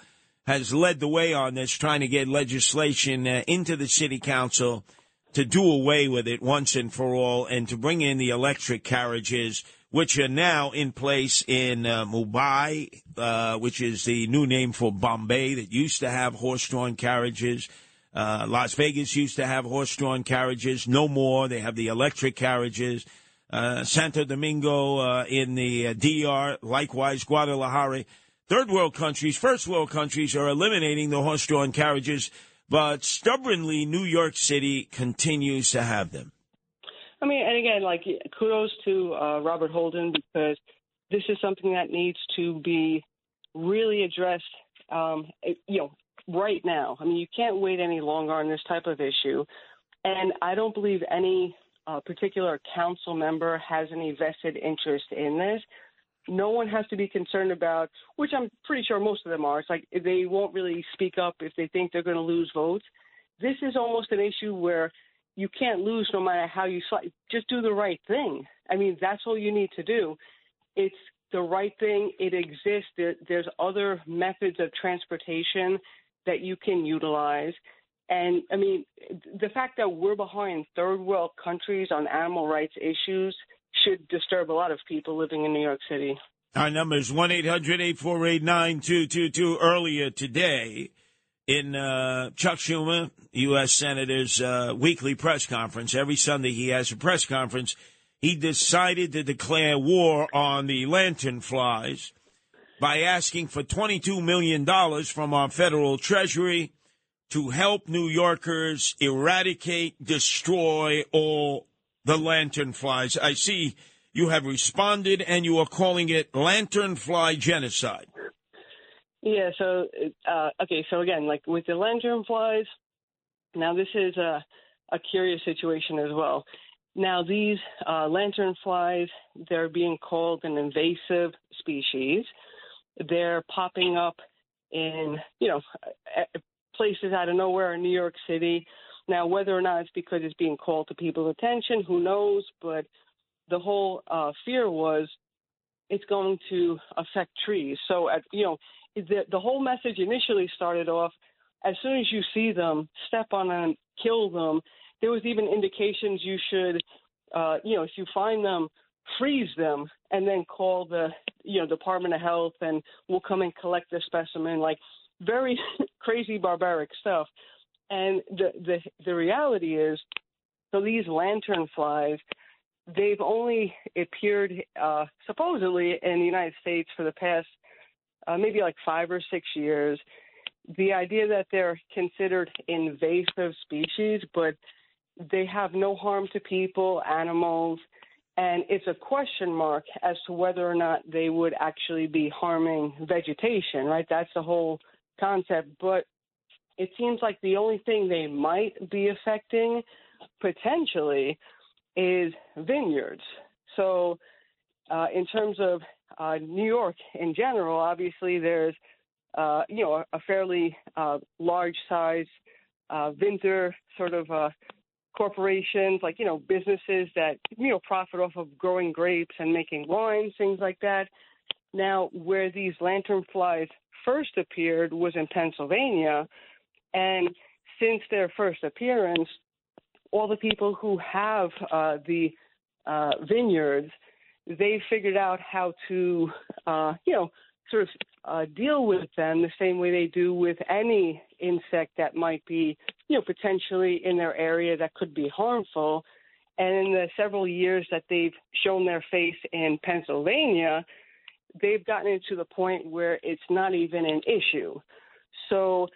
has led the way on this, trying to get legislation uh, into the city council to do away with it once and for all and to bring in the electric carriages which are now in place in uh, Mumbai, uh, which is the new name for Bombay that used to have horse-drawn carriages. Uh, Las Vegas used to have horse-drawn carriages. No more. They have the electric carriages. Uh, Santo Domingo uh, in the uh, DR, likewise Guadalajara. Third world countries, first world countries are eliminating the horse-drawn carriages, but stubbornly New York City continues to have them. I mean, and again, like kudos to uh, Robert Holden because this is something that needs to be really addressed. Um, you know, right now. I mean, you can't wait any longer on this type of issue, and I don't believe any uh, particular council member has any vested interest in this. No one has to be concerned about, which I'm pretty sure most of them are. It's like they won't really speak up if they think they're going to lose votes. This is almost an issue where you can't lose no matter how you slight. Just do the right thing. I mean, that's all you need to do. It's the right thing. It exists. There's other methods of transportation that you can utilize. And I mean, the fact that we're behind third world countries on animal rights issues should disturb a lot of people living in New York City. Our number is 1 800 848 9222. Earlier today, in uh, Chuck Schumer, U.S. Senator's uh, weekly press conference. Every Sunday he has a press conference. He decided to declare war on the lantern flies by asking for $22 million from our federal treasury to help New Yorkers eradicate, destroy all the lantern flies. I see you have responded and you are calling it lantern fly genocide. Yeah. So, uh, okay. So again, like with the lantern flies, now this is a a curious situation as well. Now these uh, lantern flies, they're being called an invasive species. They're popping up in you know places out of nowhere in New York City. Now, whether or not it's because it's being called to people's attention, who knows? But the whole uh, fear was it's going to affect trees. So, at, you know, the, the whole message initially started off as soon as you see them, step on them, kill them. There was even indications you should, uh, you know, if you find them, freeze them and then call the, you know, Department of Health and we'll come and collect the specimen. Like very [laughs] crazy, barbaric stuff. And the the the reality is, so these lantern flies, they've only appeared uh, supposedly in the United States for the past uh, maybe like five or six years. The idea that they're considered invasive species, but they have no harm to people, animals, and it's a question mark as to whether or not they would actually be harming vegetation, right? That's the whole concept. But it seems like the only thing they might be affecting potentially is vineyards. So, uh, in terms of uh, New York in general, obviously there's uh, you know a, fairly uh, large size uh, sort of uh, corporations, like you know businesses that you know profit off of growing grapes and making wines, things like that. Now, where these lantern flies first appeared was in Pennsylvania, and since their first appearance, all the people who have uh, the uh, vineyards, they figured out how to, uh, you know, sort of uh, deal with them the same way they do with any insect that might be, you know, potentially in their area that could be harmful. And in the several years that they've shown their face in Pennsylvania, they've gotten it to the point where it's not even an issue. So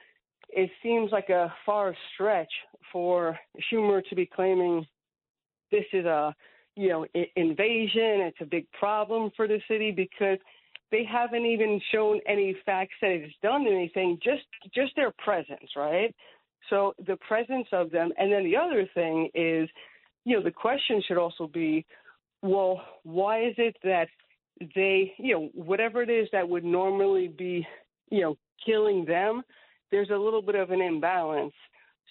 it seems like a far stretch for Schumer to be claiming this is a you know I- invasion. It's a big problem for the city because they haven't even shown any facts that it's done anything. Just just their presence, right? So the presence of them, and then the other thing is, you know, the question should also be, well, why is it that they, you know, whatever it is that would normally be, you know, killing them, there's a little bit of an imbalance.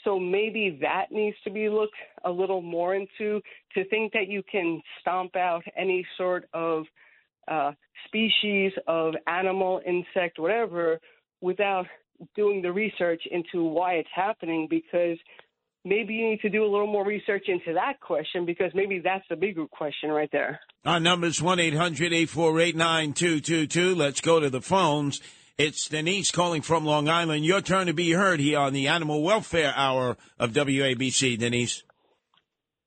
So maybe that needs to be looked a little more into to think that you can stomp out any sort of uh, species of animal, insect, whatever, without doing the research into why it's happening because maybe you need to do a little more research into that question because maybe that's the bigger question right there. Our number is 1 800 848 9222. Let's go to the phones. It's Denise calling from Long Island. Your turn to be heard here on the Animal Welfare Hour of WABC. Denise.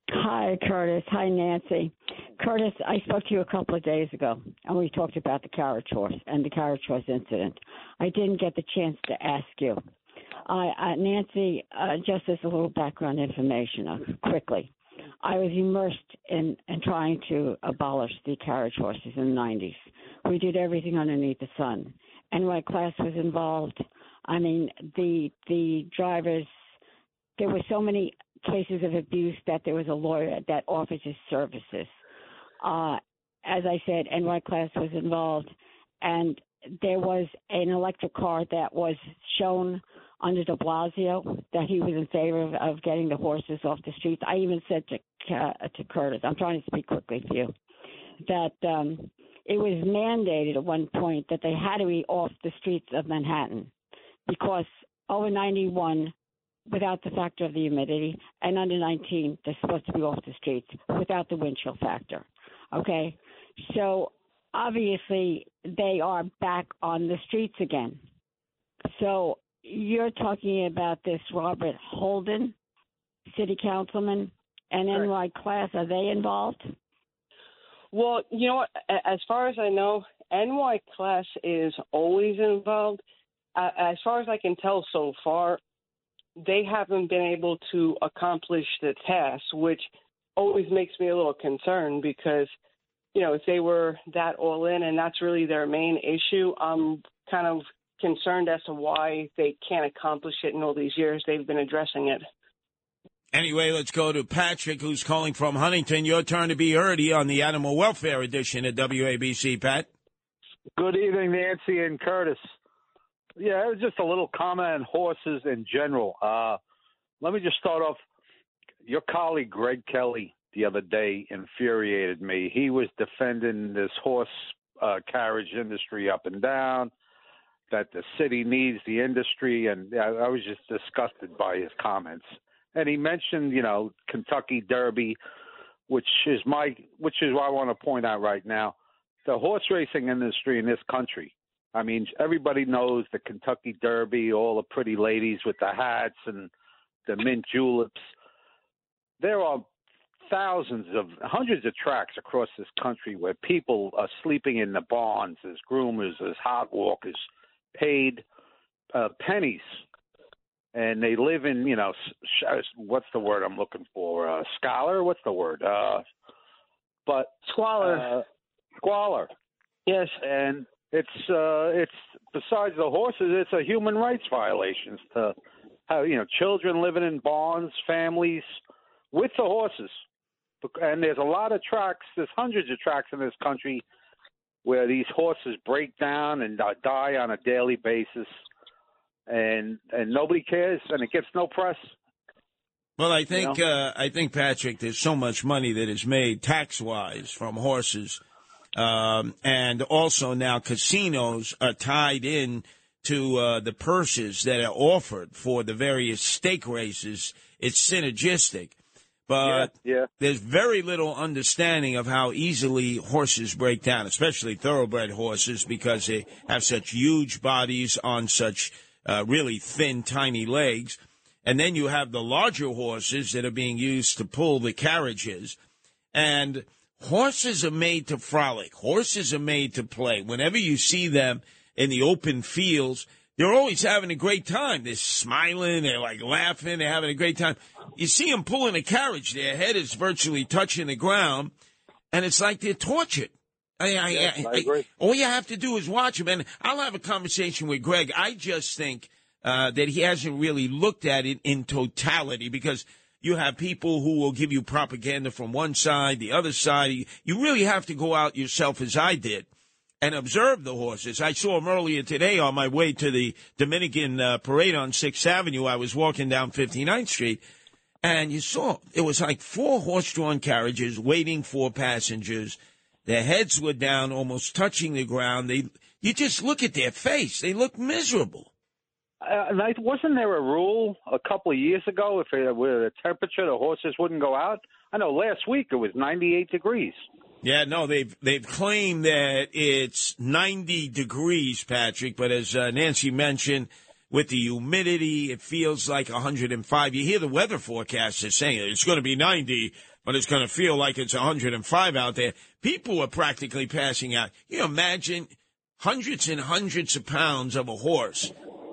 Hi, Curtis. Hi, Nancy. Curtis, I spoke to you a couple of days ago, and we talked about the carriage horse and the carriage horse incident. I didn't get the chance to ask you. I, uh, Nancy, uh, just as a little background information, uh, quickly. I was immersed in, in trying to abolish the carriage horses in the 90s. We did everything underneath the sun. NYCLASS was involved. I mean, the the drivers. There were so many cases of abuse that there was a lawyer that offered his services. Uh, as I said, NYCLASS was involved, and there was an electric car that was shown under De Blasio that he was in favor of, of getting the horses off the streets. I even said to uh, to Curtis, I'm trying to speak quickly to you, that um, it was mandated at one point that they had to be off the streets of Manhattan because over 91 without the factor of the humidity, and under 19 they're supposed to be off the streets without the wind chill factor. Okay, so obviously they are back on the streets again. So you're talking about this Robert Holden, city councilman, and NYCLASS. Are they involved? Well, you know what? As far as I know, NY class is always involved. As far as I can tell so far, they haven't been able to accomplish the task, which always makes me a little concerned because, you know, if they were that all in and that's really their main issue, I'm kind of concerned as to why they can't accomplish it in all these years they've been addressing it. Anyway, let's go to Patrick, who's calling from Huntington. Your turn to be heard on the Animal Welfare Edition at WABC, Pat. Good evening, Nancy and Curtis. Yeah, it was just a little comment on horses in general. Uh, let me just start off. Your colleague Greg Kelly the other day infuriated me. He was defending this horse uh, carriage industry up and down, that the city needs the industry, and I, I was just disgusted by his comments. And he mentioned, you know, Kentucky Derby, which is my, which is what I want to point out right now. The horse racing industry in this country. I mean, everybody knows the Kentucky Derby, all the pretty ladies with the hats and the mint juleps. There are thousands of hundreds of tracks across this country where people are sleeping in the barns as groomers, as hot walkers, paid uh, pennies, and they live in you know sh- what's the word I'm looking for? Uh, scholar? What's the word? Uh, but squalor. Uh, squalor. Yes. And it's uh, it's besides the horses, it's a human rights violation to have you know children living in barns, families with the horses and there's a lot of tracks. There's hundreds of tracks in this country where these horses break down and uh, die on a daily basis, and and nobody cares, and it gets no press. Well, I think You know? uh, I think Patrick, there's so much money that is made tax wise from horses, um, and also now casinos are tied in to uh, the purses that are offered for the various stake races. It's synergistic, but yeah. there's very little understanding of how easily horses break down, especially thoroughbred horses, because they have such huge bodies on such uh, really thin, tiny legs. And then you have the larger horses that are being used to pull the carriages. And horses are made to frolic. Horses are made to play. Whenever you see them in the open fields, they're always having a great time. They're smiling. They're like laughing. They're having a great time. You see them pulling a carriage. Their head is virtually touching the ground, and it's like they're tortured. I, I, Yes, I, agree. all you have to do is watch them, and I'll have a conversation with Greg. I just think uh, that he hasn't really looked at it in totality because you have people who will give you propaganda from one side, the other side. You really have to go out yourself, as I did, and observe the horses. I saw them earlier today on my way to the Dominican uh, parade on Sixth Avenue. I was walking down 59th Street, and you saw it was like four horse-drawn carriages waiting for passengers. Their heads were down, almost touching the ground. They, you just look at their face; they look miserable. Uh, wasn't there a rule a couple of years ago if it, with the temperature the horses wouldn't go out? I know last week it was 98 degrees. Yeah, no, they've they've claimed that it's 90 degrees, Patrick. But as uh, Nancy mentioned, with the humidity, it feels like 105. You hear the weather forecasters saying it's going to be 90, but it's going to feel like it's 105 out there. People are practically passing out. You imagine hundreds and hundreds of pounds of a horse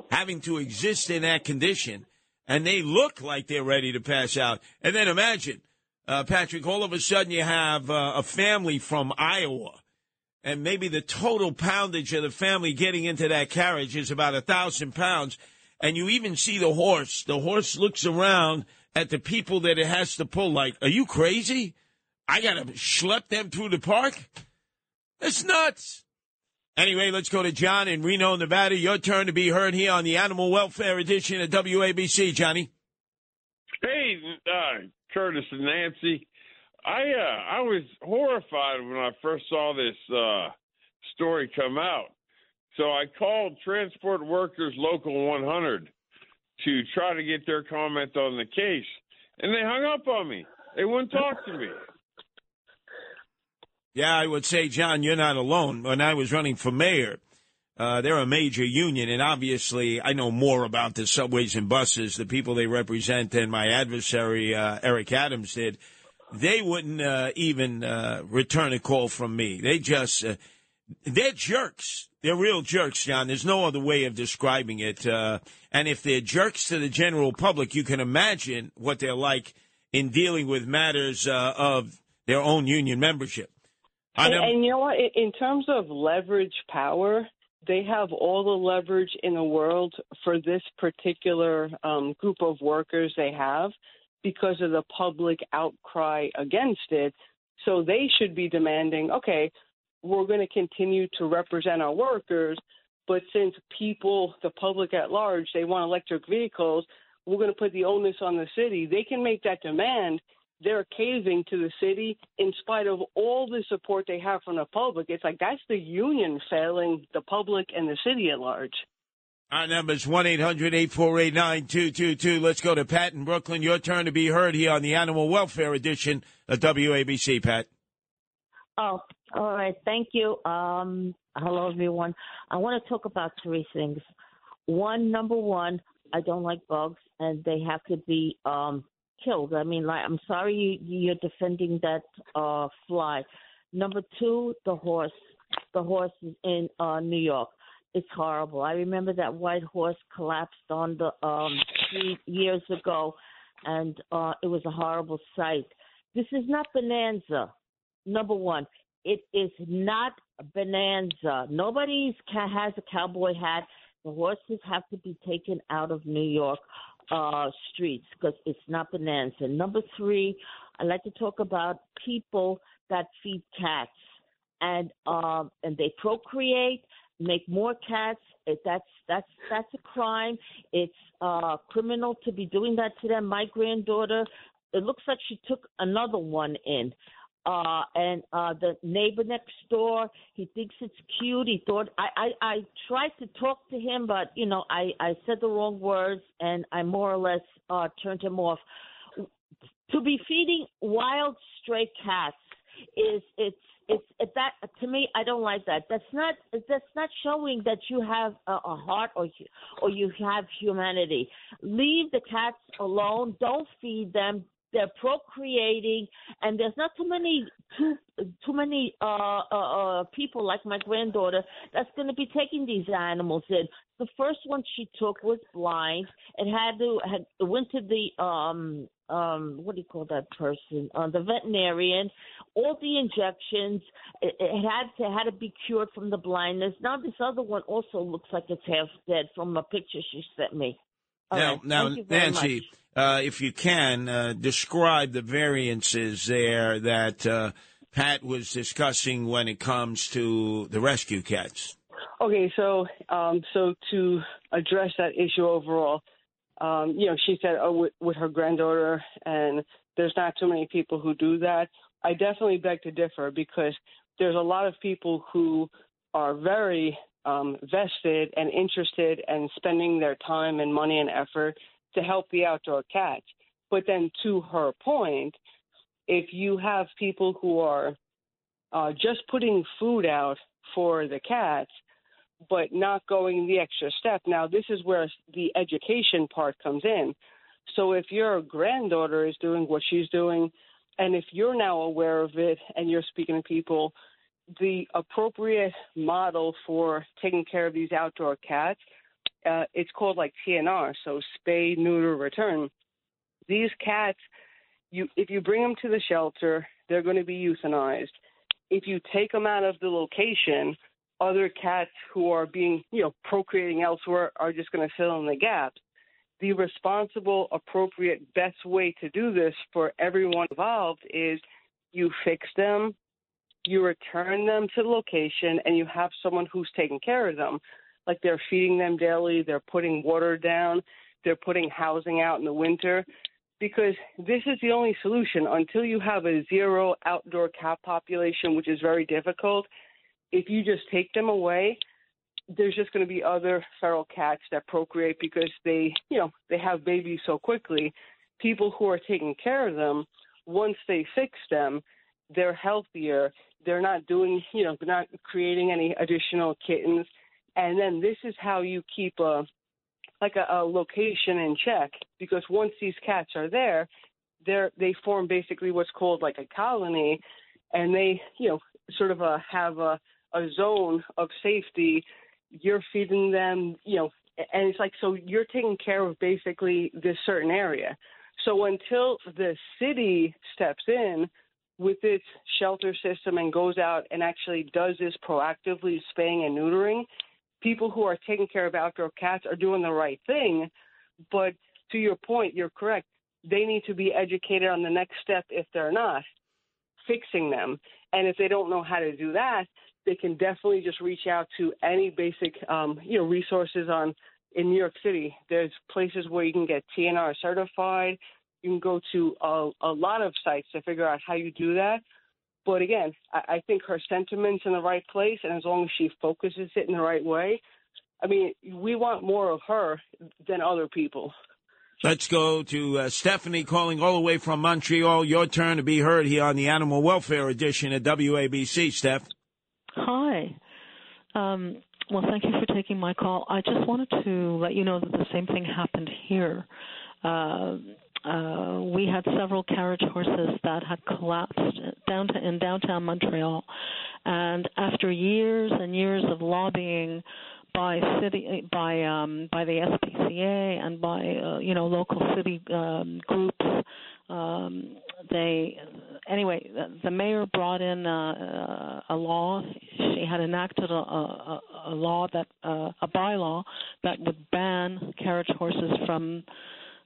having to exist in that condition, and they look like they're ready to pass out. And then imagine, uh, Patrick, all of a sudden you have uh, a family from Iowa, and maybe the total poundage of the family getting into that carriage is about a thousand pounds, and you even see the horse. The horse looks around at the people that it has to pull. Like, are you crazy? I got to schlep them through the park. It's nuts. Anyway, let's go to John in Reno, Nevada. Your turn to be heard here on the Animal Welfare Edition of WABC, Johnny. Hey, uh, Curtis and Nancy, I uh, I was horrified when I first saw this uh, story come out. So I called Transport Workers Local 100 to try to get their comment on the case, and they hung up on me. They wouldn't talk to me. Yeah, I would say, John, you're not alone. When I was running for mayor, uh, they're a major union, and obviously I know more about the subways and buses, the people they represent, than my adversary, uh, Eric Adams, did. They wouldn't uh, even uh, return a call from me. They just, uh, they're jerks. They're real jerks, John. There's no other way of describing it. Uh, and if they're jerks to the general public, you can imagine what they're like in dealing with matters uh, of their own union membership. And, and you know what? In- In terms of leverage power, they have all the leverage in the world for this particular um, group of workers they have because of the public outcry against it. So they should be demanding, okay, we're going to continue to represent our workers, but since people, the public at large, they want electric vehicles, we're going to put the onus on the city. They can make that demand. They're caving to the city in spite of all the support they have from the public. It's like that's the union failing the public and the city at large. Our number is 1 800 848 9222. Let's go to Pat in Brooklyn. Your turn to be heard here on the Animal Welfare Edition of WABC, Pat. Oh, all right. Thank you. Um, hello, everyone. I want to talk about three things. One, number one, I don't like bugs, and they have to be um, killed. I mean, like, I'm sorry you, you're defending that uh, fly. Number two, the horse. The horse is in uh, New York. It's horrible. I remember that white horse collapsed on the um, street years ago, and uh, it was a horrible sight. This is not Bonanza. Number one, it is not Bonanza. Nobody has a cowboy hat. The horses have to be taken out of New York uh, streets because it's not Bonanza. Number three, I like to talk about people that feed cats and um, and they procreate, make more cats. It, that's that's that's a crime. It's uh, criminal to be doing that to them. My granddaughter, it looks like she took another one in uh, and uh, the neighbor next door. He thinks it's cute. He thought I, I I tried to talk to him, but you know I I said the wrong words, and I more or less uh, turned him off. To be feeding wild stray cats is it's it's it, that to me I don't like that. That's not that's not showing that you have a, a heart or or you have humanity. Leave the cats alone. Don't feed them they're procreating, and there's not too many too too many uh, uh, uh, people like my granddaughter that's going to be taking these animals in. The first one she took was blind and had to had went to the um um what do you call that person? Uh, the veterinarian. All the injections it, it had to had to be cured from the blindness. Now this other one also looks like it's half dead from a picture she sent me all now, right. now, Thank you very Nancy, uh, if you can, uh, describe the variances there that uh, Pat was discussing when it comes to the rescue cats. Okay, so um, so to address that issue overall, um, you know, she said, oh, with, with her granddaughter, and there's not too many people who do that. I definitely beg to differ because there's a lot of people who are very um, vested and interested and spending their time and money and effort to help the outdoor cats. But then, to her point, if you have people who are uh, just putting food out for the cats, but not going the extra step. Now, this is where the education part comes in. So, if your granddaughter is doing what she's doing, and if you're now aware of it and you're speaking to people, the appropriate model for taking care of these outdoor cats, uh, it's called like TNR, so spay, neuter, return. These cats, you if you bring them to the shelter, they're going to be euthanized. If you take them out of the location, other cats who are being, you know, procreating elsewhere are just going to fill in the gaps. The responsible, appropriate, best way to do this for everyone involved is you fix them, you return them to the location, and you have someone who's taking care of them. Like they're feeding them daily, they're putting water down, they're putting housing out in the winter. Because this is the only solution until you have a zero outdoor cat population, which is very difficult. If you just take them away, there's just going to be other feral cats that procreate because they, you know, they have babies so quickly. People who are taking care of them, once they fix them, they're healthier. They're not doing, you know, not creating any additional kittens. And then this is how you keep a like a, a location in check because once these cats are there, they're they form basically what's called like a colony, and they, you know, sort of a have a a zone of safety. You're feeding them, you know, and it's like so you're taking care of basically this certain area. So until the city steps in with its shelter system and goes out and actually does this proactively spaying and neutering, people who are taking care of outdoor cats are doing the right thing. But to your point, you're correct. They need to be educated on the next step if they're not fixing them. And if they don't know how to do that, they can definitely just reach out to any basic, um, you know, resources on in New York City. There's places where you can get TNR certified. You can go to a, a lot of sites to figure out how you do that. But again, I, I think her sentiment's in the right place, and as long as she focuses it in the right way, I mean, we want more of her than other people. Let's go to uh, Stephanie calling all the way from Montreal. Your turn to be heard here on the Animal Welfare Edition at WABC, Steph. Hi. Um, well, thank you for taking my call. I just wanted to let you know that the same thing happened here. Uh, uh, we had several carriage horses that had collapsed down to, in downtown Montreal, and after years and years of lobbying by city by um by the SPCA and by uh, you know local city um groups um they anyway the, mayor brought in uh, a law. She had enacted a a, a law that uh, a bylaw that would ban carriage horses from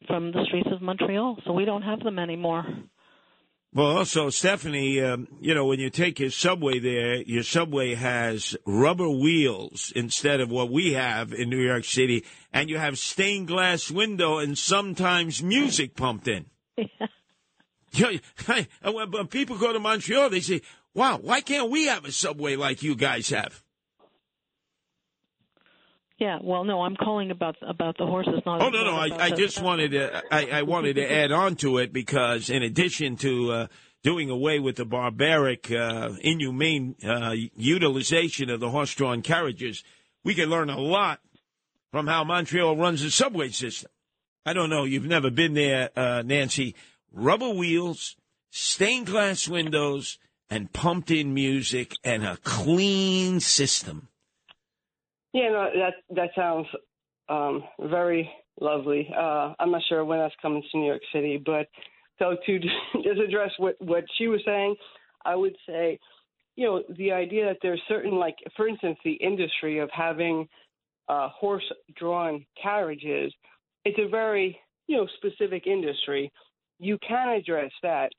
from the streets of Montreal so we don't have them anymore Well, also, Stephanie, um, you know, when you take your subway there, your subway has rubber wheels instead of what we have in New York City, and you have stained glass window and sometimes music pumped in. [laughs] Yeah. when [laughs] when people go to Montreal, they say, wow, why can't we have a subway like you guys have? Yeah, well, no, I'm calling about about the horses, not. Oh no, no, I, I just wanted to I, I wanted to add on to it because in addition to uh, doing away with the barbaric, uh, inhumane uh, utilization of the horse-drawn carriages, we can learn a lot from how Montreal runs the subway system. I don't know, you've never been there, uh, Nancy. Rubber wheels, stained glass windows, and pumped-in music, and a clean system. Yeah, no, that that sounds um, very lovely. Uh, I'm not sure when that's coming to New York City, but so to [laughs] just address what what she was saying, I would say, you know, the idea that there's certain like, for instance, the industry of having uh, horse-drawn carriages, it's a very you know specific industry. You can address that,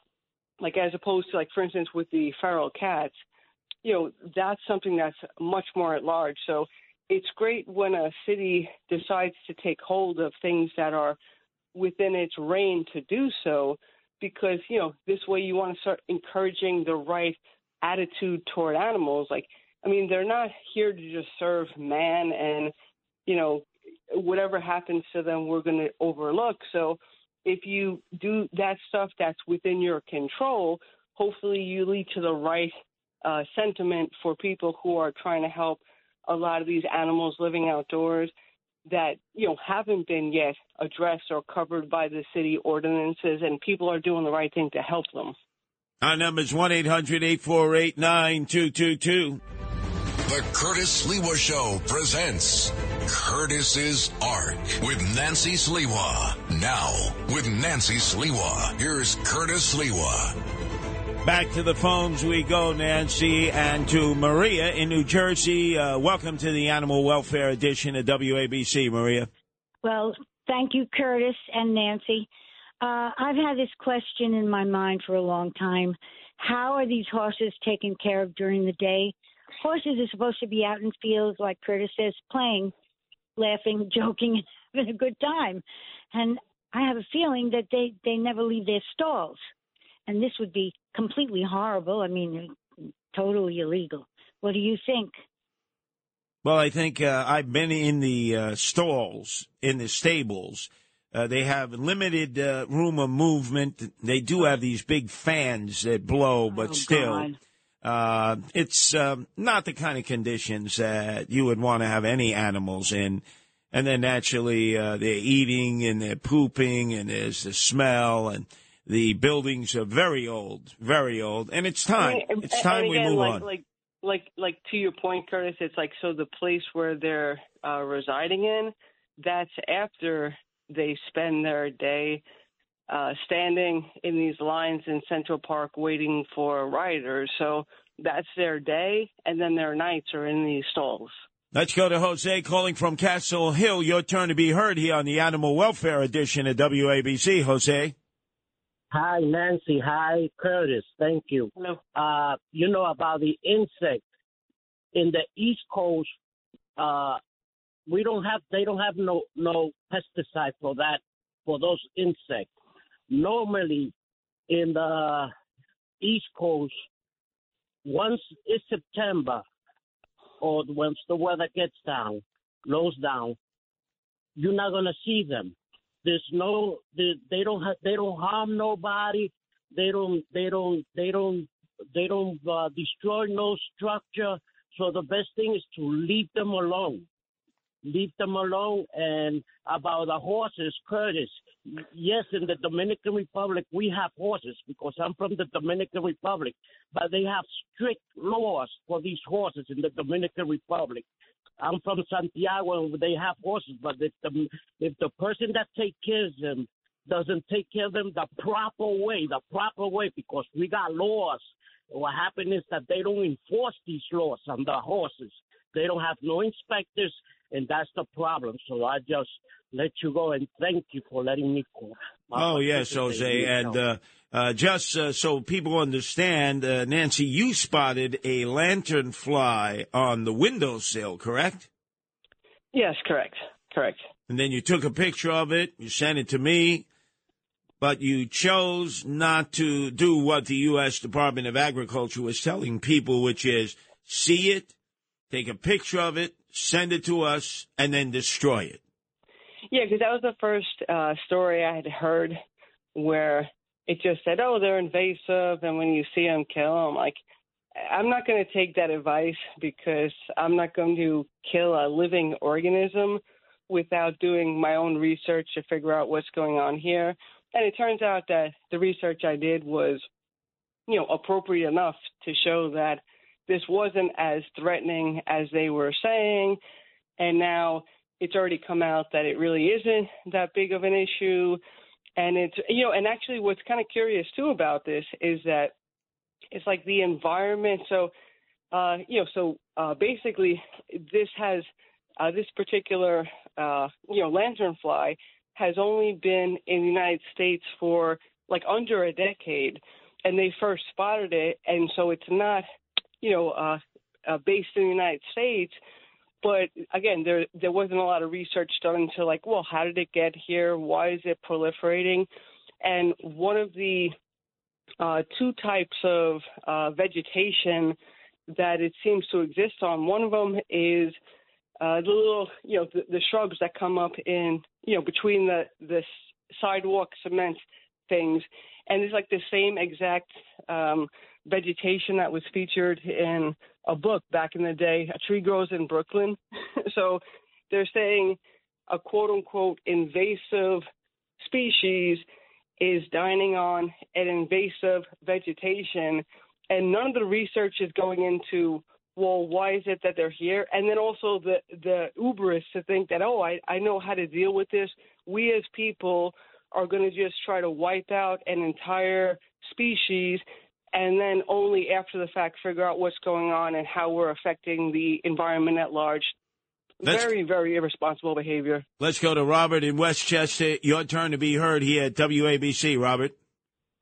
like as opposed to like, for instance, with the feral cats you know that's something that's much more at large so it's great when a city decides to take hold of things that are within its reign to do so because you know this way you want to start encouraging the right attitude toward animals. Like i mean they're not here to just serve man and you know whatever happens to them we're going to overlook. So if you do that stuff that's within your control hopefully you lead to the right uh, sentiment for people who are trying to help a lot of these animals living outdoors that you know haven't been yet addressed or covered by the city ordinances and people are doing the right thing to help them Our number is 1 800 848 9222. The Curtis Sliwa Show presents Curtis's Ark with Nancy Sliwa. Now, with Nancy Sliwa, here's Curtis Sliwa. Back to the phones we go, Nancy, and to Maria in New Jersey. Uh, welcome to the Animal Welfare Edition of WABC, Maria. Well, thank you, Curtis and Nancy. Uh, I've had this question in my mind for a long time. How are these horses taken care of during the day? Horses are supposed to be out in fields, like Curtis says, playing, laughing, [laughs] joking, having a good time. And I have a feeling that they, they never leave their stalls. And this would be completely horrible. I mean, totally illegal. What do you think? Well, I think uh, I've been in the uh, stalls, in the stables. Uh, they have limited uh, room of movement. They do have these big fans that blow, but Oh, still, uh, it's um, not the kind of conditions that you would want to have any animals in. And then naturally, uh, they're eating and they're pooping, and there's the smell, and the buildings are very old, very old, and it's time. It's time we again, move like, on. Like, like, like to your point, Curtis. It's like so the place where they're uh, residing in. That's after they spend their day uh, standing in these lines in Central Park waiting for riders. So that's their day, and then their nights are in these stalls. Let's go to Jose calling from Castle Hill. Your turn to be heard here on the Animal Welfare Edition of WABC. Jose. Hi, Nancy. Hi, Curtis. Thank you. Uh, you know about the insect in the East Coast. Uh, we don't have. They don't have no no pesticide for that for those insects. Normally, in the East Coast, once it's September, or once the weather gets down, lows down, you're not gonna see them. There's no, they, they don't have, they don't harm nobody. They don't, they don't, they don't, they don't uh, destroy no structure. So the best thing is to leave them alone. Leave them alone. And about the horses, Curtis, yes, in the Dominican Republic we have horses because I'm from the Dominican Republic, but they have strict laws for these horses in the Dominican Republic. I'm from Santiago and they have horses, but if the if the person that take care of them doesn't take care of them the proper way, the proper way, because we got laws. What happened is that they don't enforce these laws on the horses. They don't have no inspectors, and that's the problem. So I just let you go and thank you for letting me call. Oh yes, Jose, and uh, uh, just uh, so people understand, uh, Nancy, you spotted a lantern fly on the windowsill, correct? Yes, correct. Correct. And then you took a picture of it, you sent it to me, but you chose not to do what the U.S. Department of Agriculture was telling people, which is see it, take a picture of it, send it to us, and then destroy it. Yeah, because that was the first uh, story I had heard where it just said, "Oh, they're invasive," and when you see them, kill them. Like, I'm not going to take that advice because I'm not going to kill a living organism without doing my own research to figure out what's going on here. And it turns out that the research I did was, you know, appropriate enough to show that this wasn't as threatening as they were saying. And now it's already come out that it really isn't that big of an issue. And it's, you know, and actually what's kind of curious too about this is that it's like the environment. So, uh, you know, so uh, basically this has, uh, this particular, uh, you know, lanternfly has only been in the United States for like under a decade, and they first spotted it, and so it's not, you know, uh, uh, based in the United States. But again, there there wasn't a lot of research done into like, well, how did it get here? Why is it proliferating? And one of the uh, two types of uh, vegetation that it seems to exist on. One of them is uh, the little, you know, the, the shrubs that come up in, you know, between the the sidewalk cement things, and it's like the same exact um, vegetation that was featured in a book back in the day. A tree grows in Brooklyn, [laughs] so they're saying a quote unquote invasive species is dining on an invasive vegetation, and none of the research is going into well, why is it that they're here? And then also the the hubris to think that oh, I I know how to deal with this. We as people are going to just try to wipe out an entire species and then only after the fact figure out what's going on and how we're affecting the environment at large. Let's- very, very irresponsible behavior. Let's go to Robert in Westchester. Your turn to be heard here at WABC, Robert.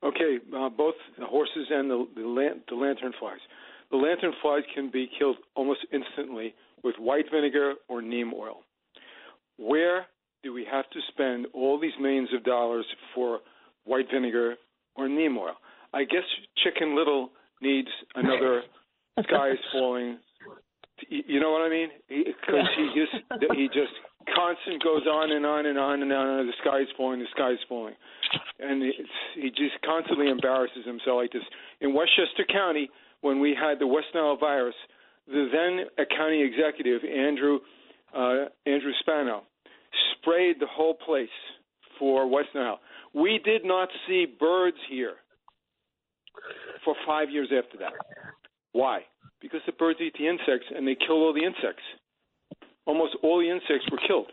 Okay, uh, both the horses and the the, lan- the lantern flies. The lantern flies can be killed almost instantly with white vinegar or neem oil. Where do we have to spend all these millions of dollars for white vinegar or neem oil? I guess Chicken Little needs another [laughs] sky is falling. You know what I mean? Because he just [laughs] he just constant goes on and on and on and on. The sky is falling. The sky is falling, and it's, he just constantly embarrasses himself like this. In Westchester County, when we had the West Nile virus, the then uh, county executive Andrew uh, Andrew Spano sprayed the whole place for West Nile. We did not see birds here for five years after that. Why? Because the birds eat the insects and they kill all the insects. Almost all the insects were killed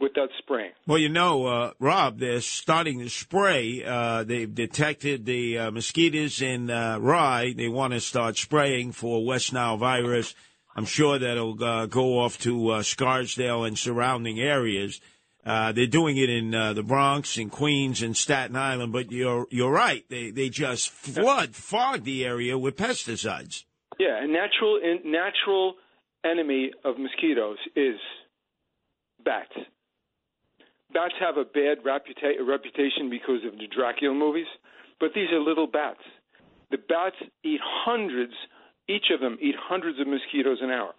with that spraying. Well, you know, uh, Rob, they're starting to spray. Uh, they've detected the uh, mosquitoes in uh, Rye. They want to start spraying for West Nile virus. I'm sure that'll uh, go off to uh, Scarsdale and surrounding areas. Uh, they're doing it in uh, the Bronx and Queens and Staten Island, but you're you're right. They they just flood fog the area with pesticides. Yeah, a natural in, natural enemy of mosquitoes is bats. Bats have a bad reputa- reputation because of the Dracula movies, but these are little bats. The bats eat hundreds, each of them eat hundreds of mosquitoes an hour.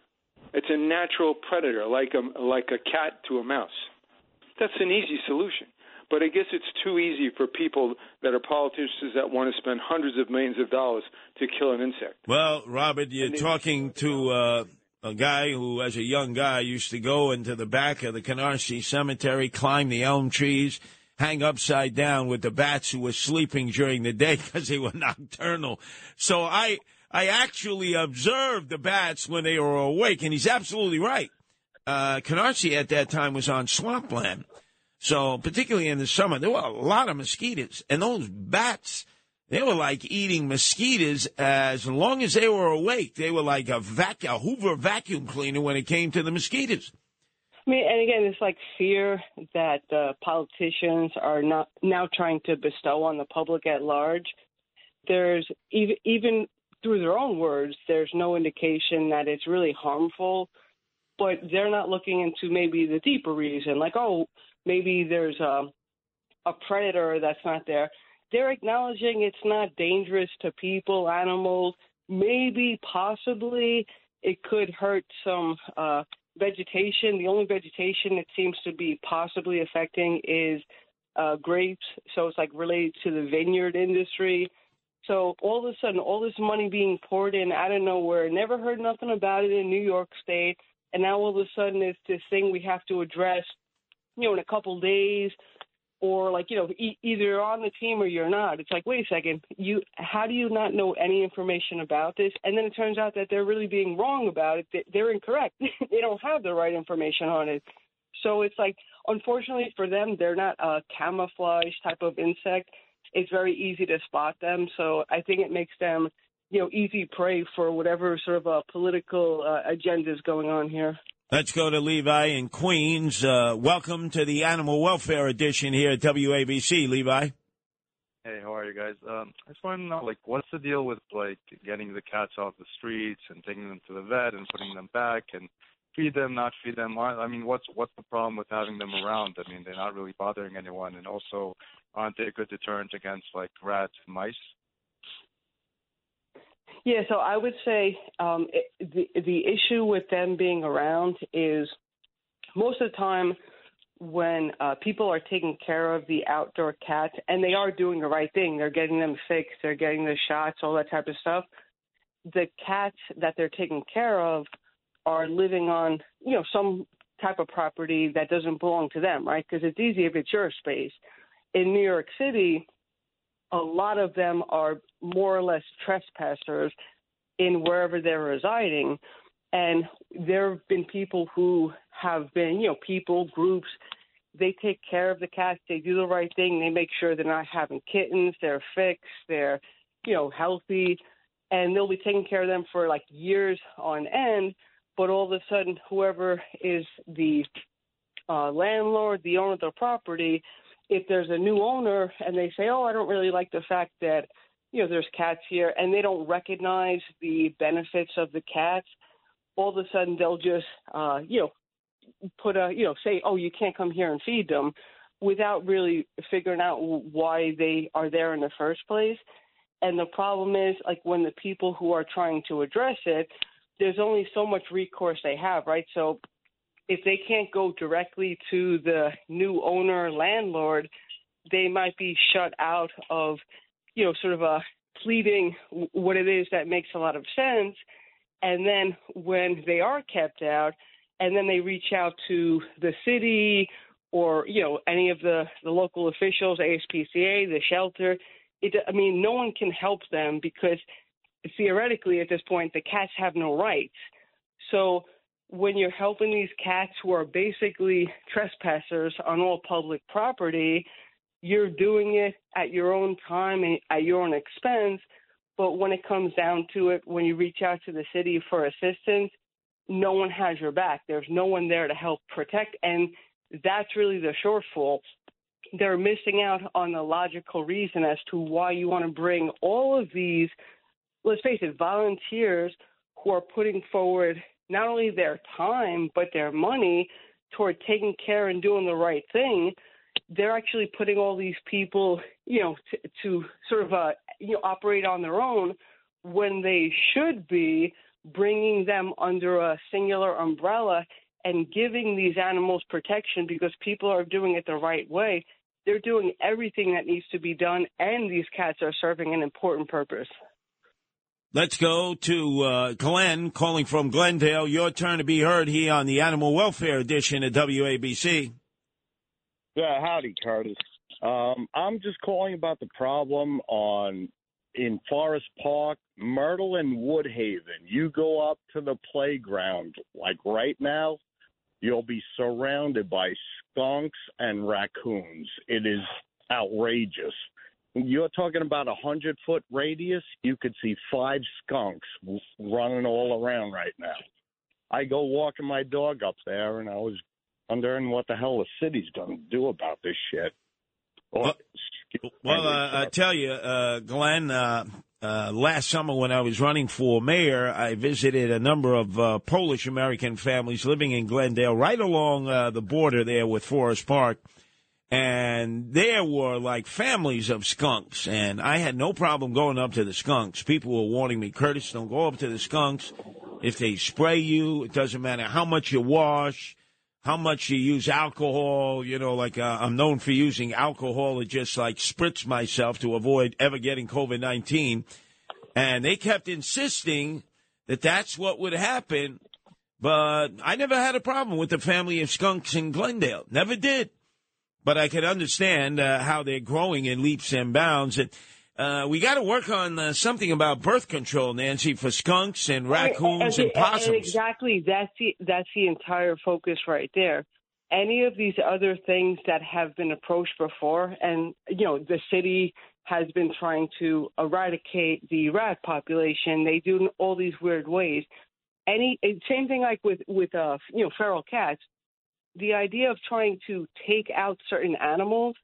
It's a natural predator, like a like a cat to a mouse. That's an easy solution. But I guess it's too easy for people that are politicians that want to spend hundreds of millions of dollars to kill an insect. Well, Robert, you're talking to uh, a guy who, as a young guy, used to go into the back of the Canarsie Cemetery, climb the elm trees, hang upside down with the bats who were sleeping during the day [laughs] because they were nocturnal. So I, I actually observed the bats when they were awake, and he's absolutely right. Uh, Canarsie at that time was on swampland. So, particularly in the summer, there were a lot of mosquitoes, and those bats, they were like eating mosquitoes as long as they were awake. They were like a vac, a Hoover vacuum cleaner when it came to the mosquitoes. I mean, and again, it's like fear that uh, politicians are not now trying to bestow on the public at large. There's even even through their own words, there's no indication that it's really harmful, but they're not looking into maybe the deeper reason, like oh, maybe there's a a predator that's not there. They're acknowledging it's not dangerous to people, animals. Maybe, possibly, it could hurt some uh, vegetation. The only vegetation it seems to be possibly affecting is uh, grapes. So it's like related to the vineyard industry. So all of a sudden, all this money being poured in out of nowhere, never heard nothing about it in New York State, and now all of a sudden it's this thing we have to address, you know, in a couple days, or like you know, e- either you're on the team or you're not. It's like, wait a second, you how do you not know any information about this? And then it turns out that they're really being wrong about it. They- They're incorrect. [laughs] they don't have the right information on it. So it's like, unfortunately for them, they're not a camouflage type of insect. It's very easy to spot them. So I think it makes them, you know, easy prey for whatever sort of uh, political uh, agenda is going on here. Let's go to Levi in Queens. Uh, welcome to the Animal Welfare Edition here at WABC, Levi. Hey, how are you guys? Um, I just want to know, like, what's the deal with like getting the cats off the streets and taking them to the vet and putting them back and feed them, not feed them? Why- I mean, what's what's the problem with having them around? I mean, they're not really bothering anyone, and also, aren't they a good deterrent against like rats and mice? Yeah, so I would say um, it, the the issue with them being around is most of the time when uh, people are taking care of the outdoor cats and they are doing the right thing, they're getting them fixed, they're getting the shots, all that type of stuff. The cats that they're taking care of are living on, you know, some type of property that doesn't belong to them, right? Because it's easy if it's your space. In New York City, a lot of them are more or less trespassers in wherever they're residing. And there have been people who have been, you know, people, groups, they take care of the cats, they do the right thing, they make sure they're not having kittens, they're fixed, they're, you know, healthy, and they'll be taking care of them for like years on end. But all of a sudden, whoever is the uh, landlord, the owner of the property, if there's a new owner and they say, "Oh, I don't really like the fact that you know there's cats here," and they don't recognize the benefits of the cats, all of a sudden they'll just uh, you know put a you know say, "Oh, you can't come here and feed them," without really figuring out why they are there in the first place. And the problem is, like when the people who are trying to address it, there's only so much recourse they have, right? So if they can't go directly to the new owner landlord, they might be shut out of, you know, sort of a pleading what it is that makes a lot of sense. And then when they are kept out, and then they reach out to the city or you know any of the the local officials, ASPCA, the shelter. It, I mean, no one can help them because theoretically at this point the cats have no rights. So when you're helping these cats who are basically trespassers on all public property, you're doing it at your own time and at your own expense. But when it comes down to it, when you reach out to the city for assistance, no one has your back. There's no one there to help protect, and that's really the shortfall. They're missing out on the logical reason as to why you want to bring all of these, let's face it, volunteers who are putting forward not only their time but their money toward taking care and doing the right thing. They're actually putting all these people, you know, to, to sort of uh, you know operate on their own when they should be bringing them under a singular umbrella and giving these animals protection because people are doing it the right way. They're doing everything that needs to be done, and these cats are serving an important purpose. Let's go to uh, Glenn calling from Glendale. Your turn to be heard here on the Animal Welfare Edition of WABC. Yeah, howdy, Curtis. Um, I'm just calling about the problem on in Forest Park, Myrtle and Woodhaven. You go up to the playground, like right now, you'll be surrounded by skunks and raccoons. It is outrageous. You're talking about a hundred foot radius. You could see five skunks running all around right now. I go walking my dog up there, and I was wondering what the hell the city's going to do about this shit. Or, Well, uh, I tell you, uh, Glenn, uh, uh, last summer when I was running for mayor, I visited a number of uh, Polish American families living in Glendale, right along uh, the border there with Forest Park. And there were like families of skunks, and I had no problem going up to the skunks. People were warning me, Curtis, don't go up to the skunks. If they spray you, it doesn't matter how much you wash, how much you use alcohol. You know, like uh, I'm known for using alcohol to just like spritz myself to avoid ever getting COVID 19. And they kept insisting that that's what would happen. But I never had a problem with the family of skunks in Glendale. Never did. But I can understand uh, how they're growing in leaps and bounds. And uh, we got to work on uh, something about birth control, Nancy, for skunks and raccoons and, and, possums. and exactly, that's the that's the entire focus right there. Any of these other things that have been approached before, and you know, the city has been trying to eradicate the rat population. They do in all these weird ways. Any same thing like with with uh you know feral cats. The idea of trying to take out certain animals,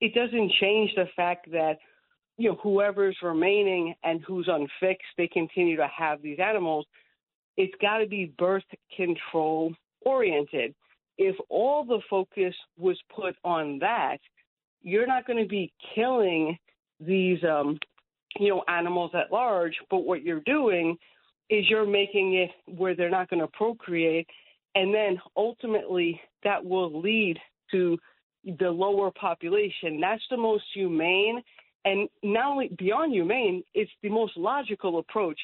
it doesn't change the fact that you know whoever's remaining and who's unfixed, they continue to have these animals. It's got to be birth control oriented. If all the focus was put on that, you're not going to be killing these um, you know animals at large. But what you're doing is you're making it where they're not going to procreate, and then ultimately that will lead to the lower population. That's the most humane and not only beyond humane, it's the most logical approach.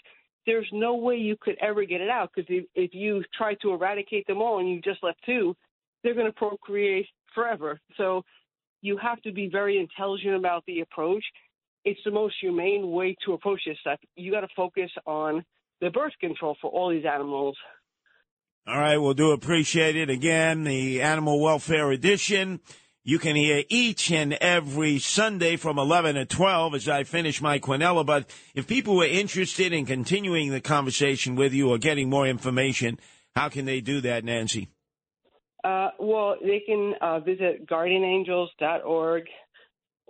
There's no way you could ever get it out because if, if you try to eradicate them all and you just left two, they're going to procreate forever. So you have to be very intelligent about the approach. It's the most humane way to approach this stuff. You got to focus on the birth control for all these animals. All right, we'll do appreciate it again. The Animal Welfare Edition. You can hear each and every Sunday from 11 to 12 as I finish my Quinella. But if people were interested in continuing the conversation with you or getting more information, how can they do that, Nancy? Uh, well, they can uh, visit guardianangels.org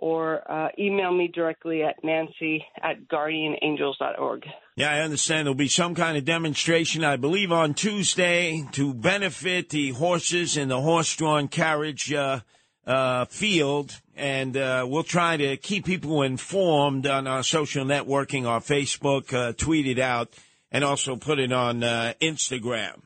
or uh, email me directly at nancy at guardianangels.org. Yeah, I understand there'll be some kind of demonstration, I believe, on Tuesday to benefit the horses in the horse-drawn carriage uh, uh, field, and uh, we'll try to keep people informed on our social networking, our Facebook, uh, tweet it out, and also put it on uh, Instagram.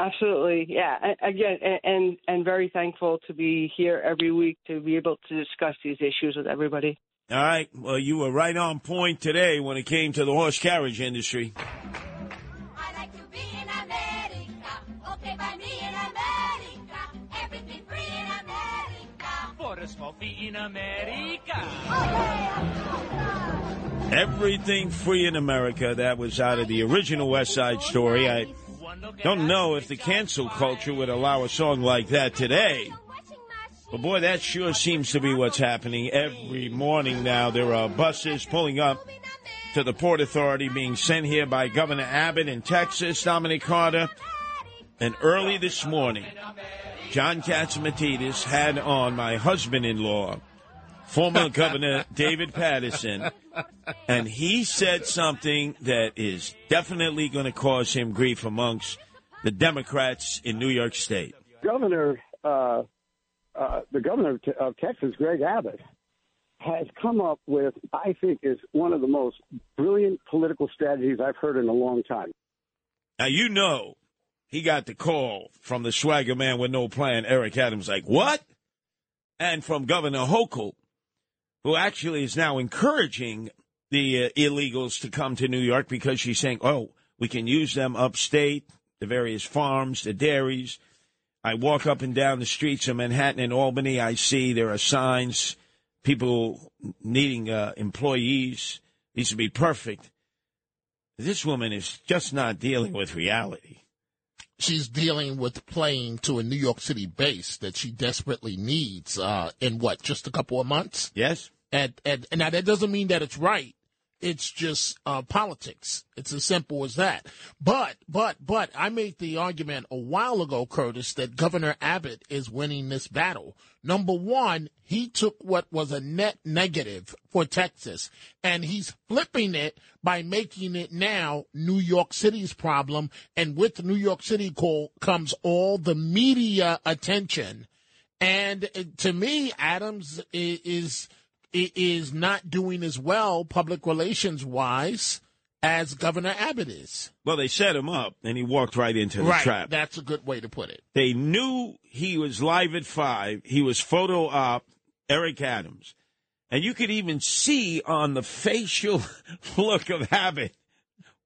Absolutely, yeah. Again, and and very thankful to be here every week to be able to discuss these issues with everybody. All right. Well, you were right on point today when it came to the horse carriage industry. I like to be in America. Okay, by me in America, everything free in America. For a in America. Oh, everything free in America. That was out of the original West Side Story. I don't know if the cancel culture would allow a song like that today. But boy, that sure seems to be what's happening every morning now. There are buses pulling up to the Port Authority being sent here by Governor Abbott in Texas, Dominic Carter. And early this morning, John Catsimatidis had on my husband-in-law, former Governor David Paterson, and he said something that is definitely going to cause him grief amongst the Democrats in New York State. Governor, uh, uh, the governor of, of Texas, Greg Abbott, has come up with, I think, is one of the most brilliant political strategies I've heard in a long time. Now you know he got the call from the swagger man with no plan, Eric Adams, like, what? And from Governor Hochul, who actually is now encouraging the uh, illegals to come to New York because she's saying, oh, we can use them upstate, the various farms, the dairies. I walk up and down the streets of Manhattan and Albany. I see there are signs, people needing uh, employees. These would be perfect. This woman is just not dealing with reality. She's dealing with playing to a New York City base that she desperately needs uh, in what, just a couple of months? Yes. And, and, and now that doesn't mean that it's right. It's just uh, politics. It's as simple as that. But, but, but I made the argument a while ago, Curtis, that Governor Abbott is winning this battle. Number one, he took what was a net negative for Texas and he's flipping it by making it now New York City's problem. And with New York City call comes all the media attention. And uh, to me, Adams is i- is not doing as well public relations wise as Governor Abbott is. Well, they set him up, and he walked right into the right. trap. That's a good way to put it. They knew he was live at five. He was photo op, Eric Adams. And you could even see on the facial [laughs] look of Abbott,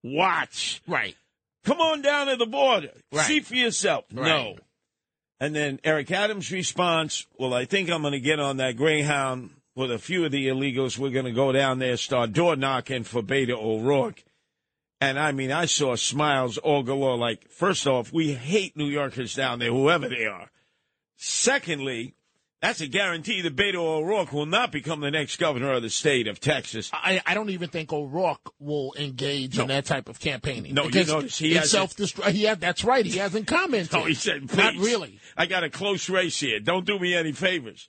watch. Right. Come on down to the border. Right. See for yourself. Right. No. And then Eric Adams' response, well, I think I'm going to get on that Greyhound with a few of the illegals. We're going to go down there, start door knocking for Beto O'Rourke. And I mean, I saw smiles all galore. Like, first off, we hate New Yorkers down there, whoever they are. Secondly, that's a guarantee that Beto O'Rourke will not become the next governor of the state of Texas. I, I don't even think O'Rourke will engage in that type of campaigning. No, you notice he hasn't- self destruct. He had, that's right. He hasn't commented. [laughs] No, he said, Please. not really. I got a close race here. Don't do me any favors.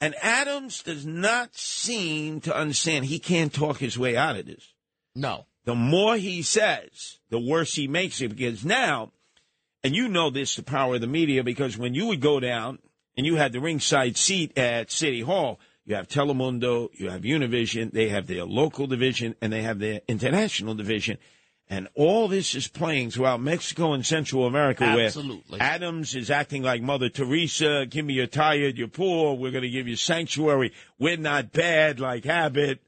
And Adams does not seem to understand he can't talk his way out of this. No. The more he says, the worse he makes it because now, and you know this, the power of the media, because when you would go down and you had the ringside seat at City Hall, you have Telemundo, you have Univision, they have their local division, and they have their international division. And all this is playing throughout Mexico and Central America, Absolutely. where Adams is acting like Mother Teresa. Give me you're tired, you're poor. We're going to give you sanctuary. We're not bad like Abbott.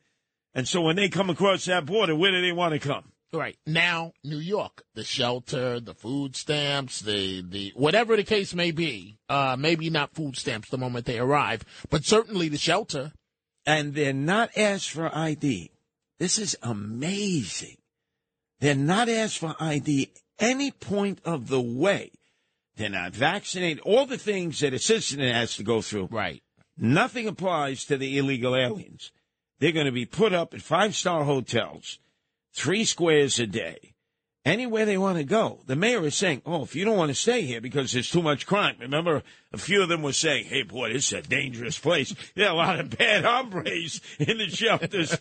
And so when they come across that border, where do they want to come? Right. Now, New York, the shelter, the food stamps, the, the whatever the case may be, uh, maybe not food stamps the moment they arrive, but certainly the shelter. And they're not asked for ID. This is amazing. They're not asked for ID any point of the way. They're not vaccinated. All the things that a citizen has to go through. Right. Nothing applies to the illegal aliens. They're going to be put up at five star hotels, three squares a day, anywhere they want to go. The mayor is saying, oh, if you don't want to stay here because there's too much crime. Remember, a few of them were saying, hey, boy, this is a dangerous place. There are a lot of bad [laughs] hombres in the shelters.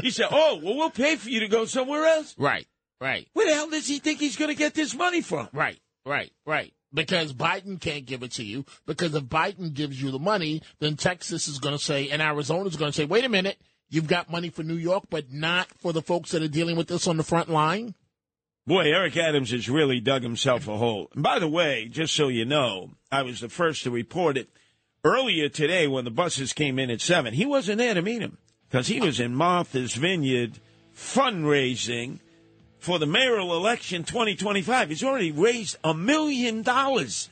he said, oh, well, we'll pay for you to go somewhere else. Right. Right. Where the hell does he think he's going to get this money from? Right. Right. Right. Because Biden can't give it to you. Because if Biden gives you the money, then Texas is going to say, and Arizona is going to say, wait a minute, you've got money for New York, but not for the folks that are dealing with this on the front line? Boy, Eric Adams has really dug himself a hole. And by the way, just so you know, I was the first to report it earlier today when the buses came in at 7. He wasn't there to meet him because he was in Martha's Vineyard fundraising for the mayoral election 2025. He's already raised a million dollars.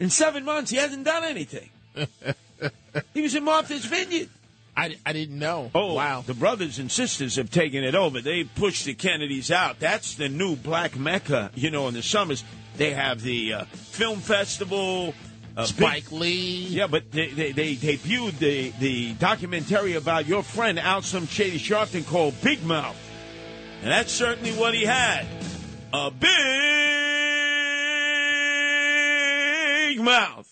In seven months, he hasn't done anything. [laughs] he was in Martha's Vineyard. I, I didn't know. Oh, wow. The brothers and sisters have taken it over. They pushed the Kennedys out. That's the new black mecca, you know, in the summers. They have the uh, film festival. Uh, Spike big, Lee. Yeah, but they, they, they debuted the, the documentary about your friend, out Some Shady Sharpton, called Big Mouth. And that's certainly what he had. A big mouth.